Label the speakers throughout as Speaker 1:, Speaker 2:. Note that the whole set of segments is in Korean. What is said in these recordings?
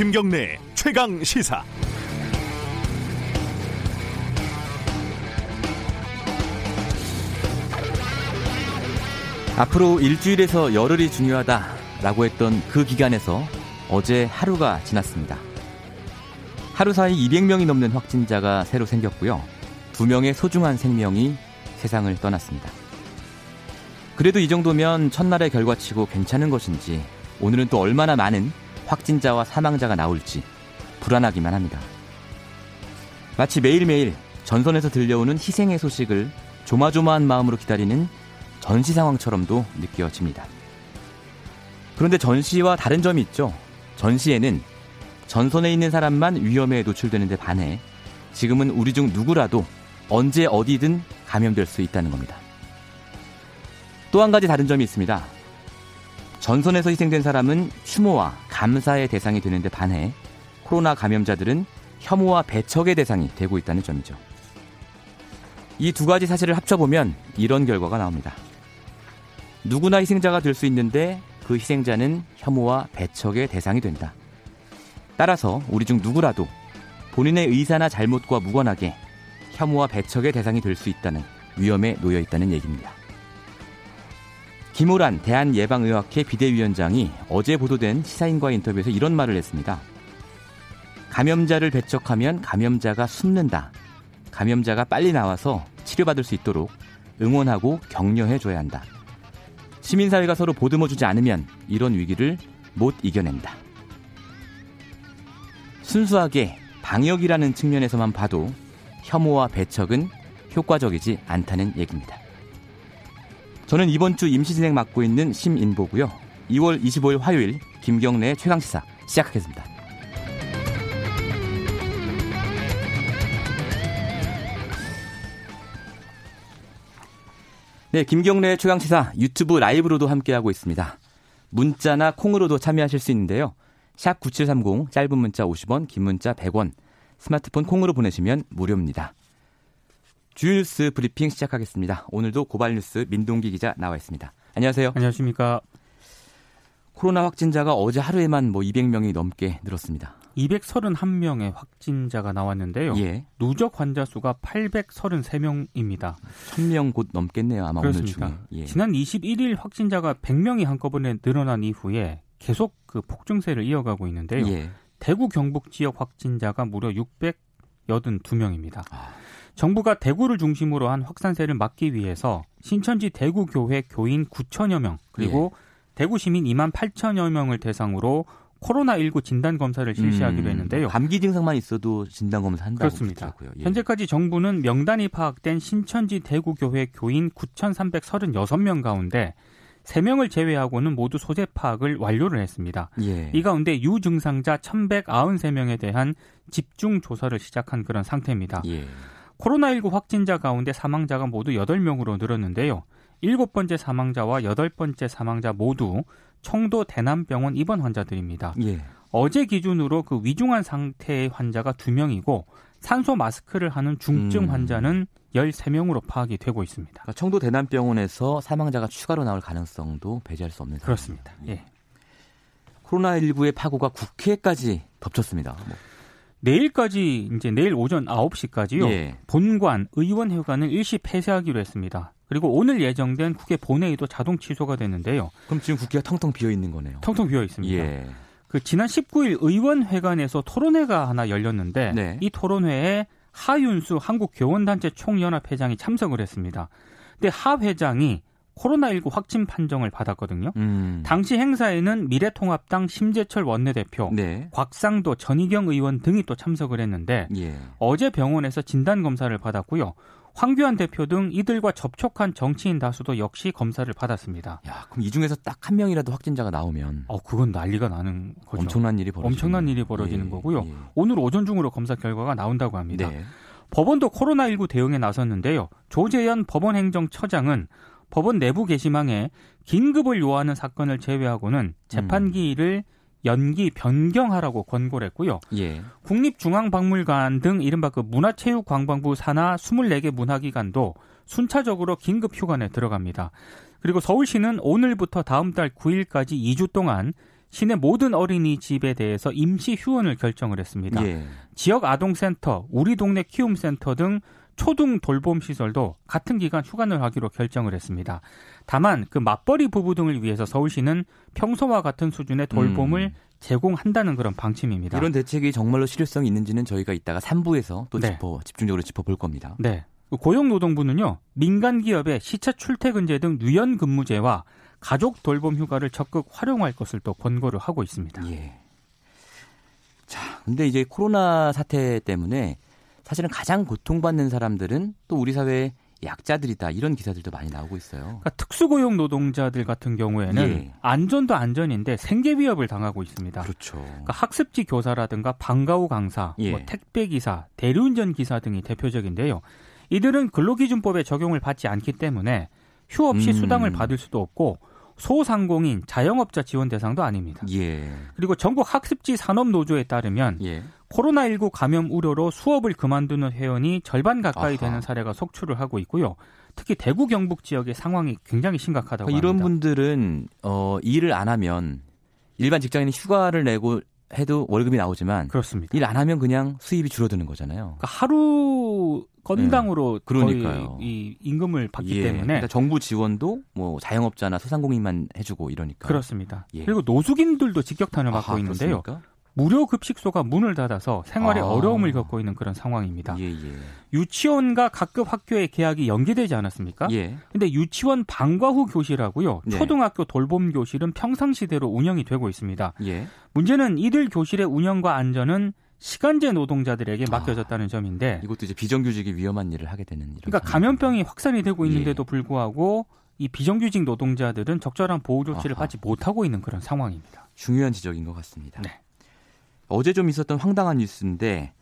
Speaker 1: 김경래 최강 시사.
Speaker 2: 앞으로 일주일에서 열흘이 중요하다라고 했던 그 기간에서 어제 하루가 지났습니다. 하루 사이 200명이 넘는 확진자가 새로 생겼고요. 두 명의 소중한 생명이 세상을 떠났습니다. 그래도 이 정도면 첫날의 결과치고 괜찮은 것인지 오늘은 또 얼마나 많은 확진자와 사망자가 나올지 불안하기만 합니다. 마치 매일매일 전선에서 들려오는 희생의 소식을 조마조마한 마음으로 기다리는 전시 상황처럼도 느껴집니다. 그런데 전시와 다른 점이 있죠. 전시에는 전선에 있는 사람만 위험에 노출되는데 반해 지금은 우리 중 누구라도 언제 어디든 감염될 수 있다는 겁니다. 또 한 가지 다른 점이 있습니다. 전선에서 희생된 사람은 추모와 감사의 대상이 되는데 반해 코로나 감염자들은 혐오와 배척의 대상이 되고 있다는 점이죠. 이 두 가지 사실을 합쳐보면 이런 결과가 나옵니다. 누구나 희생자가 될 수 있는데 그 희생자는 혐오와 배척의 대상이 된다. 따라서 우리 중 누구라도 본인의 의사나 잘못과 무관하게 혐오와 배척의 대상이 될 수 있다는 위험에 놓여 있다는 얘기입니다. 김호란 대한예방의학회 비대위원장이 어제 보도된 시사인과 인터뷰에서 이런 말을 했습니다. 감염자를 배척하면 감염자가 숨는다. 감염자가 빨리 나와서 치료받을 수 있도록 응원하고 격려해줘야 한다. 시민사회가 서로 보듬어주지 않으면 이런 위기를 못 이겨낸다. 순수하게 방역이라는 측면에서만 봐도 혐오와 배척은 효과적이지 않다는 얘기입니다. 저는 이번 주 임시 진행 맡고 있는 심인보고요. 2월 25일 화요일 김경래 최강 시사 시작하겠습니다. 네, 김경래 최강 시사 유튜브 라이브로도 함께하고 있습니다. 문자나 콩으로도 참여하실 수 있는데요. 샵 9730 짧은 문자 50원, 긴 문자 100원. 스마트폰 콩으로 보내시면 무료입니다. 주일뉴스 브리핑 시작하겠습니다. 오늘도 고발뉴스 민동기 기자 나와 있습니다. 안녕하세요.
Speaker 3: 안녕하십니까.
Speaker 2: 코로나 확진자가 어제 하루에만 뭐 200명이 넘게 늘었습니다.
Speaker 3: 231명의 확진자가 나왔는데요. 예. 누적 환자 수가 833명입니다.
Speaker 2: 1000명 곧 넘겠네요. 아마
Speaker 3: 그렇습니다.
Speaker 2: 오늘
Speaker 3: 중에. 예. 지난 21일 확진자가 100명이 한꺼번에 늘어난 이후에 계속 그 폭증세를 이어가고 있는데요. 예. 대구 경북 지역 확진자가 무려 682명입니다. 아. 정부가 대구를 중심으로 한 확산세를 막기 위해서 신천지 대구교회 교인 9천여 명 그리고 예. 대구 시민 2만 8천여 명을 대상으로 코로나19 진단 검사를 실시하기로 음, 했는데요.
Speaker 2: 감기 증상만 있어도 진단 검사 한다고
Speaker 3: 그렇습니다. 예. 현재까지 정부는 명단이 파악된 신천지 대구교회 교인 9,336명 가운데 3명을 제외하고는 모두 소재 파악을 완료를 했습니다. 예. 이 가운데 유증상자 1,193명에 대한 집중 조사를 시작한 그런 상태입니다. 예. 코로나19 확진자 가운데 사망자가 모두 8명으로 늘었는데요. 일곱 번째 사망자와 여덟 번째 사망자 모두 청도 대남병원 입원 환자들입니다. 예. 어제 기준으로 그 위중한 상태의 환자가 2명이고 산소 마스크를 하는 중증 음. 환자는 13명으로 파악이 되고 있습니다. 그러니까
Speaker 2: 청도 대남병원에서 사망자가 추가로 나올 가능성도 배제할 수 없는
Speaker 3: 그렇습니다. 예.
Speaker 2: 코로나19의 파고가 국회까지 덮쳤습니다. 뭐.
Speaker 3: 내일까지 이제 내일 오전 9시까지요. 예. 본관 의원회관을 일시 폐쇄하기로 했습니다. 그리고 오늘 예정된 국회 본회의도 자동 취소가 됐는데요.
Speaker 2: 그럼 지금 국회가 텅텅 비어 있는 거네요.
Speaker 3: 텅텅 비어 있습니다. 예. 그 지난 19일 의원회관에서 토론회가 하나 열렸는데 네. 이 토론회에 하윤수 한국교원단체 총연합회장이 참석을 했습니다. 근데 하 회장이 코로나19 확진 판정을 받았거든요. 음. 당시 행사에는 미래통합당 심재철 원내대표, 네. 곽상도 전희경 의원 등이 또 참석을 했는데 예. 어제 병원에서 진단 검사를 받았고요. 황교안 대표 등 이들과 접촉한 정치인 다수도 역시 검사를 받았습니다.
Speaker 2: 야, 그럼 이 중에서 딱 한 명이라도 확진자가 나오면
Speaker 3: 어, 그건 난리가 나는 거죠.
Speaker 2: 엄청난 일이 벌어지는
Speaker 3: 엄청난 일이 벌어지는 예, 거고요. 예. 오늘 오전 중으로 검사 결과가 나온다고 합니다. 네. 법원도 코로나19 대응에 나섰는데요. 조재현 법원행정처장은 법원 내부 게시망에 긴급을 요하는 사건을 제외하고는 재판기일을 음. 연기 변경하라고 권고를 했고요. 예. 국립중앙박물관 등 이른바 그 문화체육관광부 산하 24개 문화기관도 순차적으로 긴급 휴관에 들어갑니다. 그리고 서울시는 오늘부터 다음 달 9일까지 2주 동안 시내 모든 어린이집에 대해서 임시 휴원을 결정을 했습니다. 예. 지역 아동센터, 우리 동네 키움센터 등 초등 돌봄 시설도 같은 기간 휴관을 하기로 결정을 했습니다. 다만 그 맞벌이 부부 등을 위해서 서울시는 평소와 같은 수준의 돌봄을 음. 제공한다는 그런 방침입니다.
Speaker 2: 이런 대책이 정말로 실효성이 있는지는 저희가 이따가 3부에서 또 네. 짚어 집중적으로 짚어볼 겁니다.
Speaker 3: 네. 고용노동부는요 민간 기업의 시차 출퇴근제 등 유연 근무제와 가족 돌봄 휴가를 적극 활용할 것을 또 권고를 하고 있습니다. 예.
Speaker 2: 자, 근데 이제 코로나 사태 때문에 사실은 가장 고통받는 사람들은 또 우리 사회의 약자들이다 이런 기사들도 많이 나오고 있어요.
Speaker 3: 그러니까 특수고용 노동자들 같은 경우에는 예. 안전도 안전인데 생계 위협을 당하고 있습니다.
Speaker 2: 그렇죠.
Speaker 3: 그러니까 학습지 교사라든가 방과후 강사, 예. 뭐 택배 기사, 대리운전 기사 등이 대표적인데요. 이들은 근로기준법에 적용을 받지 않기 때문에 휴 없이 음. 수당을 받을 수도 없고 소상공인, 자영업자 지원 대상도 아닙니다. 예. 그리고 전국 학습지 산업 노조에 따르면 예. 코로나19 감염 우려로 수업을 그만두는 회원이 절반 가까이 아하. 되는 사례가 속출을 하고 있고요. 특히 대구 경북 지역의 상황이 굉장히 심각하다고
Speaker 2: 그러니까
Speaker 3: 합니다.
Speaker 2: 이런 분들은 어, 일을 안 하면 일반 직장인이 휴가를 내고 해도 월급이 나오지만
Speaker 3: 그렇습니다.
Speaker 2: 일 안 하면 그냥 수입이 줄어드는 거잖아요.
Speaker 3: 그러니까 하루 건당으로 네. 그러니까요. 이 임금을 받기
Speaker 2: 예.
Speaker 3: 때문에 그러니까
Speaker 2: 정부 지원도 뭐 자영업자나 소상공인만 해주고 이러니까
Speaker 3: 그렇습니다. 예. 그리고 노숙인들도 직격탄을 맞고 있는데요. 그렇습니까? 무료 급식소가 문을 닫아서 생활에 아. 어려움을 겪고 있는 그런 상황입니다. 예, 예. 유치원과 각급 학교의 개학이 연기되지 않았습니까? 예. 근데 유치원 방과 후 교실하고요. 네. 초등학교 돌봄 교실은 평상시대로 운영이 되고 있습니다. 예. 문제는 이들 교실의 운영과 안전은 시간제 노동자들에게 아. 맡겨졌다는 아, 점인데
Speaker 2: 이것도 이제 비정규직이 위험한 일을 하게 되는
Speaker 3: 그러니까 감염병이 확산이 되고 있는데도 예. 불구하고 이 비정규직 노동자들은 적절한 보호 조치를 아하. 받지 못하고 있는 그런 상황입니다.
Speaker 2: 중요한 지적인 것 같습니다. 네. 어제 좀 있었던 황당한 뉴스인데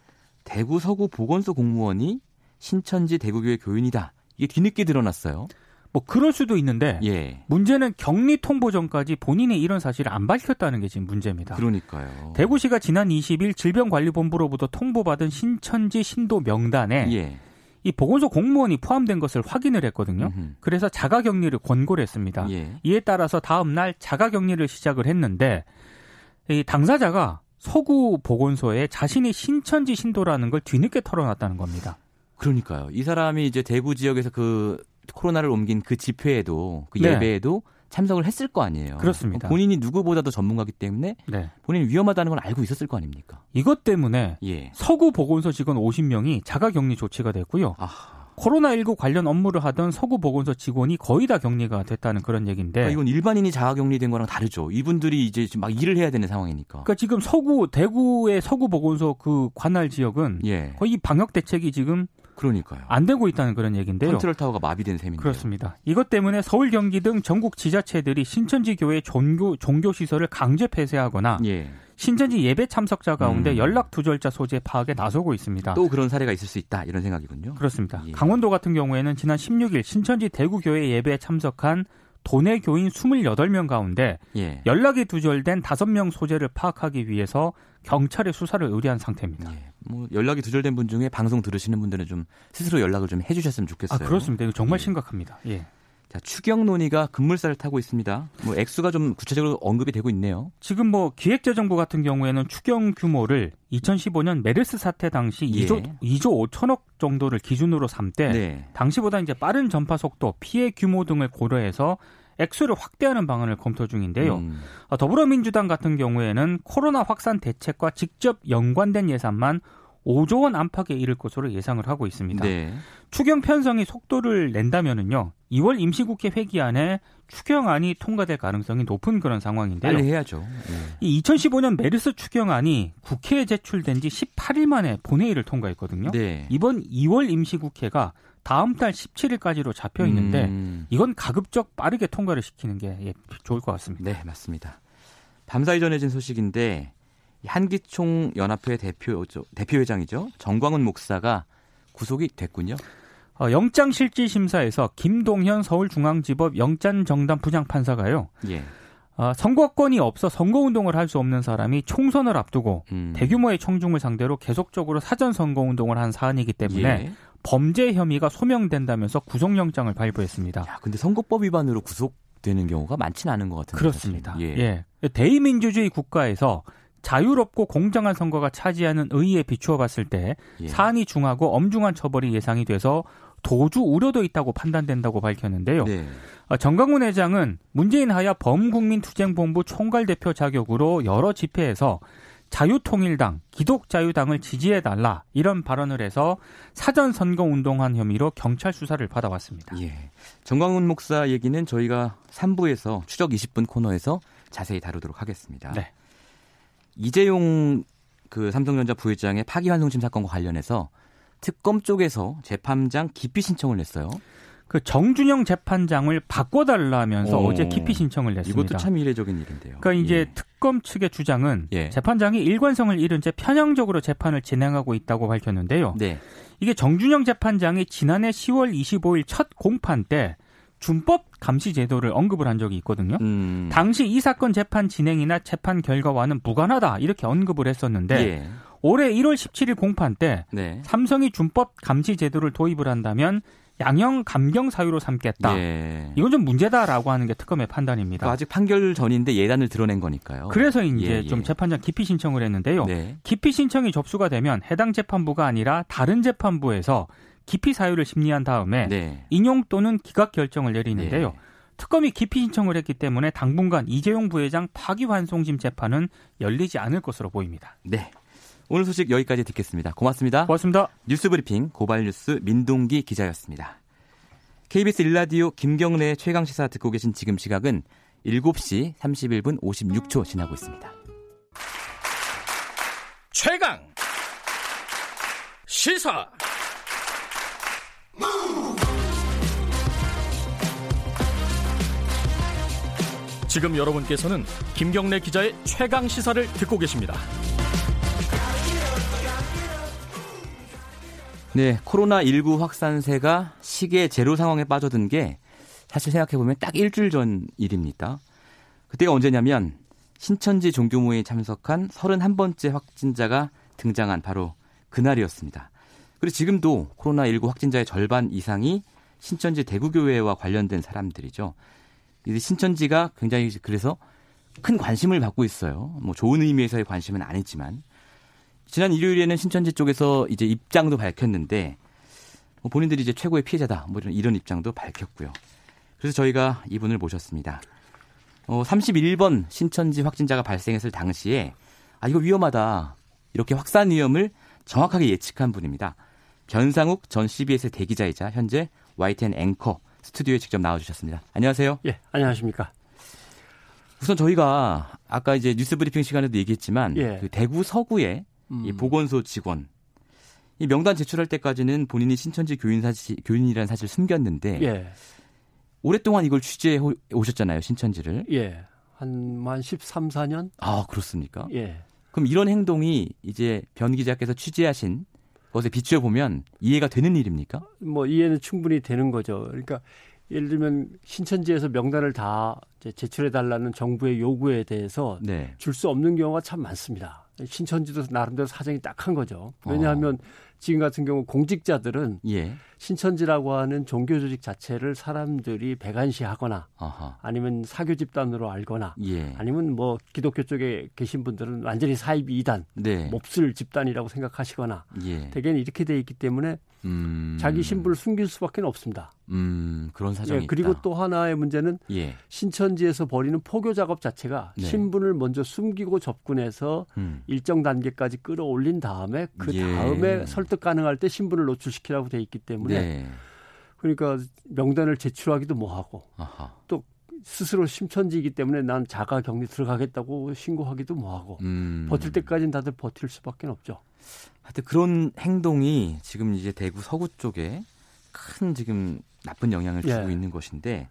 Speaker 2: 대구 서구 보건소 공무원이 신천지 대구교회 교인이다. 이게 뒤늦게 드러났어요.
Speaker 3: 뭐 그럴 수도 있는데 예. 문제는 격리 통보 전까지 본인이 이런 사실을 안 밝혔다는 게 지금 문제입니다.
Speaker 2: 그러니까요.
Speaker 3: 대구시가 지난 20일 질병관리본부로부터 통보받은 신천지 신도 명단에 예. 이 보건소 공무원이 포함된 것을 확인을 했거든요. 음흠. 그래서 자가격리를 권고를 했습니다. 예. 이에 따라서 다음 날 자가격리를 시작을 했는데 이 당사자가 서구 보건소에 자신이 신천지 신도라는 걸 뒤늦게 털어놨다는 겁니다.
Speaker 2: 그러니까요. 이 사람이 이제 대구 지역에서 그 코로나를 옮긴 그 집회에도 그 네. 예배에도 참석을 했을 거 아니에요.
Speaker 3: 그렇습니다.
Speaker 2: 본인이 누구보다도 전문가기 때문에 네. 본인이 위험하다는 걸 알고 있었을 거 아닙니까?
Speaker 3: 이것 때문에 예. 서구 보건소 직원 50명이 자가격리 조치가 됐고요. 아하. 코로나19 관련 업무를 하던 서구 보건소 직원이 거의 다 격리가 됐다는 그런 얘기인데
Speaker 2: 그러니까 이건 일반인이 자가 격리된 거랑 다르죠. 이분들이 이제 막 일을 해야 되는 상황이니까.
Speaker 3: 그러니까 지금 서구 대구의 서구 보건소 그 관할 지역은 예. 거의 방역 대책이 지금
Speaker 2: 그러니까요.
Speaker 3: 안 되고 있다는 그런 얘기인데요.
Speaker 2: 컨트롤 타워가 마비된 셈인데.
Speaker 3: 그렇습니다. 이것 때문에 서울 경기 등 전국 지자체들이 신천지 교회 종교 종교 시설을 강제 폐쇄하거나 예. 신천지 예배 참석자 가운데 음. 연락 두절자 소재 파악에 나서고 있습니다.
Speaker 2: 또 그런 사례가 있을 수 있다 이런 생각이군요.
Speaker 3: 그렇습니다. 예. 강원도 같은 경우에는 지난 16일 신천지 대구교회 예배에 참석한 도내 교인 28명 가운데 예. 연락이 두절된 5명 소재를 파악하기 위해서 경찰에 수사를 의뢰한 상태입니다. 예.
Speaker 2: 뭐 연락이 두절된 분 중에 방송 들으시는 분들은 좀 스스로 연락을 좀 해주셨으면 좋겠어요.
Speaker 3: 아 그렇습니다. 이거 정말 예. 심각합니다. 예.
Speaker 2: 자, 추경 논의가 급물살을 타고 있습니다. 뭐 액수가 좀 구체적으로 언급이 되고 있네요.
Speaker 3: 지금 뭐 기획재정부 같은 경우에는 추경 규모를 2015년 메르스 사태 당시 예. 2조 2조 5천억 정도를 기준으로 삼때 네. 당시보다 이제 빠른 전파 속도, 피해 규모 등을 고려해서 액수를 확대하는 방안을 검토 중인데요. 음. 어, 더불어민주당 같은 경우에는 코로나 확산 대책과 직접 연관된 예산만 5조 원 안팎에 이를 것으로 예상을 하고 있습니다. 네. 추경 편성이 속도를 낸다면은요. 2월 임시국회 회기안에 추경안이 통과될 가능성이 높은 그런 상황인데요.
Speaker 2: 빨리 해야죠. 네.
Speaker 3: 이 2015년 메르스 추경안이 국회에 제출된 지 18일 만에 본회의를 통과했거든요. 네. 이번 2월 임시국회가 다음 달 17일까지로 잡혀 있는데 음. 이건 가급적 빠르게 통과를 시키는 게 예, 좋을 것 같습니다.
Speaker 2: 네, 맞습니다. 밤사이 전해진 소식인데 한기총 연합회 대표 대표회장이죠 정광훈 목사가 구속이 됐군요.
Speaker 3: 어, 영장 실질 심사에서 김동현 서울중앙지법 영장 정당 부장 판사가요. 예. 어, 선거권이 없어 선거운동을 할 수 없는 사람이 총선을 앞두고 음. 대규모의 청중을 상대로 계속적으로 사전 선거운동을 한 사안이기 때문에 예. 범죄 혐의가 소명된다면서 구속영장을 발부했습니다.
Speaker 2: 야, 근데 선거법 위반으로 구속 되는 경우가 많지는 않은 것 같은데.
Speaker 3: 그렇습니다. 예. 예. 대의민주주의 국가에서 자유롭고 공정한 선거가 차지하는 의의에 비추어 봤을 때 예. 사안이 중하고 엄중한 처벌이 예상이 돼서 도주 우려도 있다고 판단된다고 밝혔는데요. 네. 어, 정강훈 회장은 문재인 하야 범국민투쟁본부 총괄 대표 자격으로 여러 집회에서 자유통일당, 기독자유당을 지지해달라 이런 발언을 해서 사전 선거 운동한 혐의로 경찰 수사를 받아왔습니다.
Speaker 2: 예. 정광훈 목사 얘기는 저희가 3부에서 추적 20분 코너에서 자세히 다루도록 하겠습니다. 네. 이재용 그 삼성전자 부회장의 파기환송심 사건과 관련해서 특검 쪽에서 재판장 기피 신청을 냈어요.
Speaker 3: 그 정준영 재판장을 바꿔달라면서 어. 제 기피 신청을 냈습니다.
Speaker 2: 이것도 참 이례적인 일인데요.
Speaker 3: 그러니까 이제 예. 특검 측의 주장은 예. 재판장이 일관성을 잃은 채 편향적으로 재판을 진행하고 있다고 밝혔는데요. 네. 이게 정준영 재판장이 지난해 10월 25일 첫 공판 때 준법 감시 제도를 언급을 한 적이 있거든요. 음. 당시 이 사건 재판 진행이나 재판 결과와는 무관하다 이렇게 언급을 했었는데 예. 올해 1월 17일 공판 때 네. 삼성이 준법 감시 제도를 도입을 한다면 양형 감경 사유로 삼겠다. 예. 이건 좀 문제다라고 하는 게 특검의 판단입니다.
Speaker 2: 그러니까 아직 판결 전인데 예단을 드러낸 거니까요.
Speaker 3: 그래서 이제 예, 예. 좀 재판장 기피 신청을 했는데요. 네. 기피 신청이 접수가 되면 해당 재판부가 아니라 다른 재판부에서 기피 사유를 심리한 다음에 네. 인용 또는 기각 결정을 내리는데요. 네. 특검이 기피 신청을 했기 때문에 당분간 이재용 부회장 파기환송심 재판은 열리지 않을 것으로 보입니다.
Speaker 2: 네. 오늘 소식 여기까지 듣겠습니다. 고맙습니다.
Speaker 3: 고맙습니다.
Speaker 2: 뉴스브리핑 고발뉴스 민동기 기자였습니다. KBS 일라디오 김경래 최강 시사 듣고 계신 지금 시각은 7시 31분 56초 지나고 있습니다.
Speaker 1: 최강 시사 지금 여러분께서는 김경래 기자의 최강 시사를 듣고 계십니다.
Speaker 2: 네, 코로나19 확산세가 시계 제로 상황에 빠져든 게 사실 생각해보면 딱 일주일 전 일입니다. 그때가 언제냐면 신천지 종교모에 참석한 31번째 확진자가 등장한 바로 그날이었습니다. 그리고 지금도 코로나19 확진자의 절반 이상이 신천지 대구교회와 관련된 사람들이죠. 이 신천지가 굉장히 그래서 큰 관심을 받고 있어요. 뭐 좋은 의미에서의 관심은 아니지만 지난 일요일에는 신천지 쪽에서 이제 입장도 밝혔는데 뭐 본인들이 이제 최고의 피해자다 뭐 이런 이런 입장도 밝혔고요. 그래서 저희가 이분을 모셨습니다. 어, 31번 신천지 확진자가 발생했을 당시에 아 이거 위험하다 이렇게 확산 위험을 정확하게 예측한 분입니다. 변상욱 전 CBS 대기자이자 현재 YTN 앵커 스튜디오에 직접 나와주셨습니다. 안녕하세요.
Speaker 4: 예, 안녕하십니까.
Speaker 2: 우선 저희가 아까 이제 뉴스 브리핑 시간에도 얘기했지만 예. 그 대구 서구에 음. 이 보건소 직원 이 명단 제출할 때까지는 본인이 신천지 교인 사실 교인이라는 사실 숨겼는데 예. 오랫동안 이걸 취재해 오셨잖아요 신천지를.
Speaker 4: 예. 한만 13, 14년?
Speaker 2: 아 그렇습니까? 예. 그럼 이런 행동이 이제 변 기자께서 취재하신 것에 비추어 보면 이해가 되는 일입니까?
Speaker 4: 뭐 이해는 충분히 되는 거죠. 그러니까 예를 들면 신천지에서 명단을 다 제출해 달라는 정부의 요구에 대해서 네. 줄수 없는 경우가 참 많습니다. 신천지도 나름대로 사정이 딱한 거죠. 왜냐하면 어. 지금 같은 경우 공직자들은 예. 신천지라고 하는 종교 조직 자체를 사람들이 배관시하거나 아하. 아니면 사교 집단으로 알거나 예. 아니면 뭐 기독교 쪽에 계신 분들은 완전히 사이비 이단, 네. 몹쓸 집단이라고 생각하시거나 예. 대개는 이렇게 돼 있기 때문에 음. 자기 신분을 숨길 수밖에 없습니다.
Speaker 2: 음, 그런 사정이
Speaker 4: 예, 그리고
Speaker 2: 있다.
Speaker 4: 또 하나의 문제는 예. 신천지에서 벌이는 포교 작업 자체가 네. 신분을 먼저 숨기고 접근해서 음. 일정 단계까지 끌어올린 다음에 그 예. 다음에 설득 가능할 때 신분을 노출시키라고 돼 있기 때문에 네. 그러니까 명단을 제출하기도 뭐하고 아하. 또 스스로 심천지이기 때문에 난 자가 격리 들어가겠다고 신고하기도 뭐하고 음. 버틸 때까지는 다들 버틸 수밖에 없죠.
Speaker 2: 하여튼 그런 행동이 지금 이제 대구 서구 쪽에 큰 지금 나쁜 영향을 주고 예. 있는 것인데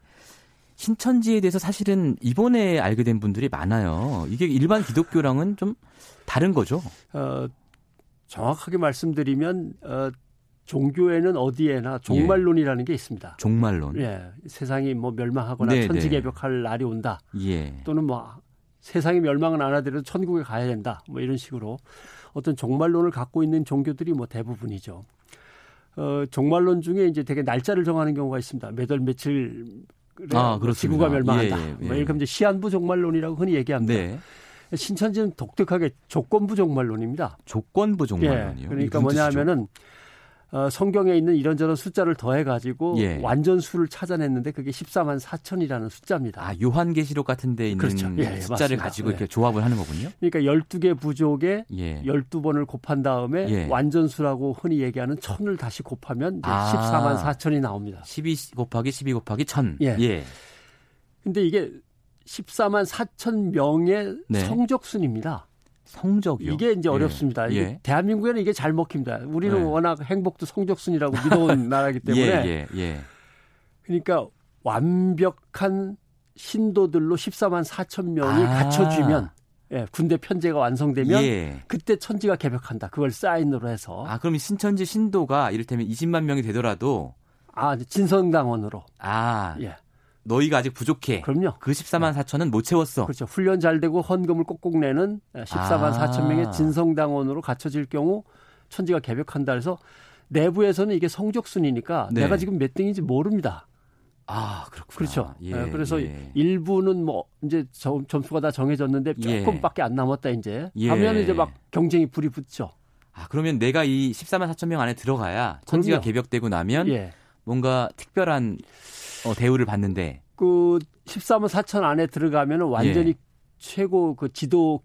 Speaker 2: 신천지에 대해서 사실은 이번에 알게 된 분들이 많아요. 이게 일반 기독교랑은 좀 다른 거죠. 어,
Speaker 4: 정확하게 말씀드리면 어, 종교에는 어디에나 종말론이라는 예. 게 있습니다.
Speaker 2: 종말론.
Speaker 4: 예. 세상이 뭐 멸망하거나 네, 천지개벽할 네. 날이 온다. 예. 또는 뭐 세상이 멸망은 안 하더라도 천국에 가야 된다. 뭐 이런 식으로 어떤 종말론을 갖고 있는 종교들이 뭐 대부분이죠. 어, 종말론 중에 이제 되게 날짜를 정하는 경우가 있습니다. 몇월 며칠 아, 지구가 멸망한다. 예, 예, 예. 뭐 이렇게 이제 시한부 종말론이라고 흔히 얘기합니다. 네. 신천지는 독특하게 조건부 종말론입니다.
Speaker 2: 조건부 종말론이요.
Speaker 4: 예, 그러니까 뭐냐면은 어, 성경에 있는 이런저런 숫자를 더해가지고 예. 완전 수를 찾아냈는데 그게 14만 4천이라는 숫자입니다.
Speaker 2: 아, 요한계시록 같은 데 있는 그렇죠. 예, 숫자를 맞습니다. 가지고 이렇게 예. 조합을 하는 거군요.
Speaker 4: 그러니까 12개 부족에 예. 12번을 곱한 다음에 예. 완전 수라고 흔히 얘기하는 천을 다시 곱하면 아, 14만 4천이 나옵니다.
Speaker 2: 12 곱하기 12 곱하기 1000. 예. 예.
Speaker 4: 근데 이게 14만 4천 명의 네. 성적순입니다.
Speaker 2: 성적이요?
Speaker 4: 이게 이제 예. 어렵습니다. 이게 예. 대한민국에는 이게 잘 먹힙니다. 우리는 예. 워낙 행복도 성적순이라고 믿어온 나라기 때문에. 예, 예, 예, 그러니까 완벽한 신도들로 14만 4천 명이 아. 갖춰지면 예, 군대 편제가 완성되면 예. 그때 천지가 개벽한다. 그걸 사인으로 해서.
Speaker 2: 아, 그럼 신천지 신도가 이를테면 20만 명이 되더라도
Speaker 4: 아, 진성당원으로.
Speaker 2: 아. 예. 너희가 아직 부족해.
Speaker 4: 그럼요.
Speaker 2: 그 14만 4천은 못 채웠어.
Speaker 4: 그렇죠. 훈련 잘 되고 헌금을 꼭꼭 내는 14만 아. 4천 명의 진성당원으로 갖춰질 경우 천지가 개벽한다 해서 내부에서는 이게 성적순이니까 네. 내가 지금 몇 등인지 모릅니다.
Speaker 2: 아, 그렇군요.
Speaker 4: 그렇죠. 예, 네, 그래서 예. 일부는 뭐 이제 점수가 다 정해졌는데 예. 조금밖에 안 남았다 이제 예. 하면 이제 막 경쟁이 불이 붙죠.
Speaker 2: 아, 그러면 내가 이 14만 4천 명 안에 들어가야 천지가 그럼요. 개벽되고 나면 예. 뭔가 특별한 어, 대우를 받는데
Speaker 4: 그 13만 4천 안에 들어가면 완전히 예. 최고 그 지도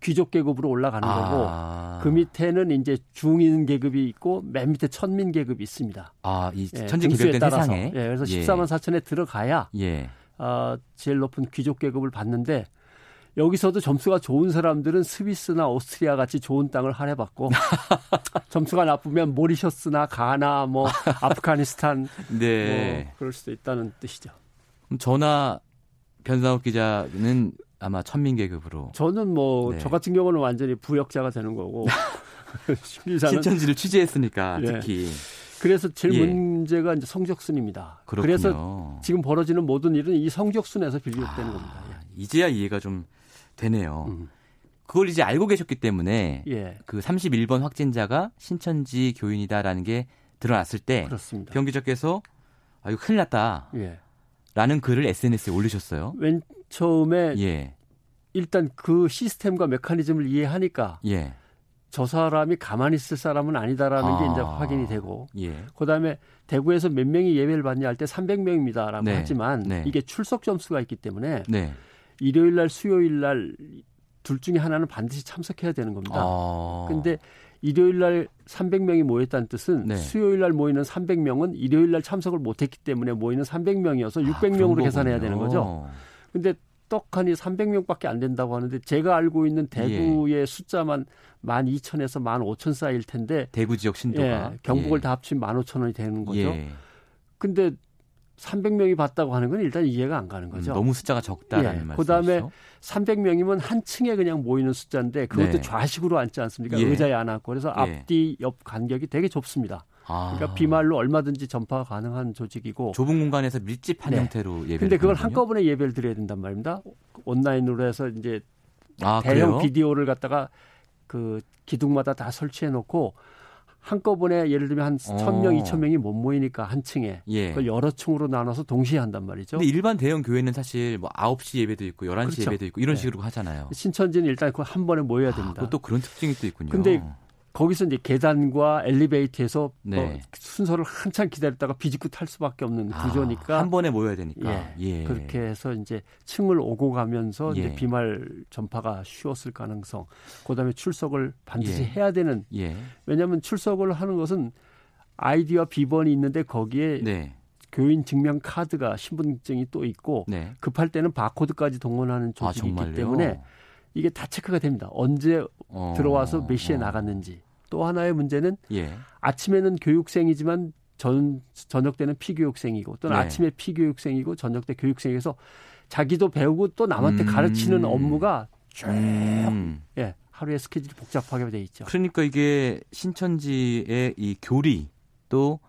Speaker 4: 귀족 계급으로 올라가는 아. 거고 그 밑에는 이제 중인 계급이 있고 맨 밑에 천민 계급이 있습니다.
Speaker 2: 아, 이 예, 천지 계급된 세상에.
Speaker 4: 예, 그래서 예. 14만 4천에 들어가야 예. 어, 제일 높은 귀족 계급을 받는데 여기서도 점수가 좋은 사람들은 스위스나 오스트리아 같이 좋은 땅을 할애받고 점수가 나쁘면 모리셔스나 가나 뭐 아프가니스탄 네. 뭐 그럴 수도 있다는 뜻이죠.
Speaker 2: 저나 변상욱 기자는 아마 천민 계급으로
Speaker 4: 저는 뭐저 네. 같은 경우는 완전히 부역자가 되는 거고
Speaker 2: 신천지를 취재했으니까 예. 특히
Speaker 4: 그래서 제일 예. 문제가 이제 성적순입니다. 그렇군요. 그래서 지금 벌어지는 모든 일은 이 성적순에서 비롯되는 아, 겁니다. 예.
Speaker 2: 이제야 이해가 좀 되네요. 음. 그걸 이제 알고 계셨기 때문에 예. 그 31번 확진자가 신천지 교인이다라는 게 드러났을 때 그렇습니다. 변기자께서 아 이거 큰일 났다. 예. 라는 글을 SNS에 올리셨어요.
Speaker 4: 맨 처음에 예. 일단 그 시스템과 메커니즘을 이해하니까 예. 저 사람이 가만히 있을 사람은 아니다라는 아. 게 이제 확인이 되고 예. 그다음에 대구에서 몇 명이 예배를 받냐 할 때 300명입니다라고 네. 하지만 네. 이게 출석 점수가 있기 때문에 네. 일요일 날 수요일 날 둘 중에 하나는 반드시 참석해야 되는 겁니다. 아. 근데 일요일 날 300명이 모였다는 뜻은 네. 수요일 날 모이는 300명은 일요일 날 참석을 못 했기 때문에 모이는 300명이어서 600명으로 아, 계산해야 되는 거죠. 근데 떡하니 300명밖에 안 된다고 하는데 제가 알고 있는 대구의 예. 숫자만 12,000에서 15,000 사이일 텐데
Speaker 2: 대구 지역 신도가
Speaker 4: 예, 경북을 예. 다 합치면 15,000원이 되는 거죠. 예. 근데 300명이 봤다고 하는 건 일단 이해가 안 가는 거죠. 음,
Speaker 2: 너무 숫자가 적다라는 예. 말씀이죠.
Speaker 4: 그다음에 300명이면 한 층에 그냥 모이는 숫자인데 그것도 네. 좌식으로 앉지 않습니까? 예. 의자에 안 앉고 그래서 예. 앞뒤 옆 간격이 되게 좁습니다. 아. 그러니까 비말로 얼마든지 전파가 가능한 조직이고
Speaker 2: 좁은 공간에서 밀집한 네. 형태로 예배.
Speaker 4: 근데 그걸 한꺼번에 예배를 드려야 된단 말입니다. 온라인으로 해서 이제 아, 대형 그래요? 비디오를 갖다가 그 기둥마다 다 설치해 놓고 한꺼번에 예를 들면 한 어. 1000명, 2000명이 못 모이니까 한 층에 예. 그걸 여러 층으로 나눠서 동시에 한단 말이죠.
Speaker 2: 근데 일반 대형 교회는 사실 뭐 9시 예배도 있고 11시 그렇죠. 예배도 있고 이런 네. 식으로 하잖아요.
Speaker 4: 신천지는 일단 그 한 번에 모여야 아, 됩니다.
Speaker 2: 아, 또 그런 특징이 또 있군요.
Speaker 4: 근데 거기서 이제 계단과 엘리베이터에서 네. 어, 순서를 한참 기다렸다가 비집고 탈 수밖에 없는 아, 구조니까
Speaker 2: 한 번에 모여야 되니까
Speaker 4: 예, 예. 그렇게 해서 이제 층을 오고 가면서 예. 이제 비말 전파가 쉬웠을 가능성, 그다음에 출석을 반드시 예. 해야 되는 예. 왜냐하면 출석을 하는 것은 아이디와 비번이 있는데 거기에 네. 교인 증명 카드가 신분증이 또 있고 네. 급할 때는 바코드까지 동원하는 아, 조직이 아, 있기 때문에 이게 다 체크가 됩니다. 언제 어, 들어와서 몇 시에 어. 나갔는지. 또 하나의 문제는 예. 아침에는 교육생이지만 전, 저녁 때는 피교육생이고 또는 네. 아침에 피교육생이고 저녁 때 교육생에서 자기도 배우고 또 남한테 음. 가르치는 업무가 쭉 음. 예, 하루의 스케줄이 복잡하게 돼 있죠.
Speaker 2: 그러니까 이게 신천지의 이 교리 또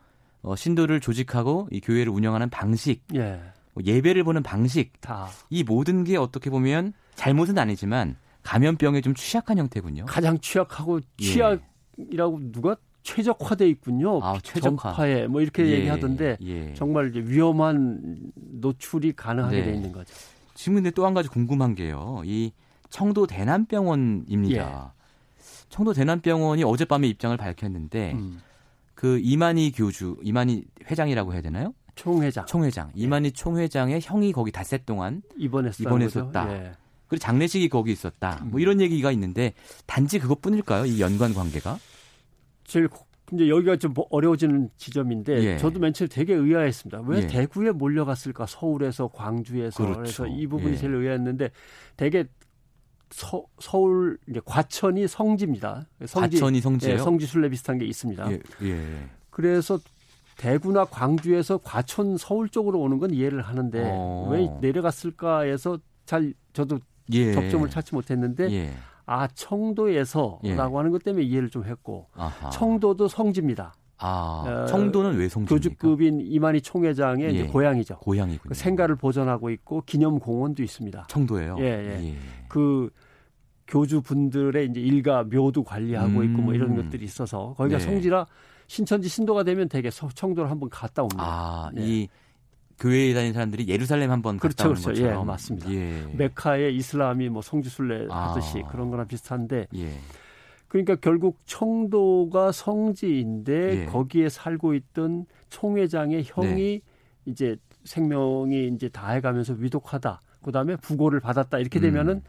Speaker 2: 어, 신도를 조직하고 이 교회를 운영하는 방식, 예. 뭐 예배를 보는 방식, 다 이 모든 게 어떻게 보면 잘못은 아니지만 감염병에 좀 취약한 형태군요.
Speaker 4: 가장 취약하고 예. 취약이라고 누가 최적화돼 있군요. 아, 최적화. 전파에 뭐 이렇게 예, 얘기하던데 예. 정말 위험한 노출이 가능하게 네. 돼 있는 거죠.
Speaker 2: 지금 근데 또 한 가지 궁금한 게요. 이 청도 대남병원입니다. 예. 청도 대남병원이 어젯밤에 입장을 밝혔는데 음. 그 이만희 교주, 이만희 회장이라고 해야 되나요?
Speaker 4: 총회장.
Speaker 2: 총회장. 예. 이만희 총회장의 형이 거기 닷새 동안 입원했었다. 예. 그리고 장례식이 거기 있었다. 뭐 음. 이런 얘기가 있는데 단지 그것뿐일까요? 이 연관 관계가?
Speaker 4: 제일 이제 여기가 좀 어려워지는 지점인데 예. 저도 맨 처음에 되게 의아했습니다. 왜 예. 대구에 몰려갔을까? 서울에서 광주에서 그렇죠. 그래서 이 부분이 예. 제일 의아했는데 되게 서, 서울 이제 과천이 성지입니다.
Speaker 2: 성지, 과천이 성지예요? 예,
Speaker 4: 성지 순례 비슷한 게 있습니다. 예, 예. 그래서 대구나 광주에서 과천 서울 쪽으로 오는 건 이해를 하는데 어. 왜 내려갔을까 해서 잘 저도 예. 접점을 찾지 못했는데 예. 아 청도에서라고 예. 하는 것 때문에 이해를 좀 했고 아하. 청도도 성지입니다.
Speaker 2: 아, 어, 청도는 왜 성지입니까?
Speaker 4: 교주급인 이만희 총회장의 예. 고향이죠.
Speaker 2: 고향이군요.
Speaker 4: 그 생가를 보존하고 있고 기념 공원도 있습니다.
Speaker 2: 청도예요.
Speaker 4: 예, 예. 예. 그 교주 분들의 이제 일가 묘도 관리하고 음. 있고 뭐 이런 것들이 있어서 거기가 네. 성지라 신천지 신도가 되면 되게 청도를 한번 갔다 옵니다.
Speaker 2: 아, 네. 이 교회에 다니는 사람들이 예루살렘 한번 갔다
Speaker 4: 그렇죠,
Speaker 2: 오는 그렇죠.
Speaker 4: 것처럼. 예, 맞습니다. 예. 메카의 이슬람이 뭐 성지순례 아. 하듯이 그런 거랑 비슷한데 예. 그러니까 결국 청도가 성지인데 예. 거기에 살고 있던 총회장의 형이 네. 이제 생명이 이제 다해가면서 위독하다. 그다음에 부고를 받았다. 이렇게 되면은 음.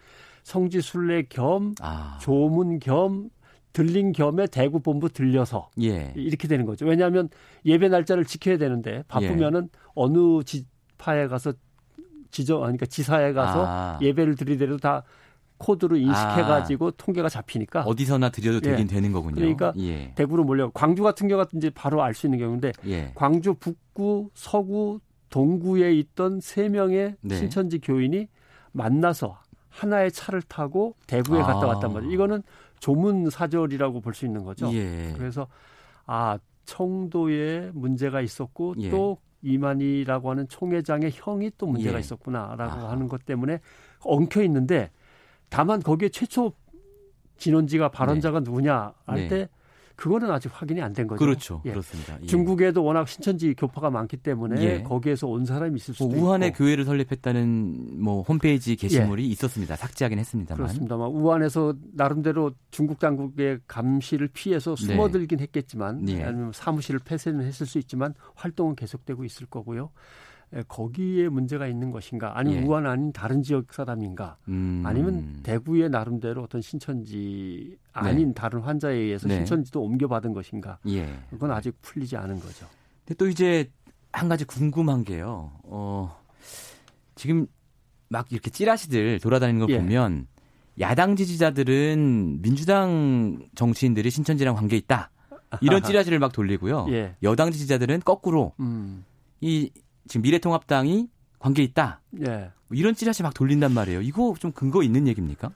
Speaker 4: 성지순례 겸 아. 조문 겸 들린 겸에 대구 본부 들려서 예. 이렇게 되는 거죠. 왜냐하면 예배 날짜를 지켜야 되는데 바쁘면은 예. 어느 지파에 가서 지정 그러니까 지사에 가서 아. 예배를 드리더라도 다 코드로 인식해 가지고 아. 통계가 잡히니까
Speaker 2: 어디서나 드려도 되긴 예. 되는 거군요.
Speaker 4: 그러니까 예. 대구로 몰려 광주 같은 경우가 이제 바로 알 수 있는 경우인데 예. 광주 북구, 서구, 동구에 있던 세 명의 네. 신천지 교인이 만나서 하나의 차를 타고 대구에 아. 갔다 왔단 말이에요. 이거는 조문 사절이라고 볼 수 있는 거죠. 예. 그래서 아 청도에 문제가 있었고 예. 또 이만희라고 하는 총회장의 형이 또 문제가 예. 있었구나라고 아. 하는 것 때문에 엉켜 있는데 다만 거기에 최초 진원지가 발언자가 네. 누구냐 할때 네. 그거는 아직 확인이 안 된 거죠.
Speaker 2: 그렇죠. 예. 그렇습니다. 예.
Speaker 4: 중국에도 워낙 신천지 교파가 많기 때문에 예. 거기에서 온 사람이 있을 수도 뭐
Speaker 2: 우한에
Speaker 4: 있고.
Speaker 2: 교회를 설립했다는 뭐 홈페이지 게시물이 예. 있었습니다. 삭제하긴 했습니다만.
Speaker 4: 그렇습니다만 우한에서 나름대로 중국 당국의 감시를 피해서 네. 숨어들긴 했겠지만 예. 아니면 사무실을 폐쇄는 했을 수 있지만 활동은 계속되고 있을 거고요. 거기에 문제가 있는 것인가 아니면 예. 우한 아닌 다른 지역 사람인가 음. 아니면 대구의 나름대로 어떤 신천지 아닌 네. 다른 환자에 의해서 네. 신천지도 옮겨받은 것인가 예. 그건 아직 풀리지 않은 거죠.
Speaker 2: 근데 또 이제 한 가지 궁금한 게요. 어, 지금 막 이렇게 찌라시들 돌아다니는 걸 예. 보면 야당 지지자들은 민주당 정치인들이 신천지랑 관계 있다. 이런 찌라시를 막 돌리고요. 예. 여당 지지자들은 거꾸로 음. 이 지금 미래통합당이 관계 있다. 예. 뭐 이런 찌라시 막 돌린단 말이에요. 이거 좀 근거 있는 얘기입니까?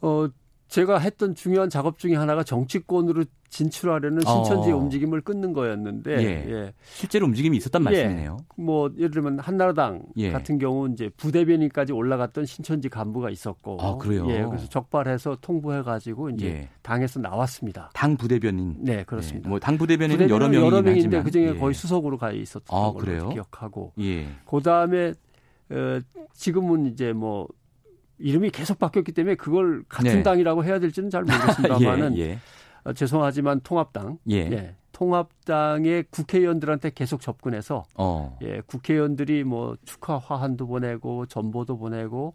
Speaker 4: 어, 제가 했던 중요한 작업 중에 하나가 정치권으로 진출하려는 신천지의 어. 움직임을 끊는 거였는데 예. 예.
Speaker 2: 실제로 움직임이 있었단 예. 말씀이네요.
Speaker 4: 뭐 예를 들면 한나라당 예. 같은 경우 이제 부대변인까지 올라갔던 신천지 간부가 있었고
Speaker 2: 아, 그래요.
Speaker 4: 예, 그래서 적발해서 통보해 가지고 이제 예. 당에서 나왔습니다.
Speaker 2: 당 부대변인.
Speaker 4: 네, 그렇습니다.
Speaker 2: 예. 뭐당 부대변인은 여러 명이 여러 명인데
Speaker 4: 그 중에 거의 수석으로 가 있었던
Speaker 2: 아,
Speaker 4: 걸로 기억하고. 그 다음에 어, 지금은 이제 뭐 이름이 계속 바뀌었기 때문에 그걸 같은 네. 당이라고 해야 될지는 잘 모르겠습니다만은 예, 예. 어, 죄송하지만 통합당, 예. 예. 통합당의 국회의원들한테 계속 접근해서 어. 예, 국회의원들이 뭐 축하 화한도 보내고 전보도 보내고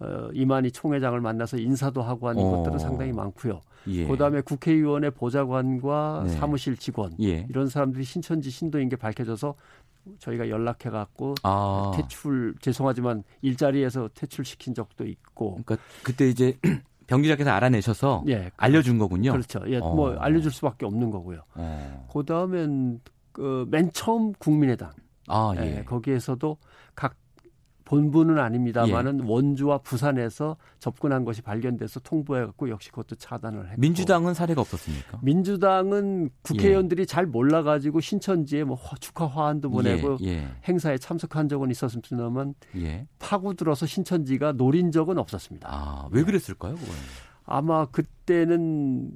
Speaker 4: 어, 이만희 총회장을 만나서 인사도 하고 하는 어. 것들은 상당히 많고요. 예. 그다음에 국회의원의 보좌관과 네. 사무실 직원 예. 이런 사람들이 신천지 신도인 게 밝혀져서 저희가 연락해 갖고 아. 퇴출 죄송하지만 일자리에서 퇴출시킨 적도 있고
Speaker 2: 그러니까 그때 이제 병기자께서 알아내셔서 예, 알려준 거군요.
Speaker 4: 그렇죠. 예, 어. 뭐 알려줄 수밖에 없는 거고요. 어. 그 다음엔 그맨 처음 국민의당. 아, 예. 예. 거기에서도 각 본부는 아닙니다만은 예. 원주와 부산에서 접근한 것이 발견돼서 통보해갖고 역시 그것도 차단을 했고
Speaker 2: 민주당은 사례가 없었습니까?
Speaker 4: 민주당은 국회의원들이 예. 잘 몰라가지고 신천지에 뭐 축하 화환도 보내고 예. 예. 행사에 참석한 적은 있었습니다만 예. 파고들어서 신천지가 노린 적은 없었습니다.
Speaker 2: 아, 왜 그랬을까요? 그거는?
Speaker 4: 아마 그때는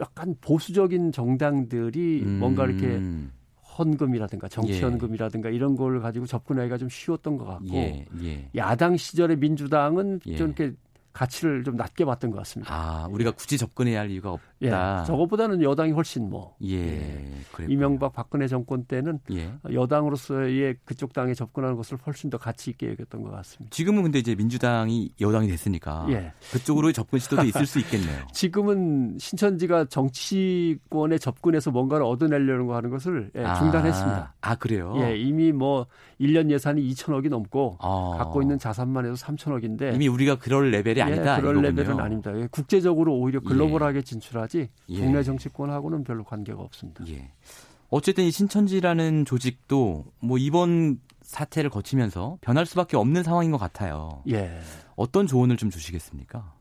Speaker 4: 약간 보수적인 정당들이 음. 뭔가 이렇게 헌금이라든가 정치헌금이라든가 예. 이런 걸 가지고 접근하기가 좀 쉬웠던 것 같고 예. 예. 야당 시절의 민주당은 좀 이렇게 가치를 좀 낮게 봤던 것 같습니다.
Speaker 2: 아, 우리가 굳이 접근해야 할 이유가 없다. 예,
Speaker 4: 저것보다는 여당이 훨씬 뭐. 예. 예. 이명박 박근혜 정권 때는 예. 여당으로서의 그쪽 당에 접근하는 것을 훨씬 더 가치 있게 여겼던 것 같습니다.
Speaker 2: 지금은 근데 이제 민주당이 여당이 됐으니까 예. 그쪽으로 접근 시도도 있을 수 있겠네요.
Speaker 4: 지금은 신천지가 정치권에 접근해서 뭔가를 얻어내려는 거 하는 것을 예, 중단했습니다.
Speaker 2: 아, 아, 그래요?
Speaker 4: 예, 이미 뭐 1년 예산이 2천억이 넘고 아. 갖고 있는 자산만 해도 3천억인데
Speaker 2: 이미 우리가 그럴 레벨이 아니다.
Speaker 4: 예, 그럴 이거군요. 레벨은 아닙니다. 예, 국제적으로 오히려 예. 글로벌하게 진출 하지 예. 국내 정치권하고는 별로 관계가 없습니다. 예.
Speaker 2: 어쨌든 이 신천지라는 조직도 뭐 이번 사태를 거치면서 변할 수밖에 없는 상황인 것 같아요. 예. 어떤 조언을 좀 주시겠습니까?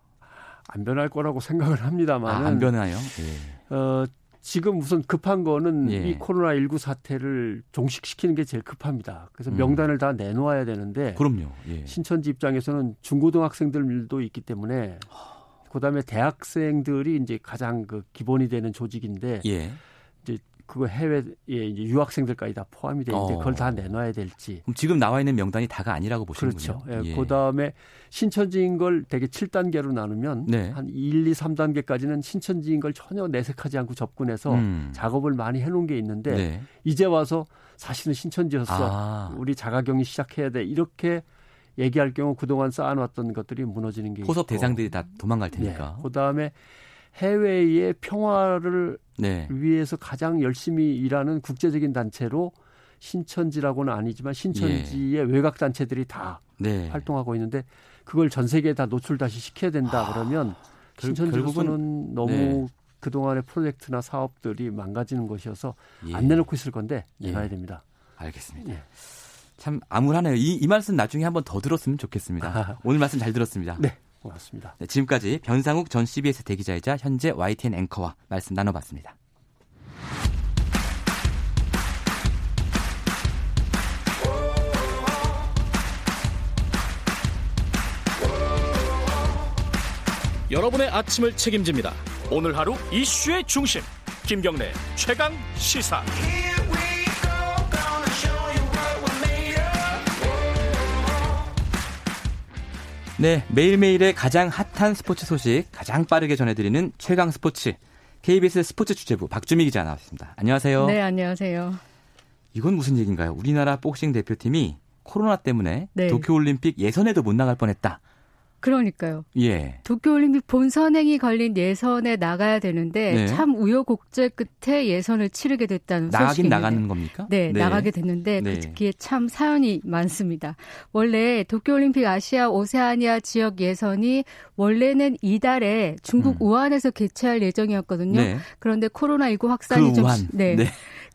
Speaker 4: 안 변할 거라고 생각을 합니다만.
Speaker 2: 아, 안 변해요? 예.
Speaker 4: 어, 지금 우선 급한 거는 예. 이 코로나19 사태를 종식시키는 게 제일 급합니다. 그래서 음. 명단을 다 내놓아야 되는데.
Speaker 2: 그럼요.
Speaker 4: 예. 신천지 입장에서는 중고등학생들도 있기 때문에 그다음에 대학생들이 이제 가장 그 기본이 되는 조직인데 예. 이제 그거 해외에 이제 유학생들까지 다 포함이 돼 있는데 어. 그걸 다 내놔야 될지.
Speaker 2: 그럼 지금 나와 있는 명단이 다가 아니라고 보시는군요.
Speaker 4: 그렇죠. 예. 예. 그다음에 신천지인 걸 되게 7단계로 나누면 네. 한 1, 2, 3단계까지는 신천지인 걸 전혀 내색하지 않고 접근해서 음. 작업을 많이 해 놓은 게 있는데 네. 이제 와서 사실은 신천지였어. 아. 우리 자가격리 시작해야 돼. 이렇게 얘기할 경우 그동안 쌓아놨던 것들이 무너지는 게
Speaker 2: 포섭 대상들이 다 도망갈 테니까.
Speaker 4: 네. 그다음에 해외의 평화를 네. 위해서 가장 열심히 일하는 국제적인 단체로 신천지라고는 아니지만 신천지의 예. 외곽 단체들이 다 네. 활동하고 있는데 그걸 전 세계에 다 노출 다시 시켜야 된다 그러면 신천지로서는 너무 네. 그동안의 프로젝트나 사업들이 망가지는 것이어서 예. 안 내놓고 있을 건데 내놔야 예. 됩니다.
Speaker 2: 알겠습니다. 예. 참 암울하네요. 이, 이 말씀 나중에 한번 더 들었으면 좋겠습니다. 오늘 말씀 잘 들었습니다.
Speaker 4: 네. 고맙습니다.
Speaker 2: 네, 지금까지 변상욱 전 CBS 대기자이자 현재 YTN 앵커와 말씀 나눠봤습니다.
Speaker 1: 여러분의 아침을 책임집니다. 오늘 하루 이슈의 중심 김경래 최강 시사.
Speaker 2: 네, 매일매일의 가장 핫한 스포츠 소식 가장 빠르게 전해드리는 최강 스포츠 KBS 스포츠 취재부 박주미 기자 나왔습니다. 안녕하세요.
Speaker 5: 네, 안녕하세요.
Speaker 2: 이건 무슨 얘기인가요? 우리나라 복싱 대표팀이 코로나 때문에 네. 도쿄올림픽 예선에도 못 나갈 뻔했다.
Speaker 5: 그러니까요. 예. 도쿄올림픽 본선행이 걸린 예선에 나가야 되는데 네. 참 우여곡절 끝에 예선을 치르게 됐다는
Speaker 2: 나가긴
Speaker 5: 소식입니다.
Speaker 2: 나가는 겁니까?
Speaker 5: 네, 네. 나가게 됐는데 네. 그게 참 사연이 많습니다. 원래 도쿄올림픽 아시아 오세아니아 지역 예선이 원래는 이달에 중국 음. 우한에서 개최할 예정이었거든요. 네. 그런데 코로나19 확산이
Speaker 2: 그좀
Speaker 5: 네. 네.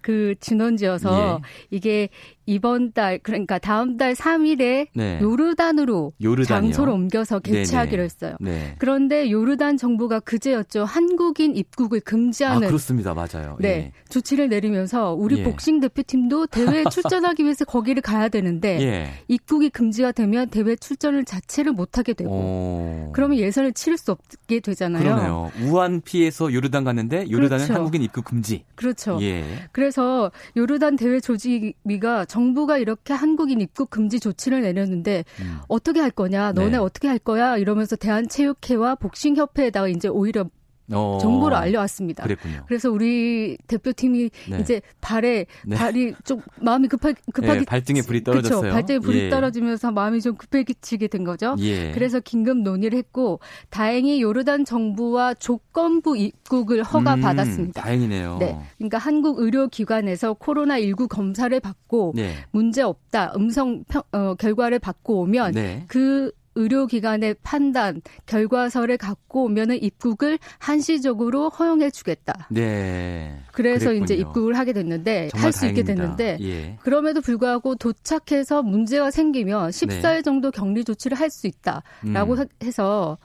Speaker 5: 그 진원지여서 예. 이게 이번 달 그러니까 다음 달 3일에 네. 요르단으로 요르단이요? 장소를 옮겨서 개최하기로 했어요. 네. 그런데 요르단 정부가 그제였죠. 한국인 입국을 금지하는
Speaker 2: 아, 그렇습니다. 맞아요.
Speaker 5: 네. 예. 조치를 내리면서 우리 예. 복싱 대표팀도 대회에 출전하기 위해서 거기를 가야 되는데 예. 입국이 금지가 되면 대회 출전을 자체를 못 하게 되고 오. 그러면 예선을 치를 수 없게 되잖아요.
Speaker 2: 그러네요. 우한 피해서 요르단 갔는데 요르단은 그렇죠. 한국인 입국 금지.
Speaker 5: 그렇죠. 예. 그래서 요르단 대회 조직위가 정부가 이렇게 한국인 입국 금지 조치를 내렸는데 음. 어떻게 할 거냐, 너네 네. 어떻게 할 거야 이러면서 대한체육회와 복싱협회에다가 이제 오히려 어. 정보를 알려왔습니다.
Speaker 2: 그랬군요.
Speaker 5: 그래서 우리 대표팀이 네. 이제 발에 네. 발이 좀 마음이 급하, 급하게 네,
Speaker 2: 발등에 불이 떨어졌어요. 그쵸?
Speaker 5: 발등에 불이 예. 떨어지면서 마음이 좀 급해지게 된 거죠. 예. 그래서 긴급 논의를 했고 다행히 요르단 정부와 조건부 입국을 허가받았습니다.
Speaker 2: 음, 다행이네요. 네.
Speaker 5: 그러니까 한국 의료기관에서 코로나 19 검사를 받고 네. 문제 없다 음성 평, 어, 결과를 받고 오면 네. 그 의료기관의 판단, 결과서를 갖고 오면은 입국을 한시적으로 허용해 주겠다. 네. 그래서 그랬군요. 이제 입국을 하게 됐는데 할 수 있게 됐는데 예. 그럼에도 불구하고 도착해서 문제가 생기면 14일 네. 정도 격리 조치를 할 수 있다라고 음. 해서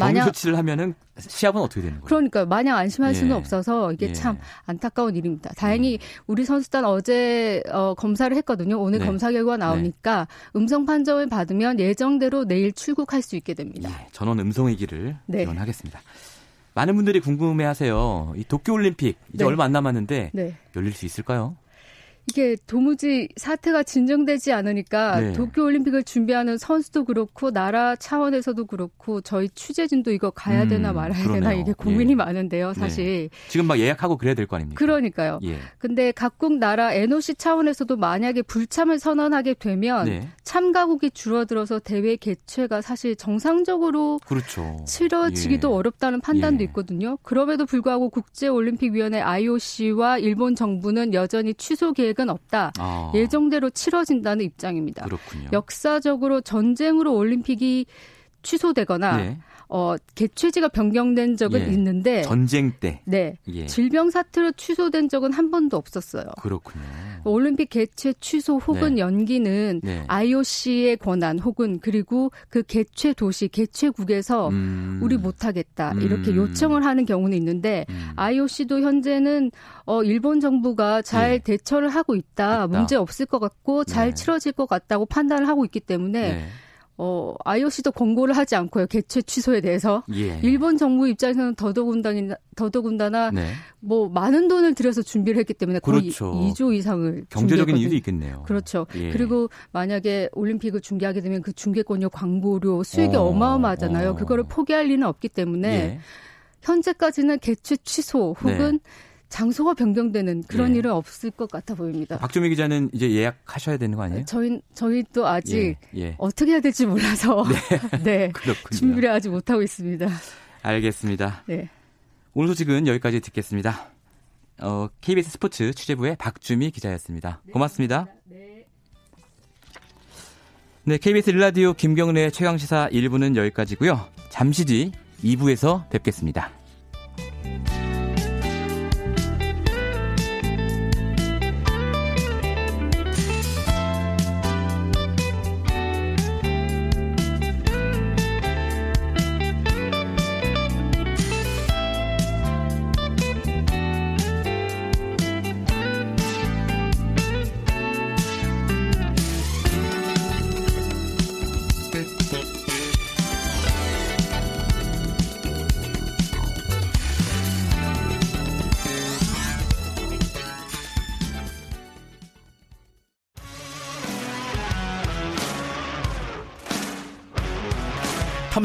Speaker 2: 만약 조치를 하면은 시합은 어떻게 되는 거예요?
Speaker 5: 그러니까 마냥 안심할 예. 수는 없어서 이게 예. 참 안타까운 일입니다. 다행히 음. 우리 선수단 어제 어, 검사를 했거든요. 오늘 네. 검사 결과 네. 나오니까 네. 음성 판정을 받으면 예정대로 내일 출국할 수 있게 됩니다. 예.
Speaker 2: 전원 음성이기를 네. 기원하겠습니다. 많은 분들이 궁금해하세요. 이 도쿄 올림픽 이제 네. 얼마 안 남았는데 네. 열릴 수 있을까요?
Speaker 5: 이게 도무지 사태가 진정되지 않으니까 네. 도쿄올림픽을 준비하는 선수도 그렇고 나라 차원에서도 그렇고 저희 취재진도 이거 가야 되나 음, 말아야 그러네요. 되나 이게 고민이 예. 많은데요, 사실. 네.
Speaker 2: 지금 막 예약하고 그래야 될 거 아닙니까?
Speaker 5: 그러니까요. 예. 근데 각국 나라 NOC 차원에서도 만약에 불참을 선언하게 되면 네. 참가국이 줄어들어서 대회 개최가 사실 정상적으로 그렇죠. 치러지기도 예. 어렵다는 판단도 예. 있거든요. 그럼에도 불구하고 국제올림픽위원회 IOC와 일본 정부는 여전히 취소 계획 은 없다. 아. 예정대로 치러진다는 입장입니다. 그렇군요. 역사적으로 전쟁으로 올림픽이 취소되거나 네. 어, 개최지가 변경된 적은 예. 있는데
Speaker 2: 전쟁 때
Speaker 5: 네. 예. 질병 사태로 취소된 적은 한 번도 없었어요.
Speaker 2: 그렇군요.
Speaker 5: 올림픽 개최 취소 혹은 네. 연기는 네. IOC의 권한 혹은 그리고 그 개최 도시 개최국에서 음. 우리 못 하겠다 이렇게 음. 요청을 하는 경우는 있는데 음. IOC도 현재는 어 일본 정부가 잘 예. 대처를 하고 있다. 있다. 문제 없을 것 같고 잘 네. 치러질 것 같다고 판단을 하고 있기 때문에 네. 어, IOC도 권고를 하지 않고요. 개최 취소에 대해서. 예. 일본 정부 입장에서는 더더군다나, 더더군다나 네. 뭐 많은 돈을 들여서 준비를 했기 때문에 거의 그렇죠. 2조 이상을
Speaker 2: 경제적인 이유도 있겠네요.
Speaker 5: 그렇죠. 예. 그리고 만약에 올림픽을 중계하게 되면 그 중계권료, 광고료, 수익이 어, 마어마하잖아요 어. 그거를 포기할 리는 없기 때문에 예. 현재까지는 개최 취소 혹은 네. 장소가 변경되는 그런 예. 일은 없을 것 같아 보입니다.
Speaker 2: 박주미 기자는 이제 예약하셔야 되는 거 아니에요?
Speaker 5: 저희 저희 또 아직 예. 예. 어떻게 해야 될지 몰라서 네, 네 준비를 아직 못 하고 있습니다.
Speaker 2: 알겠습니다. 네. 오늘 소식은 여기까지 듣겠습니다. 어, KBS 스포츠 취재부의 박주미 기자였습니다. 네, 고맙습니다. 네. 네, KBS 일라디오 김경래 최강시사 1부는 여기까지고요. 잠시 뒤 2부에서 뵙겠습니다.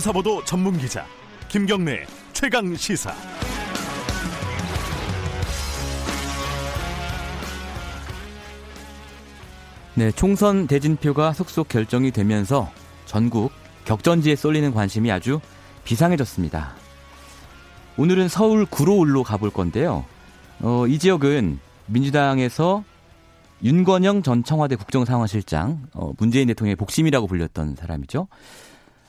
Speaker 6: 탐사보도 전문 기자 김경래 최강 시사.
Speaker 2: 네, 총선 대진표가 속속 결정이 되면서 전국 격전지에 쏠리는 관심이 아주 비상해졌습니다. 오늘은 서울 구로울로 가볼 건데요. 어, 이 지역은 민주당에서 윤건영 전 청와대 국정상황실장, 어, 문재인 대통령의 복심이라고 불렸던 사람이죠.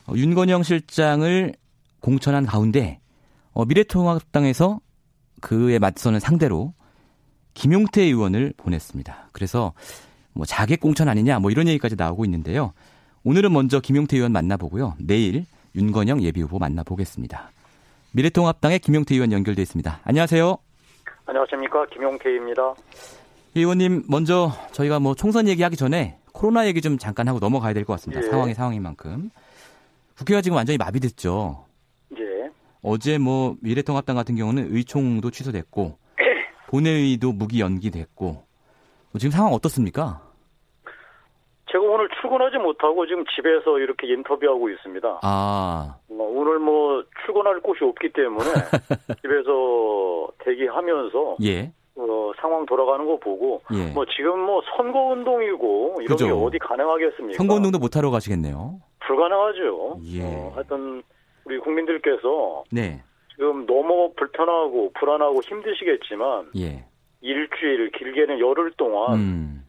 Speaker 2: 어, 윤건영 실장을 공천한 가운데 어, 미래통합당에서 그에 맞서는 상대로 김용태 의원을 보냈습니다. 그래서 뭐 자객 공천 아니냐 뭐 이런 얘기까지 나오고 있는데요. 오늘은 먼저 김용태 의원 만나보고요. 내일 윤건영 예비후보 만나보겠습니다. 미래통합당의 김용태 의원 연결돼 있습니다. 안녕하세요.
Speaker 7: 안녕하십니까 김용태입니다.
Speaker 2: 의원님 먼저 저희가 뭐 총선 얘기하기 전에 코로나 얘기 좀 잠깐 하고 넘어가야 될 것 같습니다. 예. 상황이 상황인 만큼. 국회가 지금 완전히 마비됐죠.
Speaker 7: 예.
Speaker 2: 어제 뭐 미래통합당 같은 경우는 의총도 취소됐고 본회의도 무기 연기됐고 뭐 지금 상황 어떻습니까?
Speaker 7: 제가 오늘 출근하지 못하고 지금 집에서 이렇게 인터뷰하고 있습니다.
Speaker 2: 아.
Speaker 7: 뭐 오늘 뭐 출근할 곳이 없기 때문에 집에서 대기하면서 예. 어, 상황 돌아가는 거 보고 예. 뭐 지금 뭐 선거 운동이고 이런 그죠. 게 어디 가능하겠습니까?
Speaker 2: 선거 운동도 못 하러 가시겠네요.
Speaker 7: 불가능하죠. 예. 어, 하여튼 우리 국민들께서 네. 지금 너무 불편하고 불안하고 힘드시겠지만 예. 일주일 길게는 열흘 동안 음.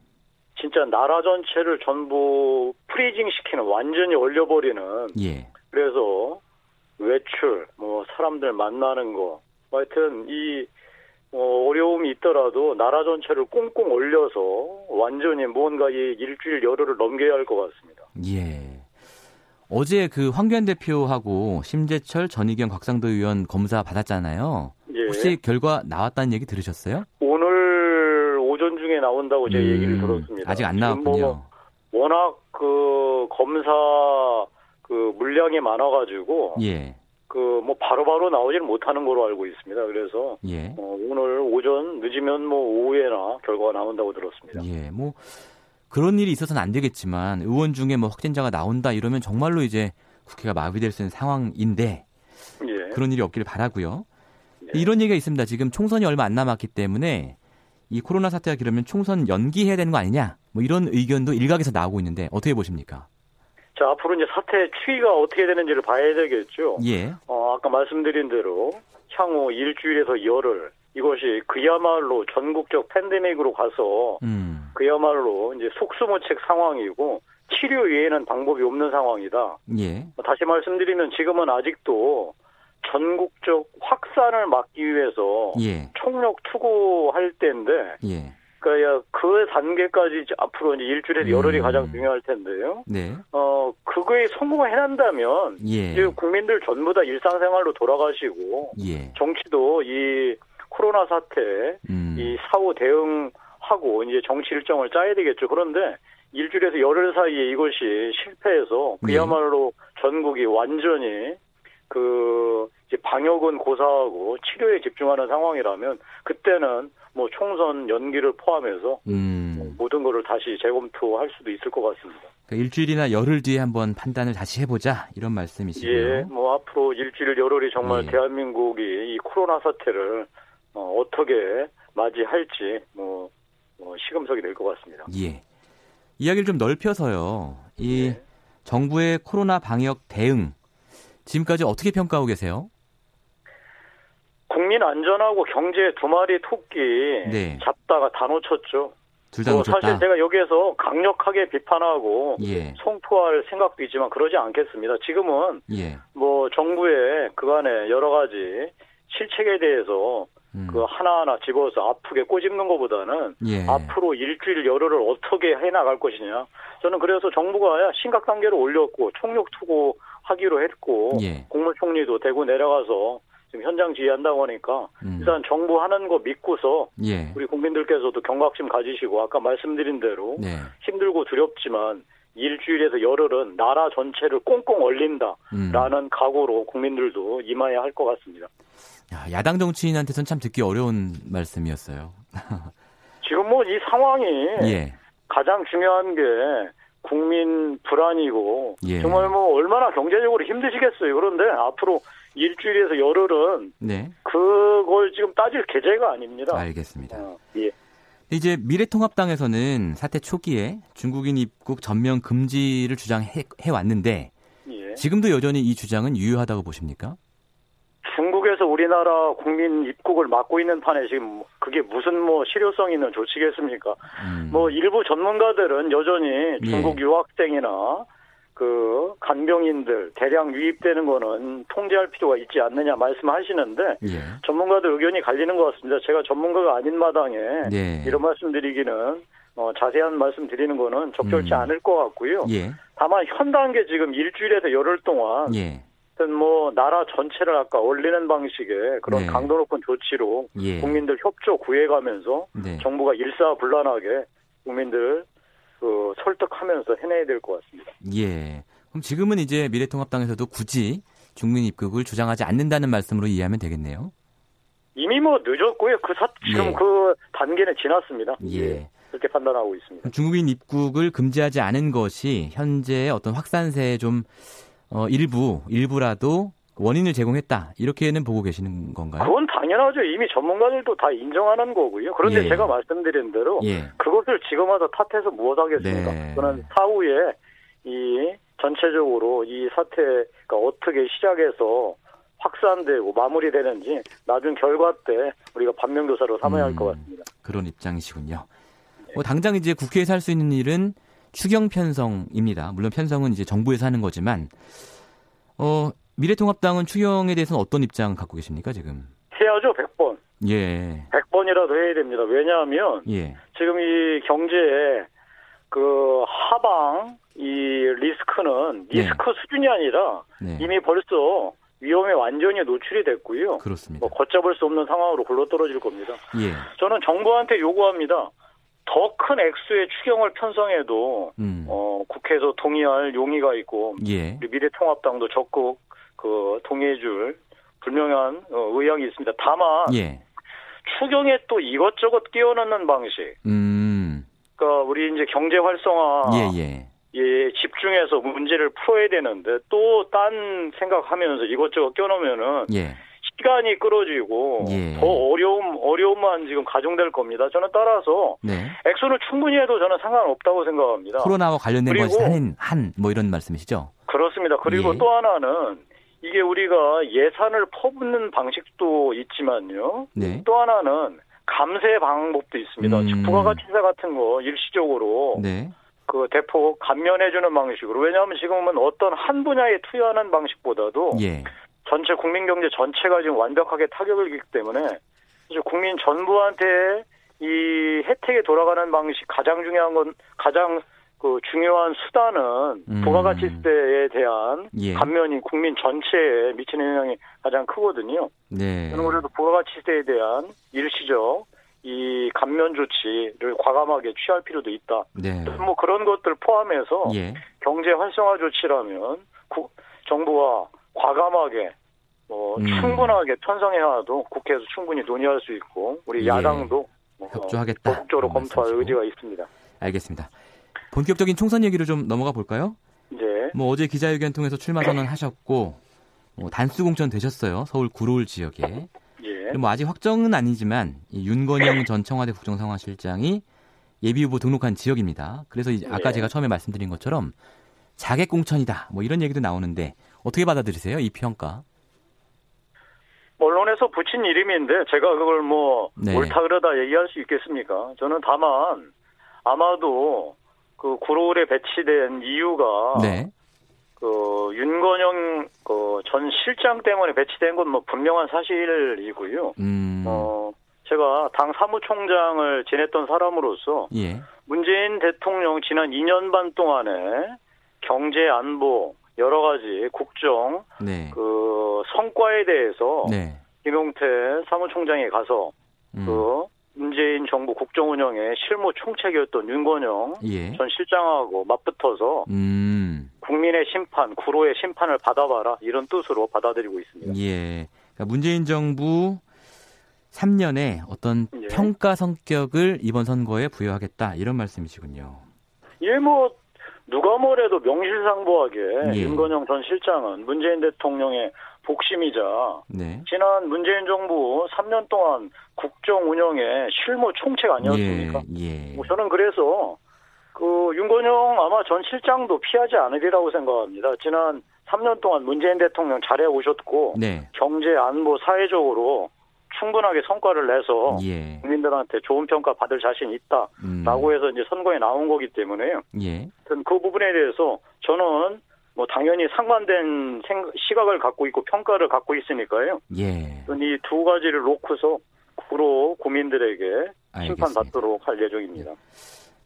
Speaker 7: 진짜 나라 전체를 전부 프리징 시키는 완전히 얼려버리는 예. 그래서 외출 뭐 사람들 만나는 거뭐 하여튼 이 어, 어려움이 있더라도 나라 전체를 꽁꽁 얼려서 완전히 뭔가 이 일주일 열흘을 넘겨야 할 것 같습니다.
Speaker 2: 예. 어제 그 황교안 대표하고 심재철, 전희경, 곽상도 의원 검사 받았잖아요. 예. 혹시 결과 나왔다는 얘기 들으셨어요?
Speaker 7: 오늘 오전 중에 나온다고 제 음, 얘기를 들었습니다.
Speaker 2: 아직 안 나왔군요.
Speaker 7: 뭐 워낙 그 검사 그 물량이 많아가지고 예. 그뭐 바로바로 나오지는 못하는 걸로 알고 있습니다. 그래서 예. 어, 오늘 오전 늦으면 뭐 오후에나 결과가 나온다고 들었습니다.
Speaker 2: 예, 뭐 그런 일이 있어서는 안 되겠지만 의원 중에 뭐 확진자가 나온다 이러면 정말로 이제 국회가 마비될 수 있는 상황인데 예. 그런 일이 없기를 바라고요. 예. 이런 얘기가 있습니다. 지금 총선이 얼마 안 남았기 때문에 이 코로나 사태가 그러면 총선 연기해야 되는 거 아니냐? 뭐 이런 의견도 일각에서 나오고 있는데 어떻게 보십니까?
Speaker 7: 자, 앞으로 이제 사태 추이가 어떻게 되는지를 봐야 되겠죠. 예. 어, 아까 말씀드린 대로 향후 일주일에서 열흘 이것이 그야말로 전국적 팬데믹으로 가서 음. 그야말로 이제 속수무책 상황이고 치료 외에는 방법이 없는 상황이다. 예. 다시 말씀드리면 지금은 아직도 전국적 확산을 막기 위해서 예. 총력 투구할 때인데 예. 그러니까 그 단계까지 앞으로 이제 일주일에 음. 열흘이 가장 중요할 텐데요. 네. 어 그거에 성공을 해낸다면 예. 이제 국민들 전부 다 일상생활로 돌아가시고 예. 정치도 이 코로나 사태 음. 이 사후 대응 하고 이제 정치 일정을 짜야 되겠죠. 그런데 일주일에서 열흘 사이에 이것이 실패해서 그야말로 네. 전국이 완전히 그 이제 방역은 고사하고 치료에 집중하는 상황이라면 그때는 뭐 총선 연기를 포함해서 음. 모든 것을 다시 재검토할 수도 있을 것 같습니다.
Speaker 2: 그러니까 일주일이나 열흘 뒤에 한번 판단을 다시 해보자 이런 말씀이시고요.
Speaker 7: 예, 뭐 앞으로 일주일 열흘이 정말 예. 대한민국이 이 코로나 사태를 어, 떻게 맞이할지 뭐, 뭐 시금석이 될 것 같습니다.
Speaker 2: 예. 이야기를 좀 넓혀서요. 이 예. 정부의 코로나 방역 대응 지금까지 어떻게 평가하고 계세요?
Speaker 7: 국민 안전하고 경제 두 마리 토끼 네. 잡다가 다 놓쳤죠.
Speaker 2: 둘다 뭐 놓쳤다.
Speaker 7: 사실 제가 여기에서 강력하게 비판하고 예. 송포할 생각도 있지만 그러지 않겠습니다. 지금은 예. 뭐 정부의 그간의 여러 가지 실책에 대해서 음. 그 하나하나 집어서 아프게 꼬집는 것보다는 예. 앞으로 일주일 열흘을 어떻게 해 나갈 것이냐. 저는 그래서 정부가 심각 단계로 올렸고 총력 투구하기로 했고 예. 국무총리도 대구 내려가서 지금 현장 지휘한다고 하니까 음. 일단 정부 하는 거 믿고서 예. 우리 국민들께서도 경각심 가지시고 아까 말씀드린 대로 네. 힘들고 두렵지만 일주일에서 열흘은 나라 전체를 꽁꽁 얼린다라는 음. 각오로 국민들도 임해야 할 것 같습니다.
Speaker 2: 야, 야당 정치인한테선 참 듣기 어려운 말씀이었어요.
Speaker 7: 지금 뭐 이 상황이 예. 가장 중요한 게 국민 불안이고 예. 정말 뭐 얼마나 경제적으로 힘드시겠어요. 그런데 앞으로 일주일에서 열흘은 네. 그걸 지금 따질 계제가 아닙니다.
Speaker 2: 알겠습니다. 어, 예. 이제 미래통합당에서는 사태 초기에 중국인 입국 전면 금지를 주장해 왔는데 예. 지금도 여전히 이 주장은 유효하다고 보십니까?
Speaker 7: 중국에서 우리나라 국민 입국을 막고 있는 판에 지금 그게 무슨 뭐 실효성 있는 조치겠습니까? 음. 뭐 일부 전문가들은 여전히 예. 중국 예. 유학생이나 그 간병인들 대량 유입되는 거는 통제할 필요가 있지 않느냐 말씀하시는데 예. 전문가들 의견이 갈리는 것 같습니다. 제가 전문가가 아닌 마당에 예. 이런 말씀드리기는 어, 자세한 말씀 드리는 거는 적절치 음. 않을 것 같고요. 예. 다만 현 단계 지금 일주일에서 열흘 동안 예. 뭐 나라 전체를 아까 올리는 방식의 그런 네. 강도 높은 조치로 예. 국민들 협조 구해가면서 네. 정부가 일사불란하게 국민들 그 설득하면서 해내야 될 것 같습니다.
Speaker 2: 예. 그럼 지금은 이제 미래통합당에서도 굳이 중민 입국을 주장하지 않는다는 말씀으로 이해하면 되겠네요.
Speaker 7: 이미 뭐 늦었고요. 그 사, 지금 예. 그 단계는 지났습니다. 예. 그렇게 판단하고 있습니다.
Speaker 2: 중국인 입국을 금지하지 않은 것이 현재 어떤 확산세에 좀 어, 일부 일부라도 원인을 제공했다 이렇게는 보고 계시는 건가요?
Speaker 7: 그건 당연하죠. 이미 전문가들도 다 인정하는 거고요. 그런데 예. 제가 말씀드린 대로 예. 그것을 지금 와서 탓해서 무엇 하겠습니까? 네. 그는 사후에 이 전체적으로 이 사태가 어떻게 시작해서 확산되고 마무리되는지 나중 결과 때 우리가 반면교사로 삼아야 음, 할것 같습니다.
Speaker 2: 그런 입장이시군요. 네. 뭐 당장 이제 국회에서 할 수 있는 일은 추경 편성입니다. 물론 편성은 이제 정부에서 하는 거지만 어 미래통합당은 추경에 대해서는 어떤 입장 갖고 계십니까, 지금?
Speaker 7: 해야죠, 100번.
Speaker 2: 예.
Speaker 7: 100번이라도 해야 됩니다. 왜냐하면 예. 지금 이 경제에 그 하방 이 리스크는 네. 리스크 네. 수준이 아니라 네. 이미 벌써 위험에 완전히 노출이 됐고요.
Speaker 2: 그렇습니다.
Speaker 7: 뭐 걷잡을 수 없는 상황으로 굴러떨어질 겁니다.
Speaker 2: 예.
Speaker 7: 저는 정부한테 요구합니다. 더 큰 액수의 추경을 편성해도 음. 어, 국회에서 동의할 용의가 있고 예. 미래통합당도 적극 그 동의해줄 분명한 어, 의향이 있습니다. 다만 예. 추경에 또 이것저것 끼워넣는 방식. 음. 그러니까 우리 이제 경제 활성화 예, 예. 예, 집중해서 문제를 풀어야 되는데 또 딴 생각하면서 이것저것 껴놓으면은 예. 시간이 끌어지고 예. 더 어려움 어려움만 지금 가중될 겁니다. 저는 따라서 네. 액수는 충분히 해도 저는 상관없다고 생각합니다.
Speaker 2: 코로나와 관련된 것이 한한뭐 이런 말씀이시죠?
Speaker 7: 그렇습니다. 그리고 예. 또 하나는 이게 우리가 예산을 퍼붓는 방식도 있지만요. 네. 또 하나는 감세 방법도 있습니다. 음. 부가가치세 같은 거 일시적으로 네. 그 대폭 감면해주는 방식으로 왜냐하면 지금은 어떤 한 분야에 투여하는 방식보다도 예. 전체 국민 경제 전체가 지금 완벽하게 타격을 입기 때문에 이제 국민 전부한테 이 혜택에 돌아가는 방식 가장 중요한 건 가장 그 중요한 수단은 음. 부가가치세에 대한 예. 감면이 국민 전체에 미치는 영향이 가장 크거든요. 네. 저는 그래도 부가가치세에 대한 일시적 이 감면 조치를 과감하게 취할 필요도 있다. 네. 뭐 그런 것들 포함해서 예. 경제 활성화 조치라면 구, 정부가 과감하게 뭐 음. 충분하게 편성해와도 국회에서 충분히 논의할 수 있고 우리 예. 야당도
Speaker 2: 뭐 협조하겠다.
Speaker 7: 적극적으로 검토할 의지가 있습니다.
Speaker 2: 알겠습니다. 본격적인 총선 얘기로 좀 넘어가 볼까요?
Speaker 7: 네.
Speaker 2: 뭐 어제 기자회견 통해서 출마 선언하셨고 뭐 단수 공천 되셨어요. 서울 구로울 지역에. 예. 뭐 아직 확정은 아니지만 윤건영 전 청와대 국정상황실장이 예비 후보 등록한 지역입니다. 그래서 이제 아까 네. 제가 처음에 말씀드린 것처럼 자객 공천이다. 뭐 이런 얘기도 나오는데 어떻게 받아들이세요? 이 평가?
Speaker 7: 언론에서 붙인 이름인데 제가 그걸 뭐 네. 옳다 그러다 얘기할 수 있겠습니까? 저는 다만 아마도 그 구로울에 배치된 이유가 네. 그 윤건영 그 전 실장 때문에 배치된 건 뭐 분명한 사실이고요. 음. 어 제가 당 사무총장을 지냈던 사람으로서 예. 문재인 대통령 지난 2년 반 동안에 경제 안보 여러 가지 국정 네. 그 성과에 대해서 네. 김용태 사무총장이 가서 음. 그 문재인 정부 국정 운영의 실무 총책이었던 윤건영 예. 전 실장하고 맞붙어서 음. 국민의 심판, 구로의 심판을 받아봐라 이런 뜻으로 받아들이고 있습니다.
Speaker 2: 예. 그러니까 문재인 정부 3년의 어떤 예. 평가 성격을 이번 선거에 부여하겠다 이런 말씀이시군요.
Speaker 7: 예, 뭐 누가 뭐래도 명실상부하게 예. 윤건영 전 실장은 문재인 대통령의 복심이자 네. 지난 문재인 정부 3년 동안 국정 운영의 실무 총책 아니었습니까? 예. 예. 뭐 저는 그래서 그 윤건영 아마 전 실장도 피하지 않으리라고 생각합니다. 지난 3년 동안 문재인 대통령 잘해 오셨고 네. 경제 안보 사회적으로 충분하게 성과를 내서 예. 국민들한테 좋은 평가 받을 자신 있다라고 음. 해서 이제 선거에 나온 거기 때문에요. 예. 그 부분에 대해서 저는 뭐 당연히 상반된 생, 시각을 갖고 있고 평가를 갖고 있으니까요. 예. 이두 가지를 놓고서 구로 국민들에게 심판받도록 할 예정입니다.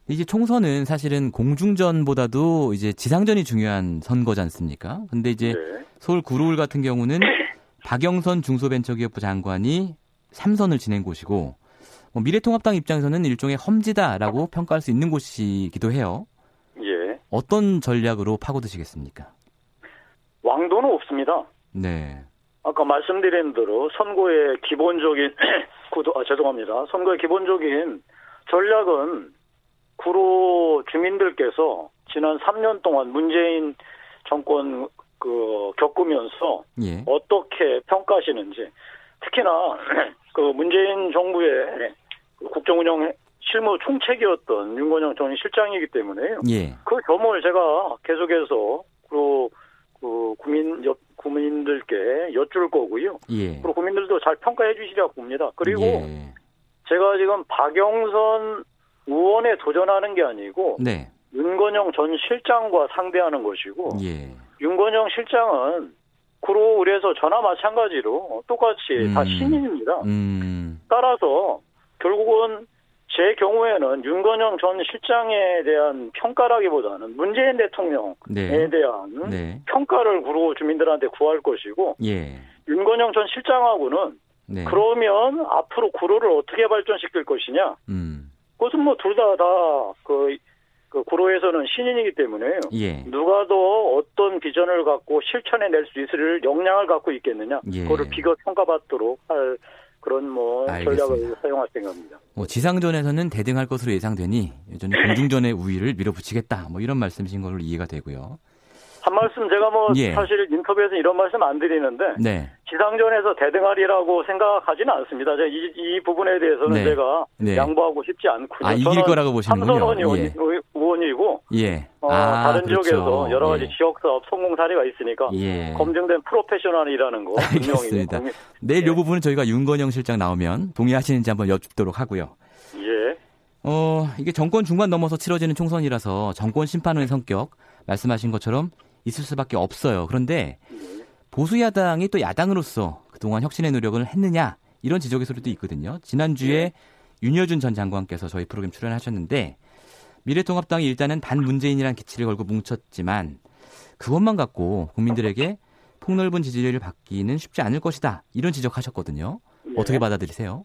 Speaker 2: 이제 총선은 사실은 공중전보다도 이제 지상전이 중요한 선거지 않습니까? 근데 이제 네. 서울 구로울 같은 경우는 박영선 중소벤처기업부 장관이 3선을 지낸 곳이고 뭐 미래통합당 입장에서는 일종의 험지다라고 평가할 수 있는 곳이기도 해요. 예. 어떤 전략으로 파고드시겠습니까?
Speaker 7: 왕도는 없습니다. 네. 아까 말씀드린 대로 선거의 기본적인 구도 아 죄송합니다. 선거의 기본적인 전략은 구로 주민들께서 지난 3년 동안 문재인 정권 그 겪으면서 예. 어떻게 평가하시는지 특히나 그 문재인 정부의 국정 운영 실무 총책이었던 윤건영 전 실장이기 때문에요. 예. 그 점을 제가 계속해서 그, 그 국민 여, 국민들께 여쭐 거고요. 예. 그리고 국민들도 잘 평가해 주시라고 봅니다. 그리고 예. 제가 지금 박영선 의원에 도전하는 게 아니고 네. 윤건영 전 실장과 상대하는 것이고 예. 윤건영 실장은 구로 의뢰서 전화 마찬가지로 똑같이 음. 다 신인입니다. 음. 따라서 결국은 제 경우에는 윤건영 전 실장에 대한 평가라기보다는 문재인 대통령에 네. 대한 네. 평가를 구로 주민들한테 구할 것이고 예. 윤건영 전 실장하고는 네. 그러면 앞으로 구로를 어떻게 발전시킬 것이냐 음. 그것은 뭐 둘 다 다그 그 구로에서는 신인이기 때문에 예. 누가 더 어떤 비전을 갖고 실천해낼 수 있을 역량을 갖고 있겠느냐 예. 그거를 비교 평가받도록 할 그런 뭐 알겠습니다. 전략을 사용할 생각입니다.
Speaker 2: 뭐 지상전에서는 대등할 것으로 예상되니 여전히 공중전의 우위를 밀어붙이겠다. 뭐 이런 말씀이신 걸로 이해가 되고요.
Speaker 7: 한 말씀 제가 뭐 예. 사실 인터뷰에서 이런 말씀 안 드리는데 네. 지상전에서 대등하리라고 생각하지는 않습니다. 이, 이 부분에 대해서는 네. 제가 네. 양보하고 싶지 않고요.
Speaker 2: 아, 이길 거라고 보시는군요.
Speaker 7: 삼선 의원, 예. 의원이고 예. 어, 아, 다른 그렇죠. 지역에서 여러 가지 예. 지역 사업 성공 사례가 있으니까 예. 검증된 프로페셔널이라는 거
Speaker 2: 알겠습니다. 분명히 내일 이 예. 부분은 저희가 윤건영 실장 나오면 동의하시는지 한번 여쭙도록 하고요. 예. 어, 이게 정권 중반 넘어서 치러지는 총선이라서 정권 심판의 성격 말씀하신 것처럼 있을 수밖에 없어요. 그런데 보수 야당이 또 야당으로서 그동안 혁신의 노력을 했느냐 이런 지적의 소리도 있거든요. 지난주에 네. 윤여준 전 장관께서 저희 프로그램 출연하셨는데 미래통합당이 일단은 반문재인이라는 기치를 걸고 뭉쳤지만 그것만 갖고 국민들에게 폭넓은 지지를 받기는 쉽지 않을 것이다. 이런 지적하셨거든요. 네. 어떻게 받아들이세요?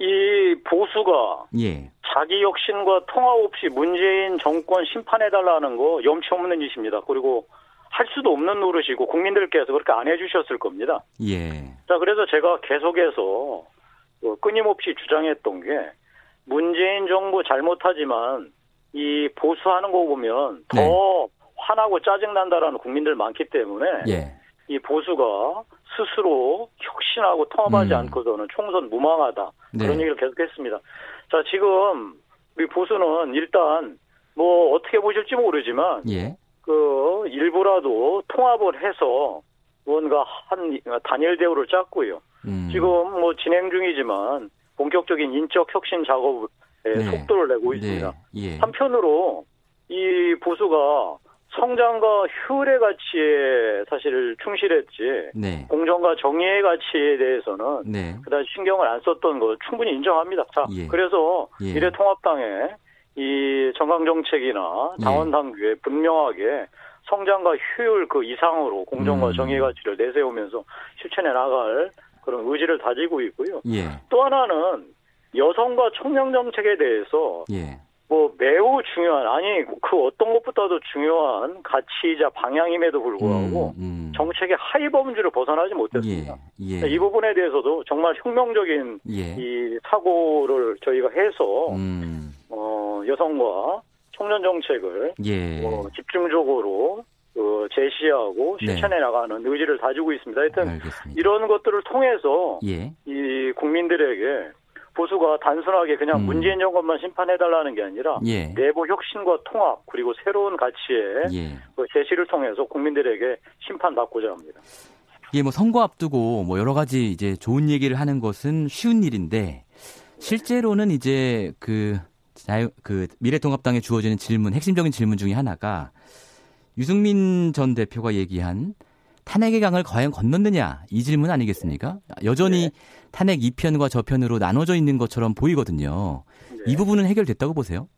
Speaker 7: 이 보수가 예. 자기 혁신과 통합 없이 문재인 정권 심판해달라는 거 염치 없는 짓입니다. 그리고 할 수도 없는 노릇이고 국민들께서 그렇게 안 해주셨을 겁니다. 예. 자, 그래서 제가 계속해서 뭐 끊임없이 주장했던 게 문재인 정부 잘못하지만 이 보수하는 거 보면 더 네. 화나고 짜증난다라는 국민들 많기 때문에 예. 이 보수가 스스로 혁신하고 통합하지 음. 않고서는 총선 무망하다 네. 그런 얘기를 계속했습니다. 자 지금 우리 보수는 일단 뭐 어떻게 보실지 모르지만 예. 그 일부라도 통합을 해서 뭔가 한 단일 대우를 짰고요. 음. 지금 뭐 진행 중이지만 본격적인 인적 혁신 작업에 네. 속도를 내고 있습니다. 네. 예. 한편으로 이 보수가 성장과 효율의 가치에 사실 충실했지 네. 공정과 정의의 가치에 대해서는 네. 그다지 신경을 안 썼던 거 충분히 인정합니다. 자, 예. 그래서 예. 미래통합당의 이 정강 정책이나 당원 당규에 분명하게 성장과 효율 그 이상으로 공정과 음. 정의의 가치를 내세우면서 실천해 나갈 그런 의지를 다지고 있고요. 예. 또 하나는 여성과 청년 정책에 대해서 예. 뭐 매우 중요한 아니 그 어떤 것보다도 중요한 가치이자 방향임에도 불구하고 음, 음. 정책의 하위 범주를 벗어나지 못했습니다. 예, 예. 이 부분에 대해서도 정말 혁명적인 예. 이 사고를 저희가 해서 음. 어, 여성과 청년 정책을 예. 어, 집중적으로 그 제시하고 네. 실천해 네. 나가는 의지를 다지고 있습니다. 하여튼 알겠습니다. 이런 것들을 통해서 예. 이 국민들에게 보수가 단순하게 그냥 음. 문재인 정권만 심판해달라는 게 아니라 예. 내부 혁신과 통합 그리고 새로운 가치의 예. 그 제시를 통해서 국민들에게 심판받고자 합니다.
Speaker 2: 이게 뭐 선거 앞두고 뭐 여러 가지 이제 좋은 얘기를 하는 것은 쉬운 일인데 실제로는 이제 그 자유 그 미래통합당에 주어지는 질문 핵심적인 질문 중에 하나가 유승민 전 대표가 얘기한 탄핵의 강을 과연 건넜느냐 이 질문 아니겠습니까? 여전히 네. 탄핵 2편과 저편으로 나눠져 있는 것처럼 보이거든요. 네. 이 부분은 해결됐다고 보세요?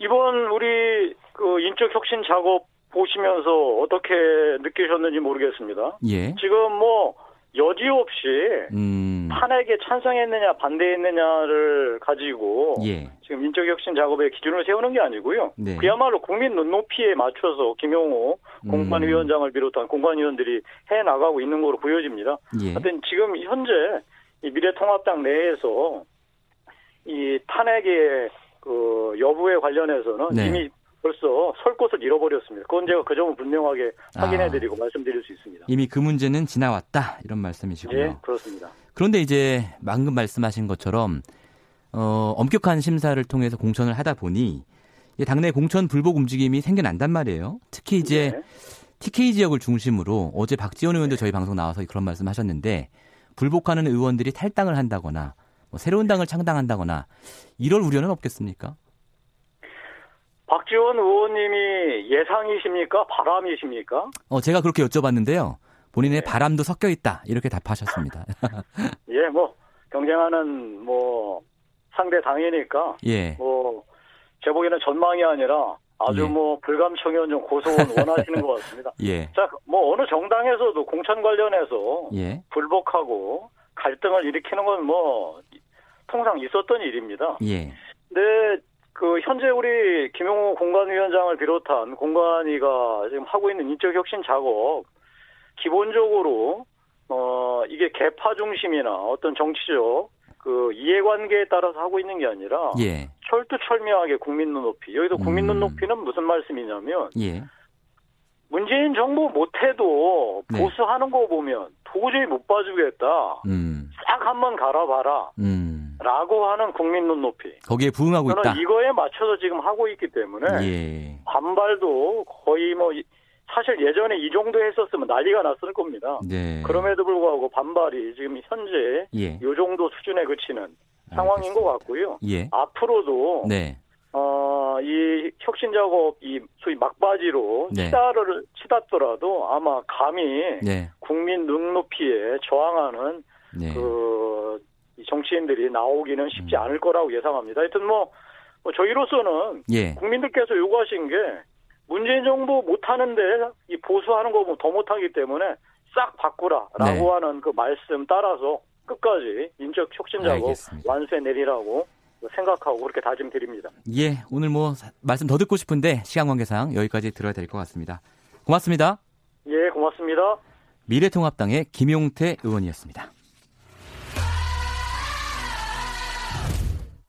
Speaker 7: 이번 우리 그 인적 혁신 작업 보시면서 어떻게 느끼셨는지 모르겠습니다. 예. 지금 뭐 여지없이 음. 탄핵에 찬성했느냐 반대했느냐를 가지고 예. 지금 인적혁신 작업의 기준을 세우는 게 아니고요. 네. 그야말로 국민 눈높이에 맞춰서 김용호 음. 공관위원장을 비롯한 공관위원들이 해 나가고 있는 거로 보여집니다. 예. 하여튼 지금 현재 미래통합당 내에서 이 탄핵의 그 여부에 관련해서는 네. 이미 벌써 설 곳을 잃어버렸습니다. 그건 제가 그 점은 분명하게 확인해드리고 아, 말씀드릴 수 있습니다.
Speaker 2: 이미 그 문제는 지나왔다 이런 말씀이시고요.
Speaker 7: 네, 그렇습니다.
Speaker 2: 그런데 이제 방금 말씀하신 것처럼 어, 엄격한 심사를 통해서 공천을 하다 보니 당내 공천 불복 움직임이 생겨난단 말이에요. 특히 이제 네. TK 지역을 중심으로 어제 박지원 의원도 네. 저희 방송 나와서 그런 말씀하셨는데 불복하는 의원들이 탈당을 한다거나 뭐 새로운 당을 창당한다거나 이럴 우려는 없겠습니까?
Speaker 7: 박지원 의원님이 예상이십니까? 바람이십니까?
Speaker 2: 어, 제가 그렇게 여쭤봤는데요. 본인의 네. 바람도 섞여 있다. 이렇게 답하셨습니다.
Speaker 7: 예, 뭐, 경쟁하는, 뭐, 상대 당이니까. 예. 뭐, 제 보기에는 전망이 아니라 아주 예. 뭐, 불감청연 좀 고소원 원하시는 것 같습니다. 예. 자, 뭐, 어느 정당에서도 공천 관련해서 예. 불복하고 갈등을 일으키는 건 뭐, 통상 있었던 일입니다. 예. 근데 그 현재 우리 김용호 공관위원장을 비롯한 공관위가 지금 하고 있는 인적 혁신 작업 기본적으로 어 이게 개파 중심이나 어떤 정치적 그 이해관계에 따라서 하고 있는 게 아니라 예. 철두철미하게 국민 눈높이 여기서 국민 음. 눈높이는 무슨 말씀이냐면 예. 문재인 정부 못해도 네. 보수하는 거 보면 도저히 못 봐주겠다. 음. 싹 한번 갈아봐라. 음. 라고 하는 국민 눈높이.
Speaker 2: 거기에 부응하고
Speaker 7: 저는
Speaker 2: 있다.
Speaker 7: 이거에 맞춰서 지금 하고 있기 때문에 예. 반발도 거의 뭐 사실 예전에 이 정도 했었으면 난리가 났을 겁니다. 네. 그럼에도 불구하고 반발이 지금 현재 예. 이 정도 수준에 그치는 상황인 것 같고요. 예. 앞으로도 네. 어, 이 혁신 작업, 이 소위 막바지로 네. 치다를 치닫더라도 아마 감히 네. 국민 눈높이에 저항하는 네. 그 정치인들이 나오기는 쉽지 음. 않을 거라고 예상합니다. 하여튼 뭐, 뭐 저희로서는 예. 국민들께서 요구하신 게 문재인 정부 못하는데 이 보수하는 거 더 못하기 때문에 싹 바꾸라라고 네. 하는 그 말씀 따라서 끝까지 인적 혁신 작업 완수해 내리라고 생각하고 그렇게 다짐드립니다.
Speaker 2: 예, 오늘 뭐 말씀 더 듣고 싶은데 시간 관계상 여기까지 들어야 될 것 같습니다. 고맙습니다.
Speaker 7: 예, 고맙습니다.
Speaker 2: 미래통합당의 김용태 의원이었습니다.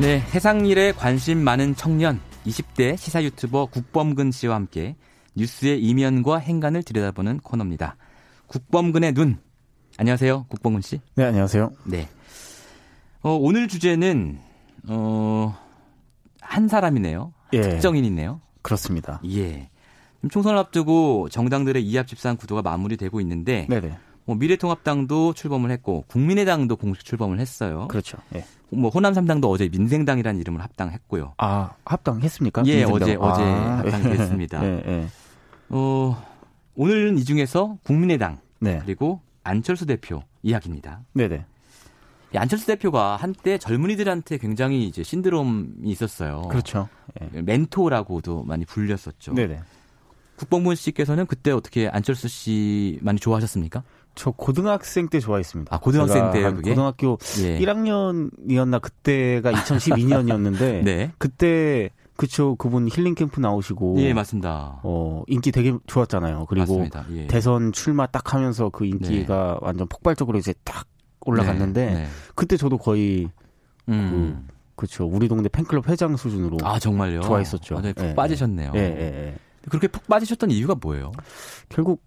Speaker 2: 네, 세상 일에 관심 많은 청년 20대 시사 유튜버 국범근 씨와 함께 뉴스의 이면과 행간을 들여다보는 코너입니다. 국범근의 눈. 안녕하세요, 국범근 씨.
Speaker 8: 네, 안녕하세요.
Speaker 2: 네. 어, 오늘 주제는 어, 한 사람이네요. 예. 특정인이네요.
Speaker 8: 그렇습니다.
Speaker 2: 예. 총선을 앞두고 정당들의 이합 집산 구도가 마무리되고 있는데 네네. 뭐 미래통합당도 출범을 했고 국민의당도 공식 출범을 했어요.
Speaker 8: 그렇죠. 예.
Speaker 2: 뭐 호남 3당도 어제 민생당이라는 이름을 합당했고요.
Speaker 8: 아 합당했습니까?
Speaker 2: 예, 민생당. 어제 아, 어제 합당됐습니다. 예, 예. 어 오늘은 이 중에서 국민의당 네. 그리고 안철수 대표 이야기입니다. 네네. 안철수 대표가 한때 젊은이들한테 굉장히 이제 신드롬이 있었어요.
Speaker 8: 그렇죠.
Speaker 2: 예. 멘토라고도 많이 불렸었죠. 네네. 국방부 씨께서는 그때 어떻게 안철수 씨 많이 좋아하셨습니까?
Speaker 8: 저 고등학생 때 좋아했습니다.
Speaker 2: 아, 고등학생 때요, 그게?
Speaker 8: 고등학교 예. 1학년이었나 그때가 2012년이었는데 네. 그때 그쵸 그분 힐링 캠프 나오시고
Speaker 2: 예 맞습니다.
Speaker 8: 어 인기 되게 좋았잖아요. 그리고 예. 대선 출마 딱 하면서 그 인기가 네. 완전 폭발적으로 이제 딱 올라갔는데 네. 네. 그때 저도 거의 음. 그 그쵸 우리 동네 팬클럽 회장 수준으로
Speaker 2: 아 정말요
Speaker 8: 좋아했었죠. 아,
Speaker 2: 네, 푹 예, 빠지셨네요.
Speaker 8: 예, 예, 예.
Speaker 2: 그렇게 푹 빠지셨던 이유가 뭐예요?
Speaker 8: 결국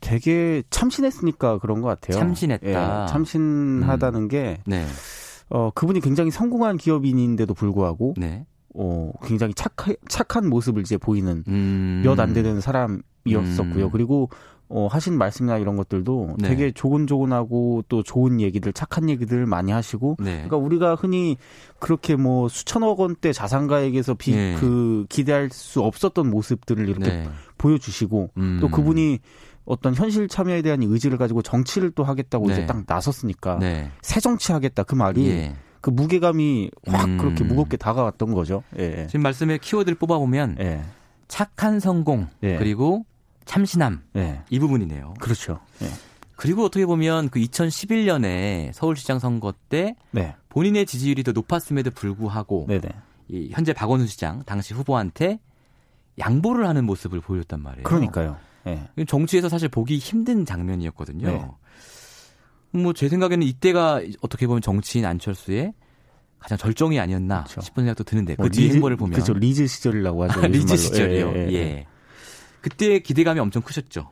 Speaker 8: 되게 참신했으니까 그런 것 같아요.
Speaker 2: 참신했다.
Speaker 8: 예, 참신하다는 음. 게 네. 어, 그분이 굉장히 성공한 기업인인데도 불구하고 네. 어, 굉장히 착, 착한 모습을 이제 보이는 음. 몇안 되는 사람이었었고요. 음. 그리고 어, 하신 말씀이나 이런 것들도 네. 되게 조곤조곤하고 또 좋은 얘기들, 착한 얘기들 많이 하시고, 네. 그러니까 우리가 흔히 그렇게 뭐 수천억 원대 자산가에게서 비, 네. 그 기대할 수 없었던 모습들을 이렇게 네. 보여주시고, 음. 또 그분이 어떤 현실 참여에 대한 의지를 가지고 정치를 또 하겠다고 네. 이제 딱 나섰으니까 네. 새 정치 하겠다 그 말이 예. 그 무게감이 확 음. 그렇게 무겁게 다가왔던 거죠. 예.
Speaker 2: 지금 말씀에 키워드를 뽑아보면 예. 착한 성공 예. 그리고 참신함 예. 이 부분이네요.
Speaker 8: 그렇죠. 예.
Speaker 2: 그리고 어떻게 보면 그 2011년에 서울시장 선거 때 네. 본인의 지지율이 더 높았음에도 불구하고 네네. 이 현재 박원순 시장 당시 후보한테 양보를 하는 모습을 보였단 말이에요.
Speaker 8: 그러니까요.
Speaker 2: 네. 정치에서 사실 보기 힘든 장면이었거든요. 네. 뭐제 생각에는 이때가 어떻게 보면 정치인 안철수의 가장 절정이 아니었나 그렇죠. 싶은 생각도 드는데 뭐 그뒤 행보를 보면
Speaker 8: 그렇죠 리즈 시절이라고 하죠.
Speaker 2: 아, 리즈 시절이요. 예, 예, 예. 그때 기대감이 엄청 크셨죠.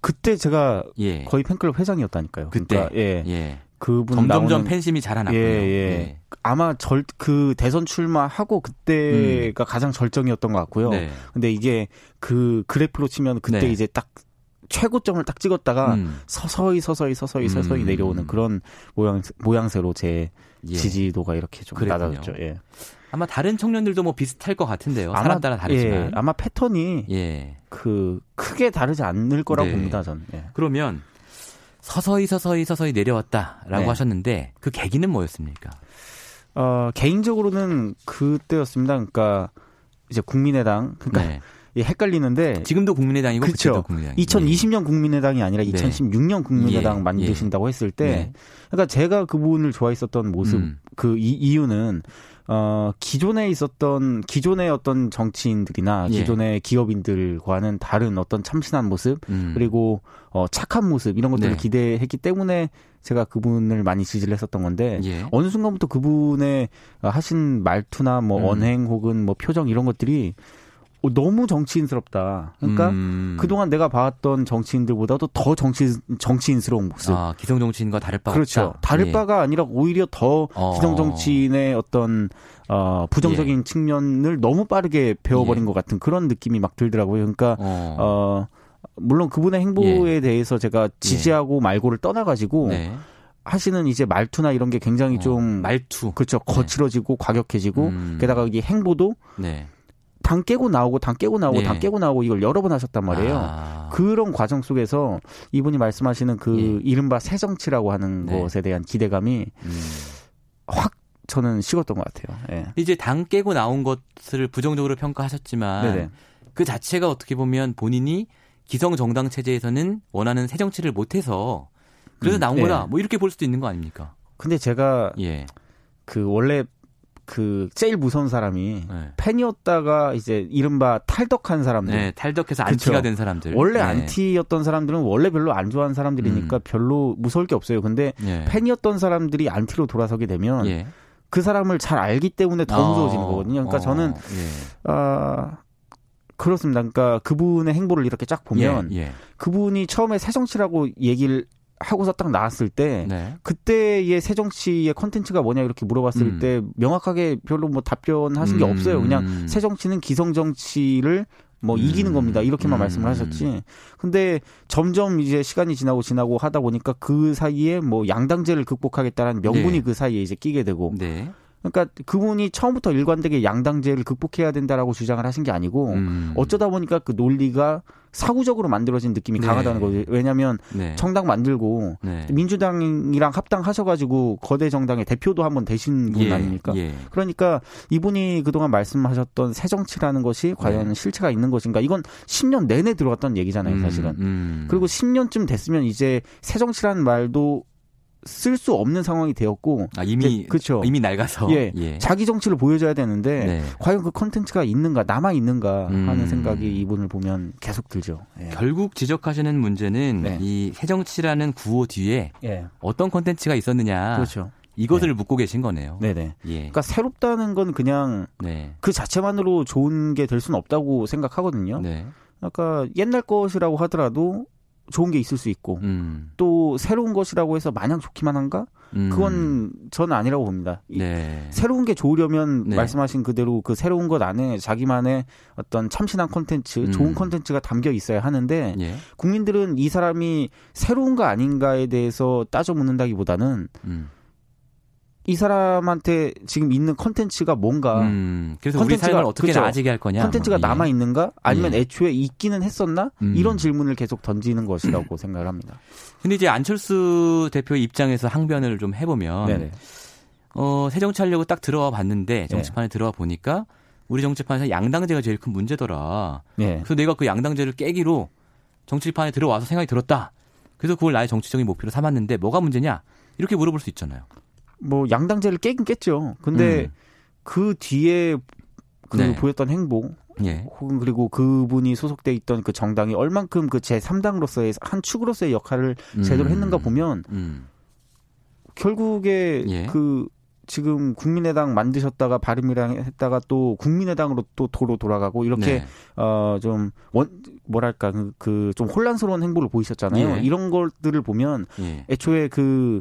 Speaker 8: 그때 제가 예. 거의 팬클럽 회장이었다니까요.
Speaker 2: 그때 그러니까, 예. 예.
Speaker 8: 그분
Speaker 2: 점점점 나오는... 팬심이 자라났고요. 예, 예.
Speaker 8: 예. 아마 절 그 대선 출마하고 그때가 음. 가장 절정이었던 것 같고요. 네. 근데 이게 그 그래프로 치면 그때 네. 이제 딱 최고점을 딱 찍었다가 음. 서서히 서서히 서서히 서서히 음. 내려오는 그런 모양 모양새로 제 예. 지지도가 이렇게 좀 그랬군요. 낮아졌죠. 예.
Speaker 2: 아마 다른 청년들도 뭐 비슷할 것 같은데요. 아마, 사람 따라 다르지만
Speaker 8: 예, 아마 패턴이 예. 그 크게 다르지 않을 거라고 네. 봅니다. 저는. 예.
Speaker 2: 그러면 서서히 서서히 서서히 내려왔다라고 네. 하셨는데 그 계기는 뭐였습니까?
Speaker 8: 어, 개인적으로는 그때였습니다. 그러니까 이제 국민의당 그러니까 네. 예, 헷갈리는데
Speaker 2: 지금도 국민의당이고
Speaker 8: 그렇죠.
Speaker 2: 국민의당.
Speaker 8: 2020년 국민의당이 아니라 2016년 국민의당 예. 만드신다고 예. 했을 때 네. 그러니까 제가 그분을 좋아했었던 모습 음. 그 이, 이유는 어, 기존에 있었던, 기존의 어떤 정치인들이나 예. 기존의 기업인들과는 다른 어떤 참신한 모습, 음. 그리고, 어, 착한 모습, 이런 것들을 네. 기대했기 때문에 제가 그분을 많이 지지를 했었던 건데, 예. 어느 순간부터 그분의 하신 말투나 뭐 음. 언행 혹은 뭐 표정 이런 것들이 어, 너무 정치인스럽다. 그러니까 음. 그동안 내가 봐왔던 정치인들보다도 더 정치 정치인스러운 모습. 아,
Speaker 2: 기성 정치인과 다를 바가
Speaker 8: 그렇죠.
Speaker 2: 없다.
Speaker 8: 다를 예. 바가 아니라 오히려 더 어. 기성 정치인의 어떤 어, 부정적인 예. 측면을 너무 빠르게 배워버린 예. 것 같은 그런 느낌이 막 들더라고요. 그러니까 어, 어 물론 그분의 행보에 예. 대해서 제가 지지하고 말고를 떠나가지고. 네. 하시는 이제 말투나 이런 게 굉장히 어, 좀
Speaker 2: 말투
Speaker 8: 그렇죠 네. 거칠어지고 과격해지고 음. 게다가 이게 행보도 네. 당 깨고 나오고 당 깨고 나오고 네. 당 깨고 나오고 이걸 여러 번 하셨단 말이에요. 아. 그런 과정 속에서 이분이 말씀하시는 그 예. 이른바 새 정치라고 하는 네. 것에 대한 기대감이 음. 확 저는 식었던 것 같아요. 예.
Speaker 2: 이제 당 깨고 나온 것을 부정적으로 평가하셨지만 네네. 그 자체가 어떻게 보면 본인이 기성 정당 체제에서는 원하는 새 정치를 못해서 그래서 음, 나온 예. 거다. 뭐 이렇게 볼 수도 있는 거 아닙니까?
Speaker 8: 근데 제가 예. 그 원래 그 제일 무서운 사람이 네. 팬이었다가 이제 이른바 탈덕한 사람들. 네,
Speaker 2: 탈덕해서 안티가 그쵸? 된 사람들.
Speaker 8: 원래
Speaker 2: 네.
Speaker 8: 안티였던 사람들은 원래 별로 안 좋아하는 사람들이니까 음. 별로 무서울 게 없어요. 근데 네. 팬이었던 사람들이 안티로 돌아서게 되면 예. 그 사람을 잘 알기 때문에 더 어. 무서워지는 거거든요. 그러니까 어. 저는 예. 아 그렇습니다. 그러니까 그분의 행보를 이렇게 쫙 보면 예, 예. 그분이 처음에 새정치라고 얘기를 하고서 딱 나왔을 때 네. 그때의 새정치의 컨텐츠가 뭐냐 이렇게 물어봤을 음. 때 명확하게 별로 뭐 답변하신 음. 게 없어요. 그냥 새정치는 기성 정치를 뭐 음. 이기는 겁니다. 이렇게만 음. 말씀을 하셨지. 근데 점점 이제 시간이 지나고 지나고 하다 보니까 그 사이에 뭐 양당제를 극복하겠다는 명분이 네. 그 사이에 이제 끼게 되고 네. 그러니까 그분이 처음부터 일관되게 양당제를 극복해야 된다라고 주장을 하신 게 아니고 음. 어쩌다 보니까 그 논리가 사후적으로 만들어진 느낌이 네. 강하다는 거죠. 왜냐하면 네. 정당 만들고 네. 민주당이랑 합당하셔가지고 거대 정당의 대표도 한번 되신 분 예. 아닙니까? 예. 그러니까 이분이 그동안 말씀하셨던 새 정치라는 것이 과연 네. 실체가 있는 것인가? 이건 10년 내내 들어왔던 얘기잖아요, 음, 사실은. 음, 음. 그리고 10년쯤 됐으면 이제 새 정치라는 말도 쓸 수 없는 상황이 되었고
Speaker 2: 아, 이미 그렇죠. 이미 낡아서
Speaker 8: 예, 예, 자기 정치를 보여줘야 되는데 네. 과연 그 컨텐츠가 있는가 남아 있는가 하는 음. 생각이 이분을 보면 계속 들죠.
Speaker 2: 예. 결국 지적하시는 문제는 네. 이 새정치라는 구호 뒤에 예. 어떤 컨텐츠가 있었느냐. 그렇죠. 이것을 네. 묻고 계신 거네요.
Speaker 8: 네네. 예. 그러니까 새롭다는 건 그냥 네. 그 자체만으로 좋은 게 될 수는 없다고 생각하거든요. 네. 그러니까 옛날 것이라고 하더라도 좋은 게 있을 수 있고 음. 또 새로운 것이라고 해서 마냥 좋기만 한가? 음. 그건 저는 아니라고 봅니다. 네. 새로운 게 좋으려면 네. 말씀하신 그대로 그 새로운 것 안에 자기만의 어떤 참신한 콘텐츠, 음. 좋은 콘텐츠가 담겨 있어야 하는데 예. 국민들은 이 사람이 새로운 거 아닌가에 대해서 따져 묻는다기보다는 음. 이 사람한테 지금 있는 컨텐츠가 뭔가 음,
Speaker 2: 그래서 우리 삶을 어떻게 그쵸? 나아지게 할 거냐
Speaker 8: 컨텐츠가 뭐, 예. 남아 있는가 아니면 예. 애초에 있기는 했었나 음. 이런 질문을 계속 던지는 것이라고 생각을 합니다.
Speaker 2: 근데 이제 안철수 대표 입장에서 항변을 좀 해보면 네네. 어, 새 정치하려고 딱 들어와 봤는데 네. 정치판에 네. 들어와 보니까 우리 정치판에서 양당제가 제일 큰 문제더라. 네. 그래서 내가 그 양당제를 깨기로 정치판에 들어와서 생각이 들었다. 그래서 그걸 나의 정치적인 목표로 삼았는데 뭐가 문제냐? 이렇게 물어볼 수 있잖아요.
Speaker 8: 뭐 양당제를 깨긴 깼죠. 근데 음. 그 뒤에 그 네. 보였던 행보 예. 혹은 그리고 그분이 소속돼 있던 그 정당이 얼만큼 그 제3당으로서의 한 축으로서의 역할을 음. 제대로 했는가 보면 음. 결국에 예. 그 지금 국민의당 만드셨다가 바른미래당 했다가 또 국민의당으로 또 도로 돌아가고 이렇게 네. 어좀 원 뭐랄까 그좀 그 혼란스러운 행보를 보이셨잖아요. 예. 이런 것들을 보면 예. 애초에 그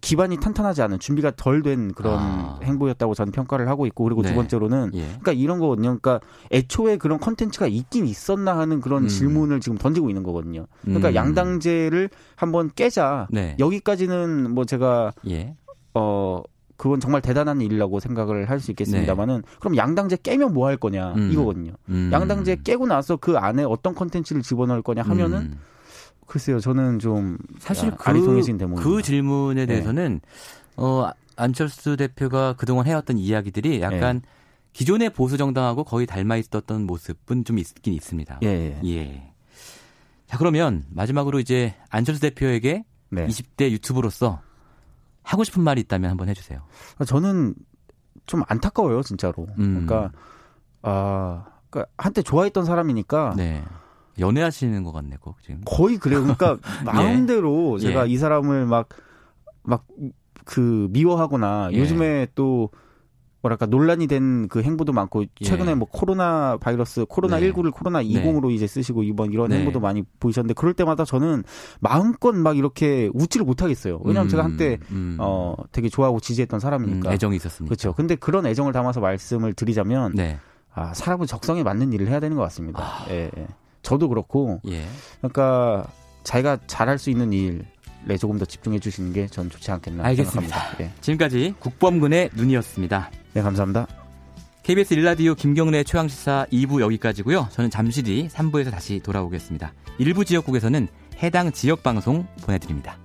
Speaker 8: 기반이 탄탄하지 않은 준비가 덜 된 그런 아. 행보였다고 저는 평가를 하고 있고 그리고 네. 두 번째로는 예. 그러니까 이런 거거든요. 그러니까 애초에 그런 컨텐츠가 있긴 있었나 하는 그런 음. 질문을 지금 던지고 있는 거거든요. 그러니까 음. 양당제를 한번 깨자. 네. 여기까지는 뭐 제가 예. 어 그건 정말 대단한 일이라고 생각을 할 수 있겠습니다만은 네. 그럼 양당제 깨면 뭐 할 거냐 음. 이거거든요. 음. 양당제 깨고 나서 그 안에 어떤 컨텐츠를 집어넣을 거냐 하면은 음. 글쎄요, 저는 좀
Speaker 2: 사실 그, 아리송해진 대목. 그 질문에 네. 대해서는 네. 어 안철수 대표가 그동안 해왔던 이야기들이 약간 네. 기존의 보수 정당하고 거의 닮아 있었던 모습은 좀 있긴 있습니다. 예. 예. 자 그러면 마지막으로 이제 안철수 대표에게 네. 20대 유튜브로서 하고 싶은 말이 있다면 한번 해주세요.
Speaker 8: 저는 좀 안타까워요, 진짜로. 음. 그러니까 아, 그러니까 한때 좋아했던 사람이니까. 네.
Speaker 2: 연애하시는 것 같네, 꼭 지금.
Speaker 8: 거의 그래요. 그러니까 예. 마음대로 예. 제가 예. 이 사람을 막 막 그 미워하거나 예. 요즘에 또 뭐랄까 논란이 된 그 행보도 많고 예. 최근에 예. 뭐 코로나 바이러스 코로나 네. 19를 코로나 20으로 네. 이제 쓰시고 이번 이런 네. 행보도 많이 보이셨는데 그럴 때마다 저는 마음껏 막 이렇게 웃지를 못하겠어요. 왜냐하면 음, 제가 한때 음. 어 되게 좋아하고 지지했던 사람이니까
Speaker 2: 음, 애정이 있었으니까
Speaker 8: 그렇죠. 근데 그런 애정을 담아서 말씀을 드리자면 네. 아 사람은 적성에 맞는 일을 해야 되는 것 같습니다. 아. 예, 예. 저도 그렇고 예. 그러니까 자기가 잘할 수 있는 일에 조금 더 집중해 주시는 게 전 좋지 않겠나 알겠습니다. 생각합니다. 예.
Speaker 2: 지금까지 국범근의 눈이었습니다.
Speaker 8: 네, 감사합니다.
Speaker 2: KBS 일라디오 김경래 최강시사 2부 여기까지고요. 저는 잠시 뒤 3부에서 다시 돌아오겠습니다. 일부 지역국에서는 해당 지역 방송 보내드립니다.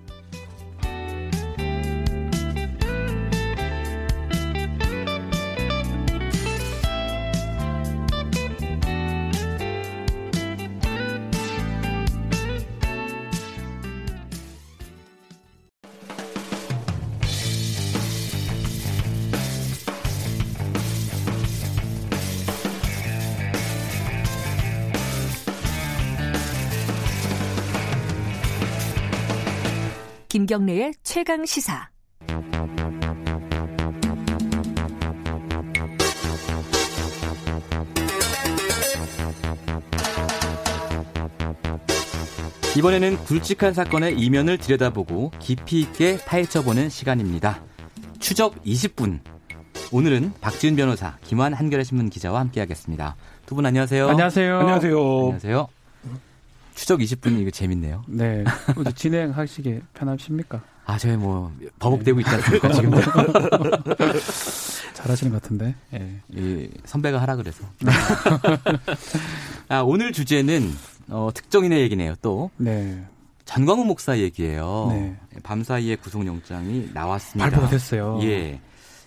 Speaker 9: 김경래의 최강 시사.
Speaker 2: 이번에는 굵직한 사건의 이면을 들여다보고 깊이 있게 파헤쳐보는 시간입니다. 추적 20분. 오늘은 박지은 변호사, 김환 한겨레 신문 기자와 함께하겠습니다. 두 분 안녕하세요.
Speaker 10: 안녕하세요.
Speaker 2: 안녕하세요. 안녕하세요. 추적 20분 이거 재밌네요.
Speaker 10: 네. 진행하시기 편하십니까?
Speaker 2: 아, 저희 뭐 버벅대고 있지 않습니까 지금?
Speaker 10: 잘하시는 것 같은데.
Speaker 2: 예. 이 선배가 하라 그래서. 아, 오늘 주제는 어, 특정인의 얘기네요. 또. 네. 전광훈 목사 얘기예요. 네. 밤 사이에 구속영장이 나왔습니다.
Speaker 10: 발표가 됐어요.
Speaker 2: 예.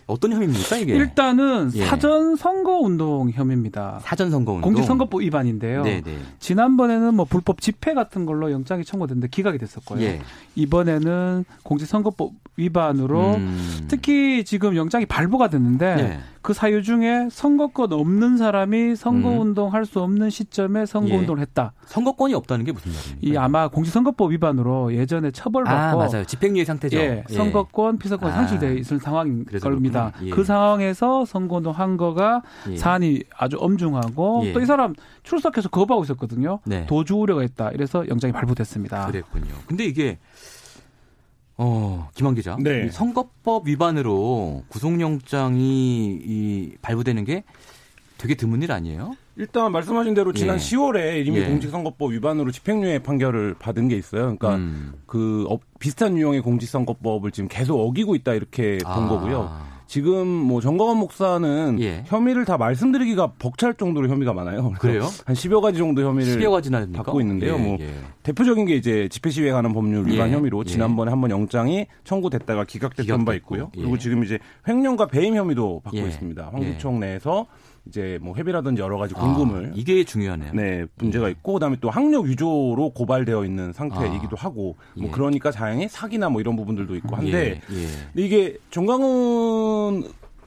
Speaker 2: 어떤 혐의입니까 이게?
Speaker 10: 일단은 예. 사전 선거 운동 혐의입니다.
Speaker 2: 사전 선거 운동.
Speaker 10: 공직선거법 위반인데요. 네네. 네. 지난번에는 뭐 불법 집회 같은 걸로 영장이 청구됐는데 기각이 됐었고요. 예. 이번에는 공직선거법 위반으로 음. 특히 지금 영장이 발부가 됐는데 예. 그 사유 중에 선거권 없는 사람이 선거운동 음. 할수 없는 시점에 선거운동을 예. 했다.
Speaker 2: 선거권이 없다는 게 무슨 말입니까?
Speaker 10: 이 아마 공직선거법 위반으로 예전에 처벌받고
Speaker 2: 아, 맞아요. 집행유예 상태죠.
Speaker 10: 예, 예. 선거권, 피선권 아. 상실돼 있을 상황인 겁니다. 예. 그 상황에서 선거운동 한 거가 예. 사안이 아주 엄중하고 예. 또이 사람 출석해서 거부하고 있었거든요. 네. 도주 우려가 있다. 이래서 영장이 발부됐습니다.
Speaker 2: 그랬군요. 근데 이게 어, 김한 기자. 네. 선거법 위반으로 구속영장이 이 발부되는 게 되게 드문 일 아니에요?
Speaker 11: 일단 말씀하신 대로 지난 예. 10월에 이미 예. 공직선거법 위반으로 집행유예 판결을 받은 게 있어요. 그러니까 음. 그 어, 비슷한 유형의 공직선거법을 지금 계속 어기고 있다 이렇게 본 아. 거고요. 지금 뭐 정광원 목사는 예. 혐의를 다 말씀드리기가 벅찰 정도로 혐의가 많아요.
Speaker 2: 그래요?
Speaker 11: 한 10여 가지 정도 혐의를 10여 가지나 받고 있는데요. 예, 뭐 예. 대표적인 게 이제 집회 시위에 관한 법률 위반 예, 혐의로 예. 지난번에 한 번 영장이 청구됐다가 기각됐던 바 있고요. 그리고 예. 지금 이제 횡령과 배임 혐의도 받고 있습니다. 한기총 내에서 이제 뭐 회비라든지 여러 가지 공금을
Speaker 2: 아, 이게 중요하네요.
Speaker 11: 네 문제가 있고 그다음에 또 학력 위조로 고발되어 있는 상태이기도 아, 하고 뭐 예. 그러니까 다행히 사기나 뭐 이런 부분들도 있고 한데 예, 예. 이게 전광훈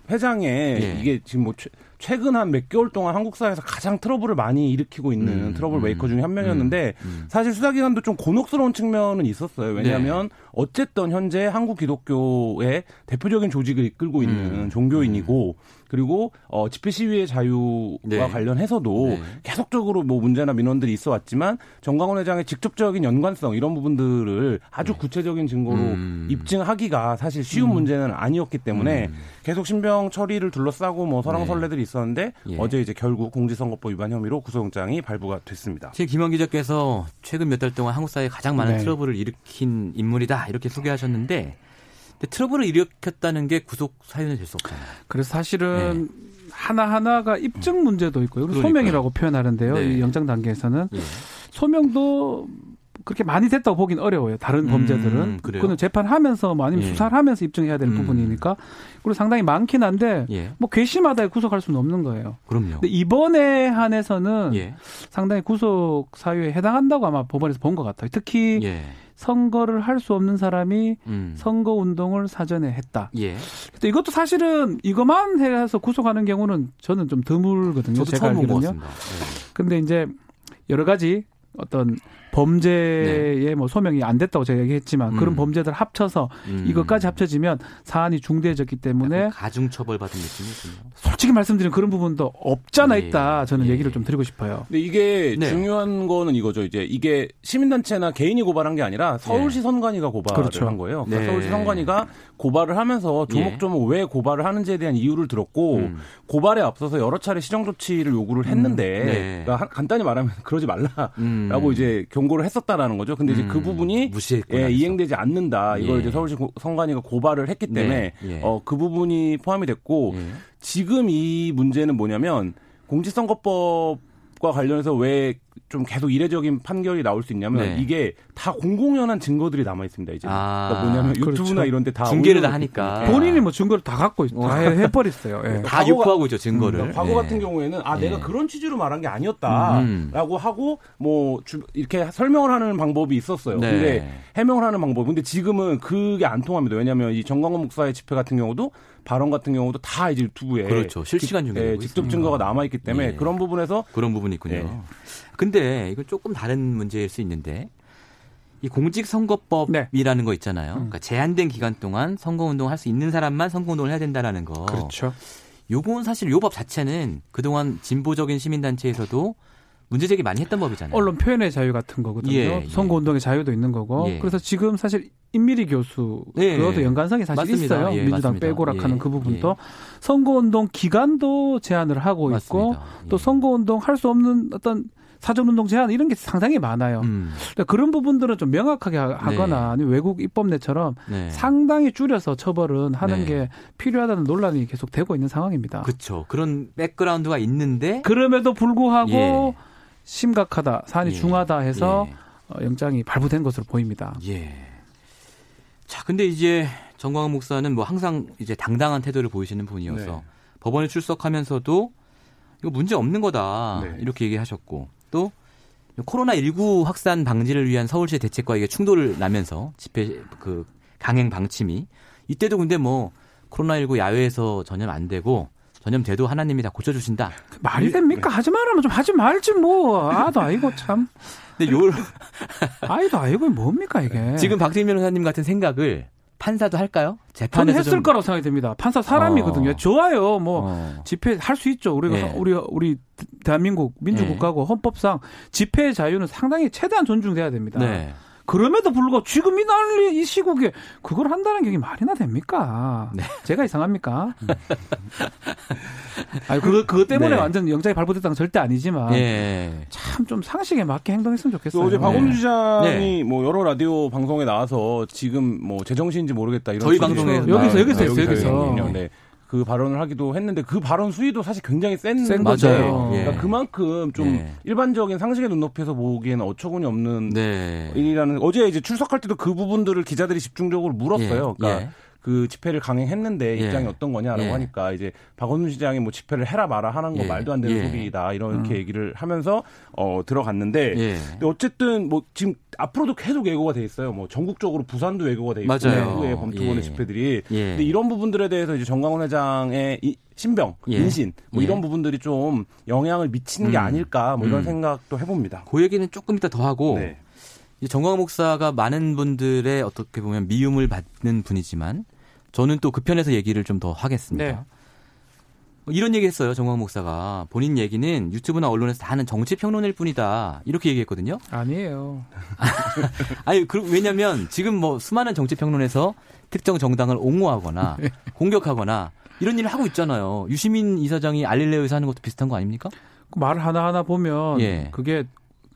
Speaker 11: 회장의 예. 이게 지금 뭐 최, 최근 한 몇 개월 동안 한국 사회에서 가장 트러블을 많이 일으키고 있는 음, 트러블 음, 메이커 중에 한 명이었는데 음, 음. 사실 수사기관도 좀 곤혹스러운 측면은 있었어요. 왜냐하면 네. 어쨌든 현재 한국 기독교의 대표적인 조직을 이끌고 있는 음. 종교인이고 그리고 어 집회 시위의 자유와 네. 관련해서도 네. 계속적으로 뭐 문제나 민원들이 있어 왔지만 정광훈 회장의 직접적인 연관성 이런 부분들을 아주 네. 구체적인 증거로 음. 입증하기가 사실 쉬운 음. 문제는 아니었기 때문에 음. 계속 신병 처리를 둘러싸고 뭐 설왕설래들이 네. 있었는데 예. 어제 이제 결국 공직선거법 위반 혐의로 구속영장이 발부가 됐습니다.
Speaker 2: 제 김원 기자께서 최근 몇 달 동안 한국 사회에 가장 많은 네. 트러블을 일으킨 인물이다 이렇게 소개하셨는데 트러블을 일으켰다는 게 구속 사유는 될 수 없잖아요.
Speaker 10: 그래서 사실은 네. 하나하나가 입증 문제도 있고요. 소명이라고 표현하는데요. 네. 이 영장 단계에서는 예. 소명도 그렇게 많이 됐다고 보긴 어려워요. 다른 음, 범죄들은. 그거는 재판하면서 뭐 아니면 예. 수사를 하면서 입증해야 될 음. 부분이니까. 그리고 상당히 많긴 한데 예. 뭐 괘씸하다에 구속할 수는 없는 거예요.
Speaker 2: 그럼요.
Speaker 10: 근데 이번에 한해서는 예. 상당히 구속 사유에 해당한다고 아마 법원에서 본 것 같아요. 특히 예. 선거를 할 수 없는 사람이 음. 선거 운동을 사전에 했다. 예. 근데 이것도 사실은 이것만 해서 구속하는 경우는 저는 좀 드물거든요.
Speaker 2: 저도 제가 알기로는요. 네.
Speaker 10: 근데 이제 여러 가지 어떤 범죄의 네. 뭐 소명이 안 됐다고 제가 얘기했지만 음. 그런 범죄들 합쳐서 음. 이것까지 합쳐지면 사안이 중대해졌기 때문에
Speaker 2: 가중 처벌 받은 느낌이군요.
Speaker 10: 솔직히 말씀드리면 그런 부분도 없잖아 네. 있다. 저는 예. 얘기를 좀 드리고 싶어요.
Speaker 11: 근데 이게 네. 중요한 거는 이거죠. 이제 이게 시민단체나 개인이 고발한 게 아니라 서울시 네. 선관위가 고발을 그렇죠. 한 거예요. 그러니까 네. 서울시 선관위가 고발을 하면서 조목조목 예. 왜 고발을 하는지에 대한 이유를 들었고 음. 고발에 앞서서 여러 차례 시정 조치를 요구를 했는데 음. 네. 그러니까 간단히 말하면 그러지 말라라고 음. 이제 경고를 했었다라는 거죠. 근데 이제 그 음. 부분이 예, 이행되지 않는다. 이걸 예. 이제 서울시 선관위가 고발을 했기 네. 때문에 네. 예. 어, 그 부분이 포함이 됐고 예. 지금 이 문제는 뭐냐면 공직선거법 과 관련해서 왜 좀 계속 이례적인 판결이 나올 수 있냐면 네. 이게 다 공공연한 증거들이 남아 있습니다. 이제 아, 그러니까 뭐냐면 유튜브나 그렇죠. 이런 데 다
Speaker 2: 중계를 다 하니까
Speaker 10: 본인이 뭐 증거를 다 갖고 있, 다 해버렸어요. 예.
Speaker 2: 다 욕구하고 있죠 증거를. 음,
Speaker 11: 과거 네. 같은 경우에는 아 내가 네. 그런 취지로 말한 게 아니었다라고 음. 하고 뭐 주, 이렇게 설명을 하는 방법이 있었어요. 네. 근데 해명을 하는 방법. 근데 지금은 그게 안 통합니다. 왜냐하면 이 정광훈 목사의 집회 같은 경우도 발언 같은 경우도 다 이제 유튜브에
Speaker 2: 그렇죠. 실시간 중계
Speaker 11: 예, 직접 증거가 남아 있기 때문에 예. 그런 부분에서
Speaker 2: 그런 부분이 있군요. 예. 근데 이건 조금 다른 문제일 수 있는데 이 공직선거법이라는 네. 거 있잖아요. 음. 그러니까 제한된 기간 동안 선거운동 할수 있는 사람만 선거운동을 해야 된다라는 거.
Speaker 10: 그렇죠.
Speaker 2: 요건 사실 요 법 자체는 그동안 진보적인 시민단체에서도 문제 제기 많이 했던 법이잖아요.
Speaker 10: 언론 표현의 자유 같은 거거든요. 예, 예. 선거 운동의 자유도 있는 거고. 예. 그래서 지금 사실 임미리 교수 예, 그것도 연관성이 사실 맞습니다. 있어요. 예, 민주당 맞습니다. 빼고락하는 예, 그 부분도 선거 운동 기간도 제한을 하고 맞습니다. 있고 또 선거 운동 할 수 없는 어떤 사전운동 제한 이런 게 상당히 많아요. 음. 그러니까 그런 부분들은 좀 명확하게 하거나 네. 아니면 외국 입법례처럼 네. 상당히 줄여서 처벌은 하는 네. 게 필요하다는 논란이 계속 되고 있는 상황입니다.
Speaker 2: 그렇죠. 그런 백그라운드가 있는데
Speaker 10: 그럼에도 불구하고 예. 심각하다, 사안이 예. 중하다 해서 예. 어, 영장이 발부된 것으로 보입니다.
Speaker 2: 예. 자, 근데 이제 정광훈 목사는 뭐 항상 이제 당당한 태도를 보이시는 분이어서 네. 법원에 출석하면서도 이거 문제 없는 거다 네. 이렇게 얘기하셨고 또 코로나 19 확산 방지를 위한 서울시의 대책과 이게 충돌을 나면서 집회 그 강행 방침이 이때도 근데 뭐 코로나 19 야외에서 전염 안 되고 전염돼도 하나님이 다 고쳐주신다.
Speaker 10: 말이 됩니까? 네. 하지 말라면 좀 하지 말지 뭐. 아도 아이고 참.
Speaker 2: 근데 요
Speaker 10: 아이도 아이고 뭡니까 이게.
Speaker 2: 지금 박진 변호사님 같은 생각을 판사도 할까요?
Speaker 10: 재판에서 했을 좀... 거라고 생각이 됩니다. 판사 사람이거든요. 어. 좋아요. 뭐 어. 집회 할 수 있죠. 우리가 네. 우리 우리 대한민국 민주국가고 네. 헌법상 집회 자유는 상당히 최대한 존중돼야 됩니다. 네. 그럼에도 불구하고 지금 이 난리 이 시국에 그걸 한다는 게 말이나 됩니까? 네. 제가 이상합니까? 아니 그거 그것 때문에 네. 완전 영장이 발부됐다는 절대 아니지만 네. 참좀 상식에 맞게 행동했으면 좋겠어요.
Speaker 11: 어제 박원주 지장이 네. 뭐 여러 라디오 방송에 나와서 지금 뭐 제정신인지 모르겠다 이런
Speaker 2: 저희 방송에
Speaker 10: 여기서 여기서 했어요. 여기서.
Speaker 11: 여기서. 네. 그 발언을 하기도 했는데 그 발언 수위도 사실 굉장히 센, 센 거죠. 예. 그러니까 그만큼 좀 예. 일반적인 상식의 눈높이에서 보기에는 어처구니 없는 네. 일이라는 어제 이제 출석할 때도 그 부분들을 기자들이 집중적으로 물었어요. 예. 그러니까 예. 그 집회를 강행했는데 예. 입장이 어떤 거냐라고 예. 하니까 이제 박원순 시장이 뭐 집회를 해라 마라 하는 거 예. 말도 안 되는 예. 소리다 이렇게 음. 얘기를 하면서 어 들어갔는데 예. 근데 어쨌든 뭐 지금 앞으로도 계속 예고가 돼 있어요. 뭐 전국적으로 부산도 예고가 돼 있고 내부의 범투본의 예. 집회들이 근데 이런 부분들에 대해서 이제 정광훈 회장의 이 신병, 인신 뭐 이런 부분들이 좀 영향을 미치는 음. 게 아닐까 뭐 이런 음. 생각도 해봅니다.
Speaker 2: 그 얘기는 조금 이따 더 하고. 네. 정광 목사가 많은 분들의 어떻게 보면 미움을 받는 분이지만 저는 또 그 편에서 얘기를 좀 더 하겠습니다. 네. 이런 얘기 했어요, 정광 목사가. 본인 얘기는 유튜브나 언론에서 다 하는 정치 평론일 뿐이다. 이렇게 얘기했거든요.
Speaker 10: 아니에요.
Speaker 2: 아니, 그, 왜냐면 지금 뭐 수많은 정치 평론에서 특정 정당을 옹호하거나 네. 공격하거나 이런 일을 하고 있잖아요. 유시민 이사장이 알릴레오에서 하는 것도 비슷한 거 아닙니까?
Speaker 10: 그 말 하나하나 보면 예. 그게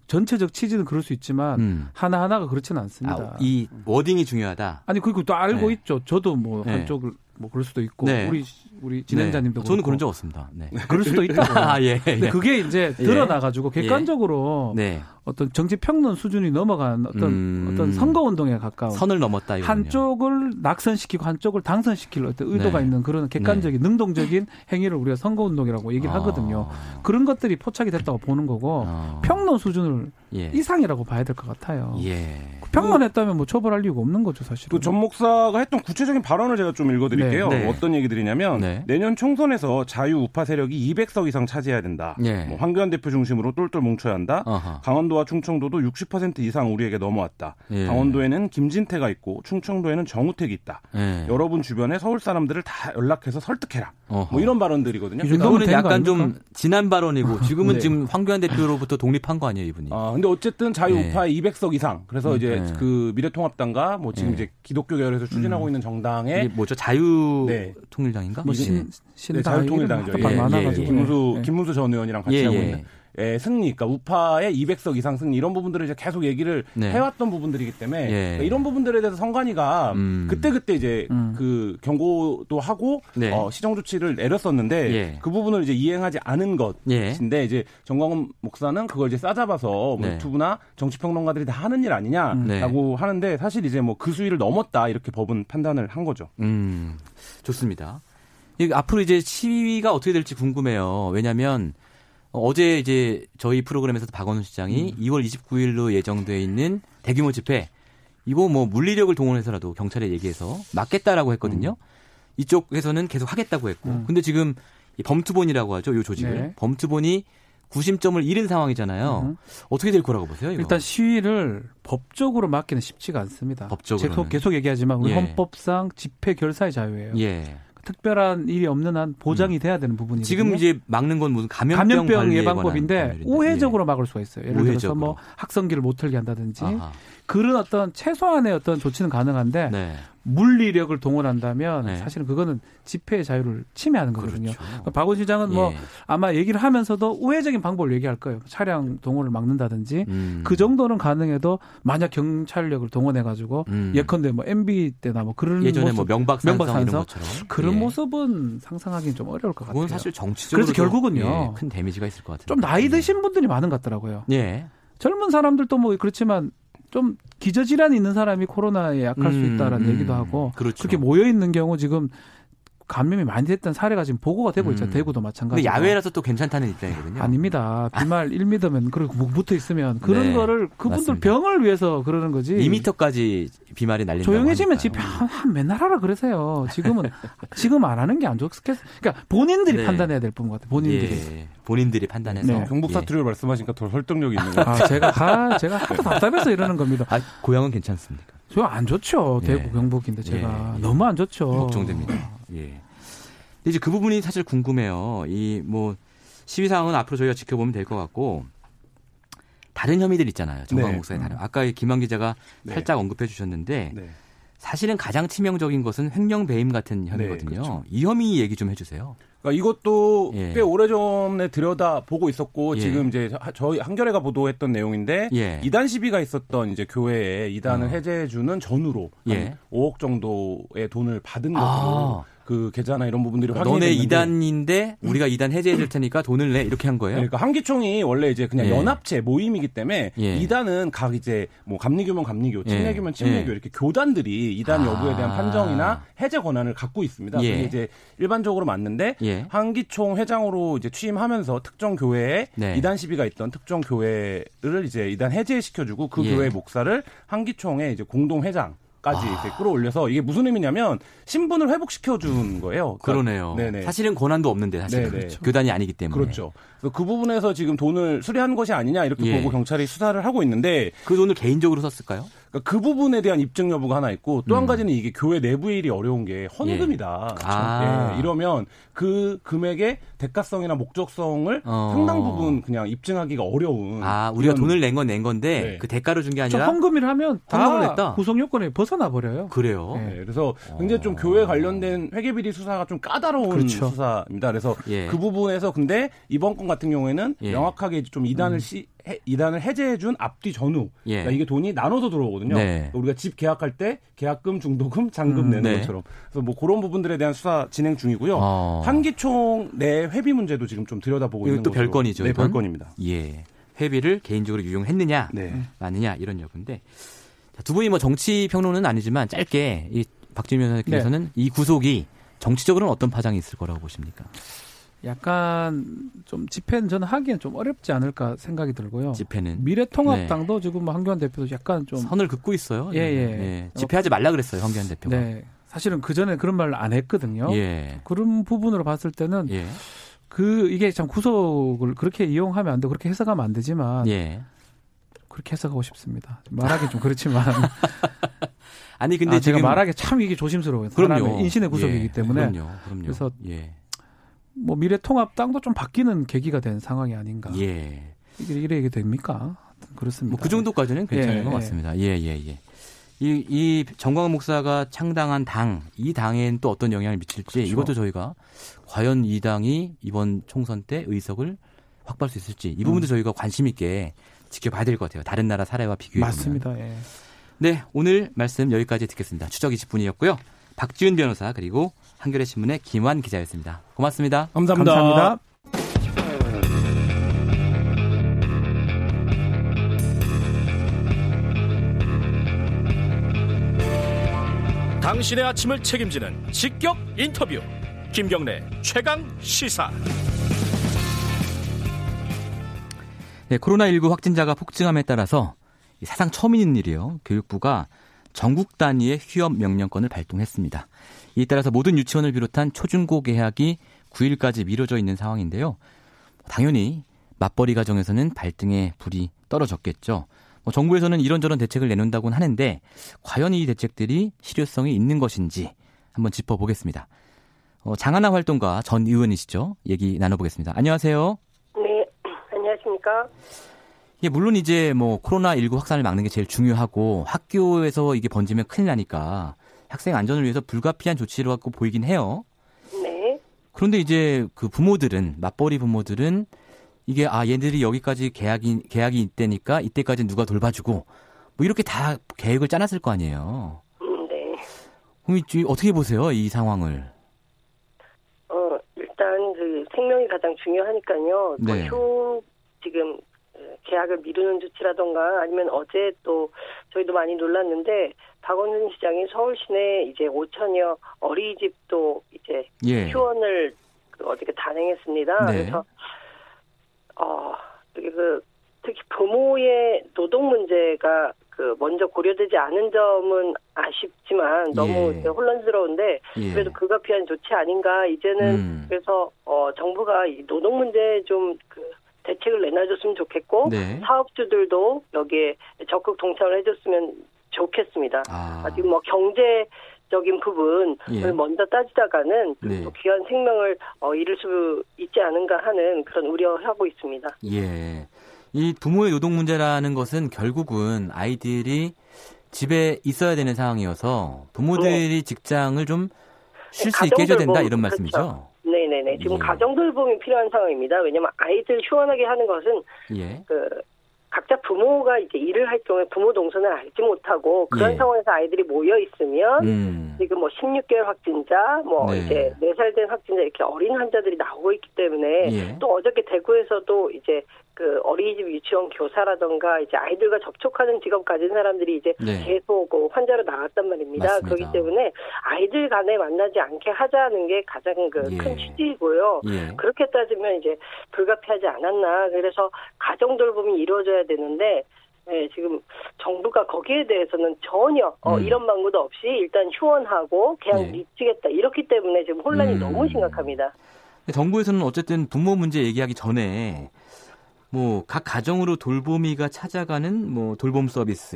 Speaker 10: 전체적 취지는 그럴 수 있지만 음. 하나 하나가 그렇지는 않습니다. 아,
Speaker 2: 이 워딩이 중요하다.
Speaker 10: 아니 그리고 또 알고 네. 있죠. 저도 뭐 네. 한쪽을 뭐 그럴 수도 있고 네. 우리 우리 진행자님도
Speaker 2: 네. 저는 그런 적 없습니다. 네.
Speaker 10: 그럴 수도 있다. 아, 예. 근데 그게 이제 예. 드러나 가지고 예. 객관적으로 네. 어떤 정치 평론 수준이 넘어간 어떤 음... 어떤 선거 운동에 가까운
Speaker 2: 선을 넘었다
Speaker 10: 이거군요. 한쪽을 낙선시키고 한쪽을 당선시킬 어떤 의도가 네. 있는 그런 객관적인 네. 능동적인 행위를 우리가 선거 운동이라고 얘기를 아... 하거든요. 그런 것들이 포착이 됐다고 보는 거고 아... 평론 수준을 예. 이상이라고 봐야 될 것 같아요. 예. 평론했다면 뭐 처벌할 이유가 없는 거죠, 사실은.
Speaker 11: 그 전 목사가 했던 구체적인 발언을 제가 좀 읽어드릴게요. 네. 네. 어떤 얘기들이냐면 네. 내년 총선에서 자유 우파 세력이 200석 이상 차지해야 된다. 네. 뭐 황교안 대표 중심으로 똘똘 뭉쳐야 한다. 어허. 강원도 와 충청도도 60% 이상 우리에게 넘어왔다. 예. 강원도에는 김진태가 있고 충청도에는 정우택이 있다. 예. 여러분 주변에 서울 사람들을 다 연락해서 설득해라. 어허. 뭐 이런 발언들이거든요.
Speaker 2: 이거는 약간 좀 지난 발언이고 지금은 네. 지금 황교안 대표로부터 독립한 거 아니에요, 이분이?
Speaker 11: 아, 근데 어쨌든 자유 우파에 200석 이상. 그래서 음, 이제 네. 그 미래통합당과 뭐 지금 네. 이제 기독교 계열에서 추진하고 음. 있는 정당의
Speaker 2: 뭐죠? 자유 네. 통일당인가?
Speaker 10: 뭐 신, 신
Speaker 11: 네, 자유통일당이죠. 예, 예, 예. 김문수 김문수 전 의원이랑 같이 예, 하고 예. 있는 예, 승리, 그러니까 우파의 200석 이상 승리 이런 부분들을 이제 계속 얘기를 네. 해왔던 부분들이기 때문에 예. 그러니까 이런 부분들에 대해서 선관위가 음. 그때 그때 이제 음. 그 경고도 하고 네. 어, 시정 조치를 내렸었는데 예. 그 부분을 이제 이행하지 않은 것인데 예. 이제 정광훈 목사는 그걸 이제 싸잡아서 뭐 네. 유튜브나 정치 평론가들이 다 하는 일 아니냐라고 음. 네. 하는데 사실 이제 뭐 그 수위를 넘었다 이렇게 법은 판단을 한 거죠. 음,
Speaker 2: 좋습니다. 앞으로 이제 시위가 어떻게 될지 궁금해요. 왜냐하면 어제 이제 저희 프로그램에서도 박원순 시장이 음. 2월 29일로 예정돼 있는 대규모 집회 이거 뭐 물리력을 동원해서라도 경찰에 얘기해서 막겠다라고 했거든요. 음. 이쪽에서는 계속 하겠다고 했고. 음. 근데 지금 이 범투본이라고 하죠. 이 조직을. 네. 범투본이 구심점을 잃은 상황이잖아요. 음. 어떻게 될 거라고 보세요? 이거?
Speaker 10: 일단 시위를 법적으로 막기는 쉽지가 않습니다.
Speaker 2: 법적으로
Speaker 10: 계속, 계속 얘기하지만 우리 예. 헌법상 집회 결사의 자유예요. 예. 특별한 일이 없는 한 보장이 음. 돼야 되는 부분이죠.
Speaker 2: 지금 이제 막는 건 무슨 감염병,
Speaker 10: 감염병 예방법인데 우회적으로 예. 막을 수가 있어요. 예를 우회적으로. 들어서 뭐 학성기를 못 틀게 한다든지 아하. 그런 어떤 최소한의 어떤 조치는 가능한데 네. 물리력을 동원한다면 네. 사실은 그거는 집회의 자유를 침해하는 거거든요. 그렇죠. 박원 시장은 뭐 예. 뭐 아마 얘기를 하면서도 우회적인 방법을 얘기할 거예요. 차량 동원을 막는다든지 음. 그 정도는 가능해도 만약 경찰력을 동원해 가지고 음. 예컨대 뭐 MB 때나 뭐 그런
Speaker 2: 예전에 뭐 모습, 뭐 명박산성 것처럼
Speaker 10: 그런 예. 모습은 상상하기는 좀 어려울 것 같아요.
Speaker 2: 사실 정치적으로
Speaker 10: 그래서 결국은요
Speaker 2: 예, 큰 데미지가 있을 것 같아요.
Speaker 10: 좀 나이 드신 분들이 많은 것 같더라고요. 예. 젊은 사람들도 뭐 그렇지만 좀 기저질환이 있는 사람이 코로나에 약할 음, 수 있다라는 음, 얘기도 하고 그렇죠. 그렇게 모여 있는 경우 지금 감염이 많이 됐던 사례가 지금 보고가 되고 있죠. 음. 대구도 마찬가지고.
Speaker 2: 야외라서 또 괜찮다는 입장이거든요.
Speaker 10: 아닙니다. 비말 1미터면 그리고 붙어 있으면 그런 네. 거를 그분들 맞습니다. 병을 위해서 그러는 거지.
Speaker 2: 2미터까지 비말이 날린다.
Speaker 10: 조용해지면 한 맨날 하라 그러세요. 지금은 지금 안 하는 게 안 좋겠어. 그러니까 본인들이 네. 판단해야 될 부분 같아요. 본인들이. 예.
Speaker 2: 본인들이 판단해서. 네.
Speaker 11: 경북 사투리를 예. 말씀하시니까 더 설득력이 있는 것 같아요.
Speaker 10: 아, 제가 아, 제가 하도 답답해서 이러는 겁니다.
Speaker 2: 아, 고향은 괜찮습니까?
Speaker 10: 저 안 좋죠. 대구 예. 경북인데 제가 예. 너무 안 좋죠.
Speaker 2: 걱정됩니다. 예. 이제 그 부분이 사실 궁금해요. 이 뭐 시위 상황은 앞으로 저희가 지켜보면 될 것 같고 다른 혐의들 있잖아요. 정광 네. 목사의 다른. 아까 김한 기자가 네. 살짝 언급해 주셨는데 네. 사실은 가장 치명적인 것은 횡령 배임 같은 혐의거든요. 네, 그렇죠. 이 혐의 얘기 좀 해주세요.
Speaker 11: 그러니까 이것도 예. 꽤 오래전에 들여다 보고 있었고 예. 지금 이제 저희 한겨레가 보도했던 내용인데 예. 이단 시비가 있었던 이제 교회에 이단을 어. 해제해 주는 전후로 예. 5억 정도의 돈을 받은 것으로 아. 그 계좌나 이런 부분들이
Speaker 2: 그러니까
Speaker 11: 확인이
Speaker 2: 너네 이단인데 우리가 이단 해제해 줄 테니까 돈을 내 이렇게 한 거예요?
Speaker 11: 그러니까 한기총이 원래 이제 그냥 예. 연합체 모임이기 때문에 예. 이단은 각 이제 뭐 감리교면 감리교, 예. 침례교면 침례교 예. 이렇게 교단들이 이단 아. 여부에 대한 판정이나 해제 권한을 갖고 있습니다. 예. 그게 이제 일반적으로 맞는데 예. 한기총 회장으로 이제 취임하면서 특정 교회에 네. 이단 시비가 있던 특정 교회를 이제 이단 해제시켜 주고 그 교회 목사를 한기총의 이제 공동 회장 까지 아. 끌어올려서 이게 무슨 의미냐면 신분을 회복시켜 준 거예요.
Speaker 2: 그러니까, 그러네요 네네. 사실은 권한도 없는데 사실 그렇죠. 교단이 아니기 때문에.
Speaker 11: 그렇죠. 그 부분에서 지금 돈을 수리한 것이 아니냐 이렇게 예. 보고 경찰이 수사를 하고 있는데
Speaker 2: 그 돈을 개인적으로 썼을까요?
Speaker 11: 그러니까 그 부분에 대한 입증 여부가 하나 있고 또한 음. 가지는 이게 교회 내부의 일이 어려운 게 헌금이다. 예. 아. 예. 이러면 그 금액의 대가성이나 목적성을 어. 상당 부분 그냥 입증하기가 어려운.
Speaker 2: 아 우리가 돈을 낸 건낸 건데 네. 그 대가로 준 게 아니라
Speaker 10: 헌금을 하면 다 냈다. 구성 요건에 벗어나 버려요.
Speaker 2: 그래요.
Speaker 11: 네. 그래서 굉장히 좀 어. 교회 관련된 회계비리 수사가 좀 까다로운 그렇죠. 수사입니다. 그래서 예. 그 부분에서 근데 이번 건 같은 경우에는 예. 명확하게 좀 이단을 음. 시, 해, 이단을 해제해준 앞뒤 전후 예. 그러니까 이게 돈이 나눠서 들어오거든요. 네. 그러니까 우리가 집 계약할 때 계약금, 중도금, 잔금 음, 내는 네. 것처럼 그래서 뭐 그런 부분들에 대한 수사 진행 중이고요. 어. 한기총 내 회비 문제도 지금 좀 들여다보고 있는
Speaker 2: 또 별건이죠.
Speaker 11: 네, 별건입니다.
Speaker 2: 예. 회비를 개인적으로 유용했느냐, 네. 마느냐 이런 여부인데 두 분이 뭐 정치 평론은 아니지만 짧게 이 박지민 변호사께서는 네. 이 구속이 정치적으로는 어떤 파장이 있을 거라고 보십니까?
Speaker 10: 약간 좀 집회는 저는 하기엔 좀 어렵지 않을까 생각이 들고요.
Speaker 2: 집회는
Speaker 10: 미래통합당도 네. 지금 뭐 황교안 대표도 약간 좀
Speaker 2: 선을 긋고 있어요.
Speaker 10: 예, 예. 예.
Speaker 2: 집회하지 말라 그랬어요, 황교안 대표가.
Speaker 10: 네. 사실은 그 전에 그런 말을 안 했거든요. 예. 그런 부분으로 봤을 때는 예. 그 이게 참 구속을 그렇게 이용하면 안 되고 그렇게 해석하면 안 되지만 예. 그렇게 해석하고 싶습니다. 말하기 좀 그렇지만
Speaker 2: 아니 근데
Speaker 10: 아, 제가 말하기 참 이게 조심스러워요. 그럼요. 인신의 구속이기 예. 때문에
Speaker 2: 그럼요. 그럼요.
Speaker 10: 그래서 예. 뭐 미래통합당도 좀 바뀌는 계기가 된 상황이 아닌가. 예. 이게 이래 됩니까? 그렇습니다.
Speaker 2: 뭐 그 정도까지는 괜찮은 예, 것 같습니다. 예, 예, 예. 이, 이 정광훈 목사가 창당한 당, 이 당엔 또 어떤 영향을 미칠지 그렇죠. 이것도 저희가 과연 이 당이 이번 총선 때 의석을 확보할 수 있을지 이 부분도 음. 저희가 관심 있게 지켜봐야 될 것 같아요. 다른 나라 사례와 비교해.
Speaker 10: 맞습니다. 예.
Speaker 2: 네, 오늘 말씀 여기까지 듣겠습니다. 추적 20분이었고요. 박지훈 변호사 그리고 한겨레 신문의 김환 기자였습니다. 고맙습니다.
Speaker 11: 감사합니다. 감사합니다.
Speaker 1: 당신의 아침을 책임지는 직격 인터뷰 김경래 최강 시사
Speaker 2: 네, 코로나19 확진자가 폭증함에 따라서 사상 처음 있는 일이요. 교육부가 전국 단위의 휴업 명령권을 발동했습니다. 이에 따라서 모든 유치원을 비롯한 초중고 개학이 9일까지 미뤄져 있는 상황인데요. 당연히 맞벌이 가정에서는 발등에 불이 떨어졌겠죠. 뭐 정부에서는 이런저런 대책을 내놓는다고는 하는데 과연 이 대책들이 실효성이 있는 것인지 한번 짚어보겠습니다. 어, 장하나 활동가 전 의원이시죠? 얘기 나눠보겠습니다. 안녕하세요.
Speaker 12: 네, 안녕하십니까?
Speaker 2: 예, 물론 이제 뭐 코로나19 확산을 막는 게 제일 중요하고 학교에서 이게 번지면 큰일 나니까 학생 안전을 위해서 불가피한 조치로 갖고 보이긴 해요.
Speaker 12: 네.
Speaker 2: 그런데 이제 그 부모들은 맞벌이 부모들은 이게 아 얘들이 여기까지 계약이 계약이 있대니까 이때까지 누가 돌봐주고 뭐 이렇게 다 계획을 짜놨을 거 아니에요.
Speaker 12: 음, 네.
Speaker 2: 그럼 어떻게 보세요 이 상황을?
Speaker 12: 어 일단 그 생명이 가장 중요하니까요. 네. 더 지금 계약을 미루는 조치라던가 아니면 어제 또 저희도 많이 놀랐는데 박원순 시장이 서울 시내 이제 5천여 어린이집도 이제 예. 휴원을 그 어저께 단행했습니다. 네. 그래서 어 그 특히 부모의 노동 문제가 그 먼저 고려되지 않은 점은 아쉽지만 너무 예. 혼란스러운데 예. 그래도 그가 필요한 조치 아닌가 이제는 음. 그래서 어 정부가 이 노동 문제 좀그 대책을 내놔줬으면 좋겠고 네. 사업주들도 여기에 적극 동참을 해줬으면 좋겠습니다. 아. 지금 뭐 경제 적인 부분을 예. 먼저 따지다가는 네. 또 귀한 생명을 어, 잃을 수 있지 않은가 하는 그런 우려하고 있습니다.
Speaker 2: 예. 이 부모의 노동 문제라는 것은 결국은 아이들이 집에 있어야 되는 상황이어서 부모들이 네. 직장을 좀 쉴수 있게 해줘야 된다 이런 그렇죠. 말씀이죠.
Speaker 12: 네네네. 지금 예. 가정 돌봄이 필요한 상황입니다. 왜냐하면 아이들 휴원하게 하는 것은 예. 그 각자 부모가 이제 일을 할 경우에 부모 동선을 알지 못하고 그런 예. 상황에서 아이들이 모여 있으면 음. 지금 뭐 16개월 확진자, 뭐 네. 이제 4살 된 확진자 이렇게 어린 환자들이 나오고 있기 때문에 예. 또 어저께 대구에서도 이제 그 어린이집 유치원 교사라던가 이제 아이들과 접촉하는 직업 가진 사람들이 이제 네. 계속 그 환자로 나왔단 말입니다. 맞습니다. 그렇기 때문에 아이들 간에 만나지 않게 하자는 게 가장 그큰 예. 취지이고요. 예. 그렇게 따지면 이제 불가피하지 않았나. 그래서 가정 돌봄이 이루어져야 되는데 네, 지금 정부가 거기에 대해서는 전혀 어, 음. 이런 방구도 없이 일단 휴원하고 그냥 예. 미치겠다 이렇기 때문에 지금 혼란이 음. 너무 심각합니다.
Speaker 2: 정부에서는 어쨌든 부모 문제 얘기하기 전에 뭐 각 가정으로 돌보미가 찾아가는 뭐 돌봄 서비스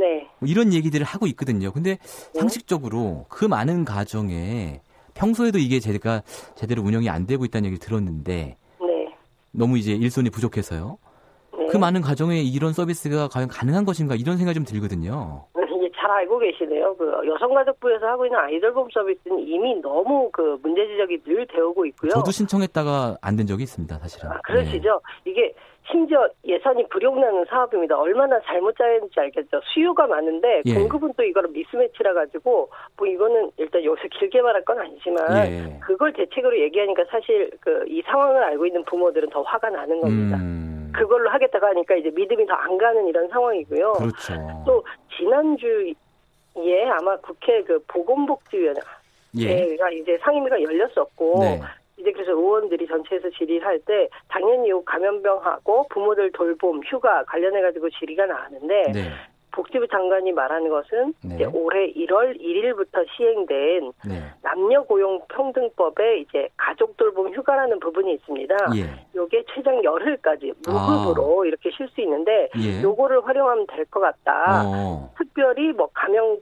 Speaker 2: 네. 뭐 이런 얘기들을 하고 있거든요. 근데 네. 상식적으로 그 많은 가정에 평소에도 이게 제가 제대로 운영이 안 되고 있다는 얘기를 들었는데 네. 너무 이제 일손이 부족해서요. 네. 그 많은 가정에 이런 서비스가 과연 가능한 것인가 이런 생각이 좀 들거든요.
Speaker 12: 잘 알고 계시네요. 그 여성가족부에서 하고 있는 아이돌봄 서비스는 이미 너무 그 문제 지적이 늘 되어오고 있고요.
Speaker 2: 저도 신청했다가 안 된 적이 있습니다, 사실은.
Speaker 12: 아, 그러시죠. 네. 이게 심지어 예산이 불용나는 사업입니다. 얼마나 잘못 짜였는지 알겠죠. 수요가 많은데 예. 공급은 또 이거를 미스매치라 가지고 뭐 이거는 일단 여기서 길게 말할 건 아니지만 예. 그걸 대책으로 얘기하니까 사실 그 이 상황을 알고 있는 부모들은 더 화가 나는 겁니다. 음. 그걸로 하겠다고 하니까 이제 믿음이 더 안 가는 이런 상황이고요.
Speaker 2: 그렇죠.
Speaker 12: 또 지난주에 아마 국회 그 보건복지위원회가 예. 이제 상임위가 열렸었고 네. 이제 그래서 의원들이 전체에서 질의를 할 때 당연히 감염병하고 부모들 돌봄, 휴가 관련해 가지고 질의가 나왔는데 네. 복지부 장관이 말하는 것은 네. 이제 올해 1월 1일부터 시행된 네. 남녀 고용 평등법에 이제 가족 돌봄 휴가라는 부분이 있습니다. 예. 요게 최장 열흘까지 무급으로 아. 이렇게 쉴 수 있는데 예. 요거를 활용하면 될 것 같다. 어. 특별히 뭐 감염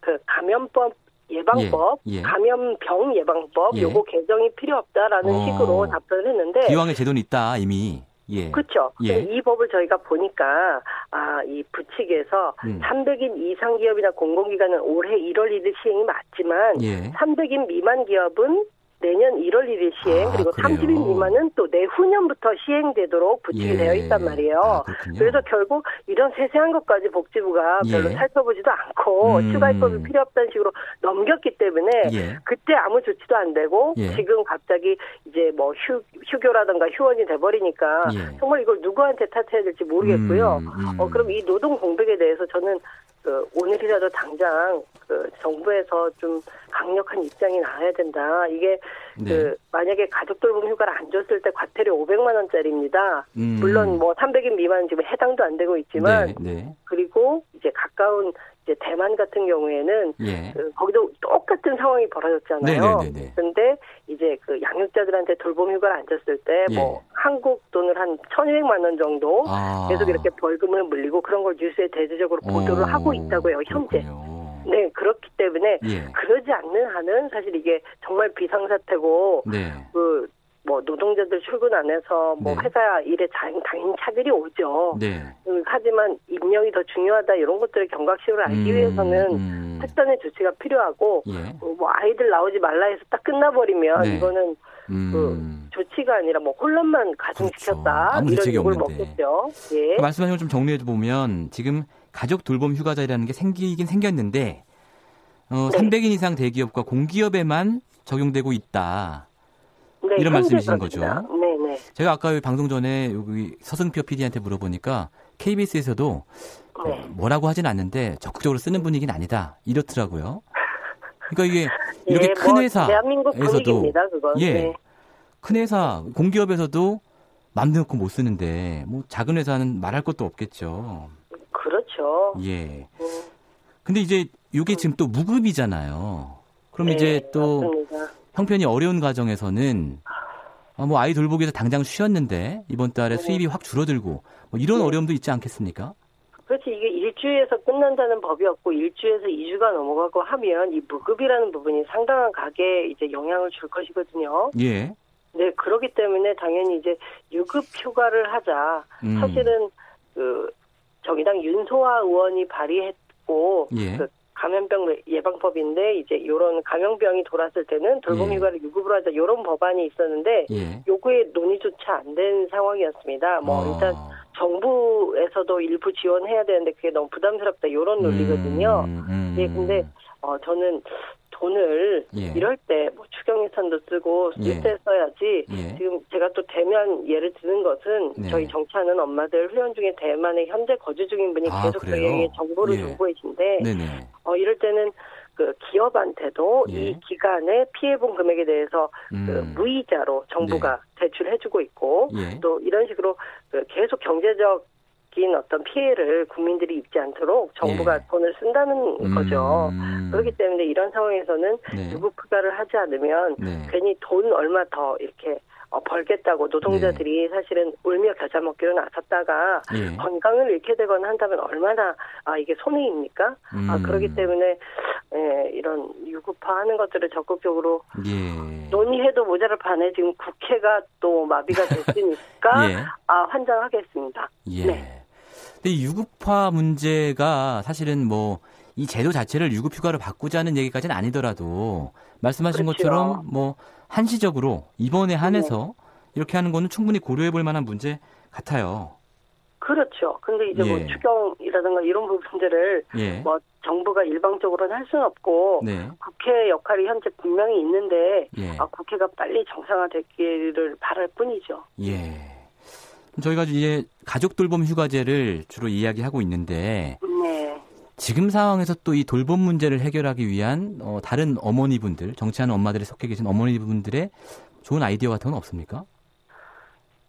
Speaker 12: 그 감염법 예방법, 예, 예. 감염병 예방법 예. 요거 개정이 필요 없다라는 어. 식으로 답변을 했는데
Speaker 2: 기왕의 제도는 있다 이미.
Speaker 12: 예. 그렇죠. 예. 이 법을 저희가 보니까 아, 이 부칙에서 음. 300인 이상 기업이나 공공기관은 올해 1월 1일 시행이 맞지만 예. 300인 미만 기업은 내년 1월 1일 시행 아, 그리고 그래요? 30인 미만은 또 내후년부터 시행되도록 부칙이 예. 되어 있단 말이에요. 아, 그래서 결국 이런 세세한 것까지 복지부가 예. 별로 살펴보지도 않고 음. 추가 입법이 필요 없다는 식으로 넘겼기 때문에 예. 그때 아무 조치도 안 되고 예. 지금 갑자기 이제 뭐 휴, 휴교라든가 휴원이 돼버리니까 예. 정말 이걸 누구한테 탓해야 될지 모르겠고요. 음, 음. 어, 그럼 이 노동 공백에 대해서 저는 그 오늘이라도 당장 그 정부에서 좀 강력한 입장이 나와야 된다. 이게 네. 그 만약에 가족 돌봄 휴가를 안 줬을 때 과태료 500만 원짜리입니다. 음. 물론 뭐 300인 미만 지금 해당도 안 되고 있지만 네, 네. 그리고 이제 가까운 이제 대만 같은 경우에는 예. 그 거기도 똑같은 상황이 벌어졌잖아요. 네네네. 그런데 이제 그 양육자들한테 돌봄 휴가를 안 줬을 때뭐 예. 한국 돈을 한 1,200만 원 정도 아. 계속 이렇게 벌금을 물리고 그런 걸 뉴스에 대대적으로 보도를 오. 하고 있다고요. 현재. 그렇군요. 네, 그렇기 때문에 예. 그러지 않는 한은 사실 이게 정말 비상사태고 네. 그 뭐 노동자들 출근 안 해서 뭐 네. 회사 일에 당연히 차질이 오죠. 네. 음, 하지만 임력이 더 중요하다 이런 것들을 경각심을 알기 음, 위해서는 음. 특단의 조치가 필요하고 예. 어, 뭐 아이들 나오지 말라 해서 딱 끝나버리면 네. 이거는 음. 그 조치가 아니라 뭐 혼란만 가중시켰다 그렇죠. 이런 욕을 먹겠죠.
Speaker 2: 예. 그 말씀하신 걸 좀 정리해 보면 지금 가족 돌봄 휴가자라는 게 생기긴 생겼는데 어, 네. 300인 이상 대기업과 공기업에만 적용되고 있다. 네, 이런 말씀이신 거죠. 네, 네. 제가 아까 방송 전에 여기 서승표 PD한테 물어보니까 KBS에서도 네. 뭐라고 하진 않는데 적극적으로 쓰는 분위기는 아니다 이렇더라고요. 그러니까 이게 이렇게 예, 큰 뭐 회사에서도 예, 네. 큰 회사 공기업에서도 맘 놓고 못 쓰는데 뭐 작은 회사는 말할 것도 없겠죠.
Speaker 12: 그렇죠.
Speaker 2: 예. 음. 근데 이제 이게 지금 또 무급이잖아요. 그럼 네, 이제 또 맞습니다. 형편이 어려운 가정에서는 어, 뭐 아이 돌보기에서 당장 쉬었는데 이번 달에 네. 수입이 확 줄어들고 뭐 이런 네. 어려움도 있지 않겠습니까?
Speaker 12: 그렇지 이게 일주에서 끝난다는 법이 없고 일주에서 2주가 넘어가고 하면 이 무급이라는 부분이 상당한 가게에 이제 영향을 줄 것이거든요.
Speaker 2: 예.
Speaker 12: 네 그렇기 때문에 당연히 이제 유급 휴가를 하자. 음. 사실은 그 정의당 윤소아 의원이 발의했고 예. 그 감염병 예방법인데 이제 이런 감염병이 돌았을 때는 돌봄 예. 휴가를 유급으로 하자 이런 법안이 있었는데 예. 요구에 논의조차 안 된 상황이었습니다. 뭐 어. 일단 정부에서도 일부 지원해야 되는데 그게 너무 부담스럽다 이런 논리거든요. 음, 음. 예, 근데 어, 저는 돈을 예. 이럴 때 뭐 추경 예산도 쓰고 쓸때 예. 써야지 예. 지금 제가 또 대만 예를 드는 것은 네. 저희 정치하는 엄마들 훈련 중에 대만에 현재 거주 중인 분이 아, 계속 저에게 정보를 예. 주고 계신데. 어 이럴 때는 그 기업한테도 예. 이 기간에 피해본 금액에 대해서 그 음. 그 무이자로 정부가 네. 제출해주고 있고 예. 또 이런 식으로 그 계속 경제적 인 어떤 피해를 국민들이 입지 않도록 정부가 예. 돈을 쓴다는 음. 거죠. 그렇기 때문에 이런 상황에서는 네. 유급 휴가를 하지 않으면 네. 괜히 돈 얼마 더 이렇게 어, 벌겠다고 노동자들이 네. 사실은 울며 겨자 먹기로 나섰다가 예. 건강을 잃게 되거나 한다면 얼마나 아 이게 손해입니까? 아, 음. 아 그렇기 때문에 예, 이런 유급화하는 것들을 적극적으로 예. 논의해도 모자랄 판에 지금 국회가 또 마비가 됐으니까 예. 아 환장하겠습니다.
Speaker 2: 예. 네. 근데 유급화 문제가 사실은 뭐 이 제도 자체를 유급 휴가로 바꾸자는 얘기까지는 아니더라도 말씀하신 그렇죠. 것처럼 뭐 한시적으로 이번에 한해서 네. 이렇게 하는 거는 충분히 고려해 볼 만한 문제 같아요.
Speaker 12: 그렇죠. 근데 이제 뭐 예. 뭐 추경이라든가 이런 부분들을 예. 뭐 정부가 일방적으로는 할 수는 없고 네. 국회 역할이 현재 분명히 있는데 예. 아, 국회가 빨리 정상화되기를 바랄 뿐이죠.
Speaker 2: 예. 저희가 이제 가족 돌봄 휴가제를 주로 이야기하고 있는데 네. 지금 상황에서 또 이 돌봄 문제를 해결하기 위한 어, 다른 어머니분들, 정치하는 엄마들이 속해 계신 어머니분들의 좋은 아이디어 같은 건 없습니까?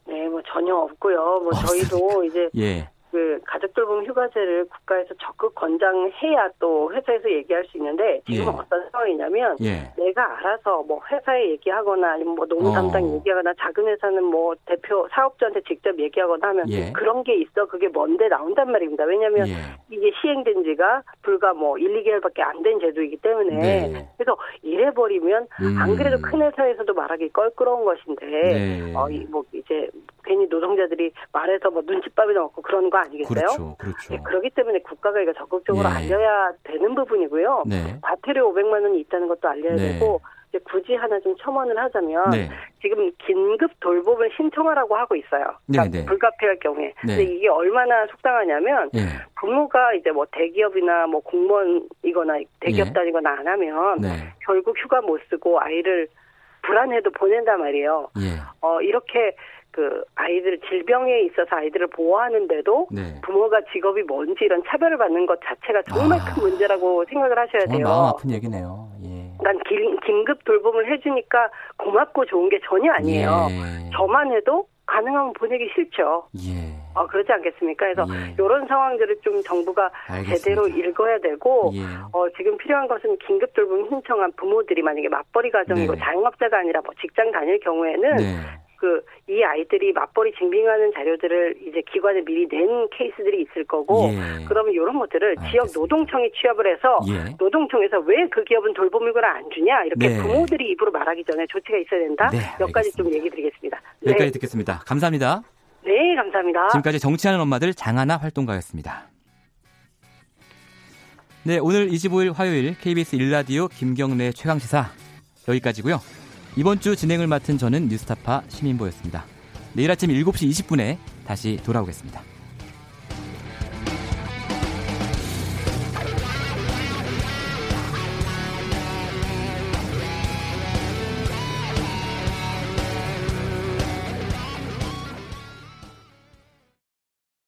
Speaker 12: 네, 뭐 전혀 없고요. 뭐 없습니까? 저희도 이제 예. 그 가족 돌봄 휴가제를 국가에서 적극 권장해야 또 회사에서 얘기할 수 있는데 지금 예. 어떤 상황이냐면 예. 내가 알아서 뭐 회사에 얘기하거나 아니면 뭐 노무 담당 어. 얘기하거나 작은 회사는 뭐 대표 사업자한테 직접 얘기하거나 하면 예. 그런 게 있어 그게 뭔데 나온단 말입니다. 왜냐하면 예. 이게 시행된 지가 불과 뭐 1, 2개월밖에 안 된 제도이기 때문에 네. 그래서 이래 버리면 음. 안 그래도 큰 회사에서도 말하기 껄끄러운 것인데 네. 어뭐 이제 괜히 노동자들이 말해서 뭐 눈칫밥이 나왔고 그런 거 아니겠어요?
Speaker 2: 그렇죠. 그렇죠.
Speaker 12: 네, 그렇기 때문에 국가가 이거 적극적으로 네. 알려야 되는 부분이고요. 네. 과태료 500만 원이 있다는 것도 알려야 네. 되고 이제 굳이 하나 좀 첨언을 하자면 네. 지금 긴급 돌봄을 신청하라고 하고 있어요. 그러니까 네, 불가피할 경우에. 근데 이게 얼마나 속상하냐면 부모가 이제 뭐 대기업이나 뭐 공무원이거나 대기업 다니거나 안 하면 결국 휴가 못 쓰고 아이를 불안해도 보낸단 말이에요. 예. 어, 이렇게 그 아이들 질병에 있어서 아이들을 보호하는데도 네. 부모가 직업이 뭔지 이런 차별을 받는 것 자체가 정말 아, 큰 문제라고 생각을 하셔야 돼요.
Speaker 2: 마음 아픈 얘기네요. 예.
Speaker 12: 난 긴, 긴급 돌봄을 해주니까 고맙고 좋은 게 전혀 아니에요. 예. 저만 해도 가능하면 보내기 싫죠. 예. 어, 그렇지 않겠습니까? 그래서 예. 이런 상황들을 좀 정부가 알겠습니다. 제대로 읽어야 되고 예. 어, 지금 필요한 것은 긴급 돌봄 신청한 부모들이 만약에 맞벌이 가정이고 네. 자영업자가 아니라 뭐 직장 다닐 경우에는 네. 그 이 아이들이 맞벌이 증빙하는 자료들을 이제 기관에 미리 낸 케이스들이 있을 거고 예. 그러면 이런 것들을 알겠습니다. 지역 노동청이 취합을 해서 예. 노동청에서 왜 그 기업은 돌봄휴가를 안 주냐 이렇게 네. 부모들이 입으로 말하기 전에 조치가 있어야 된다. 네, 몇 가지 좀 얘기 드리겠습니다.
Speaker 2: 여기까지 네. 듣겠습니다. 감사합니다.
Speaker 12: 네, 감사합니다.
Speaker 2: 지금까지 정치하는 엄마들 장하나 활동가였습니다. 네, 오늘 25일 화요일 KBS 일라디오 김경래 최강시사 여기까지고요. 이번 주 진행을 맡은 저는 뉴스타파 시민보였습니다. 내일 아침 7시 20분에 다시 돌아오겠습니다.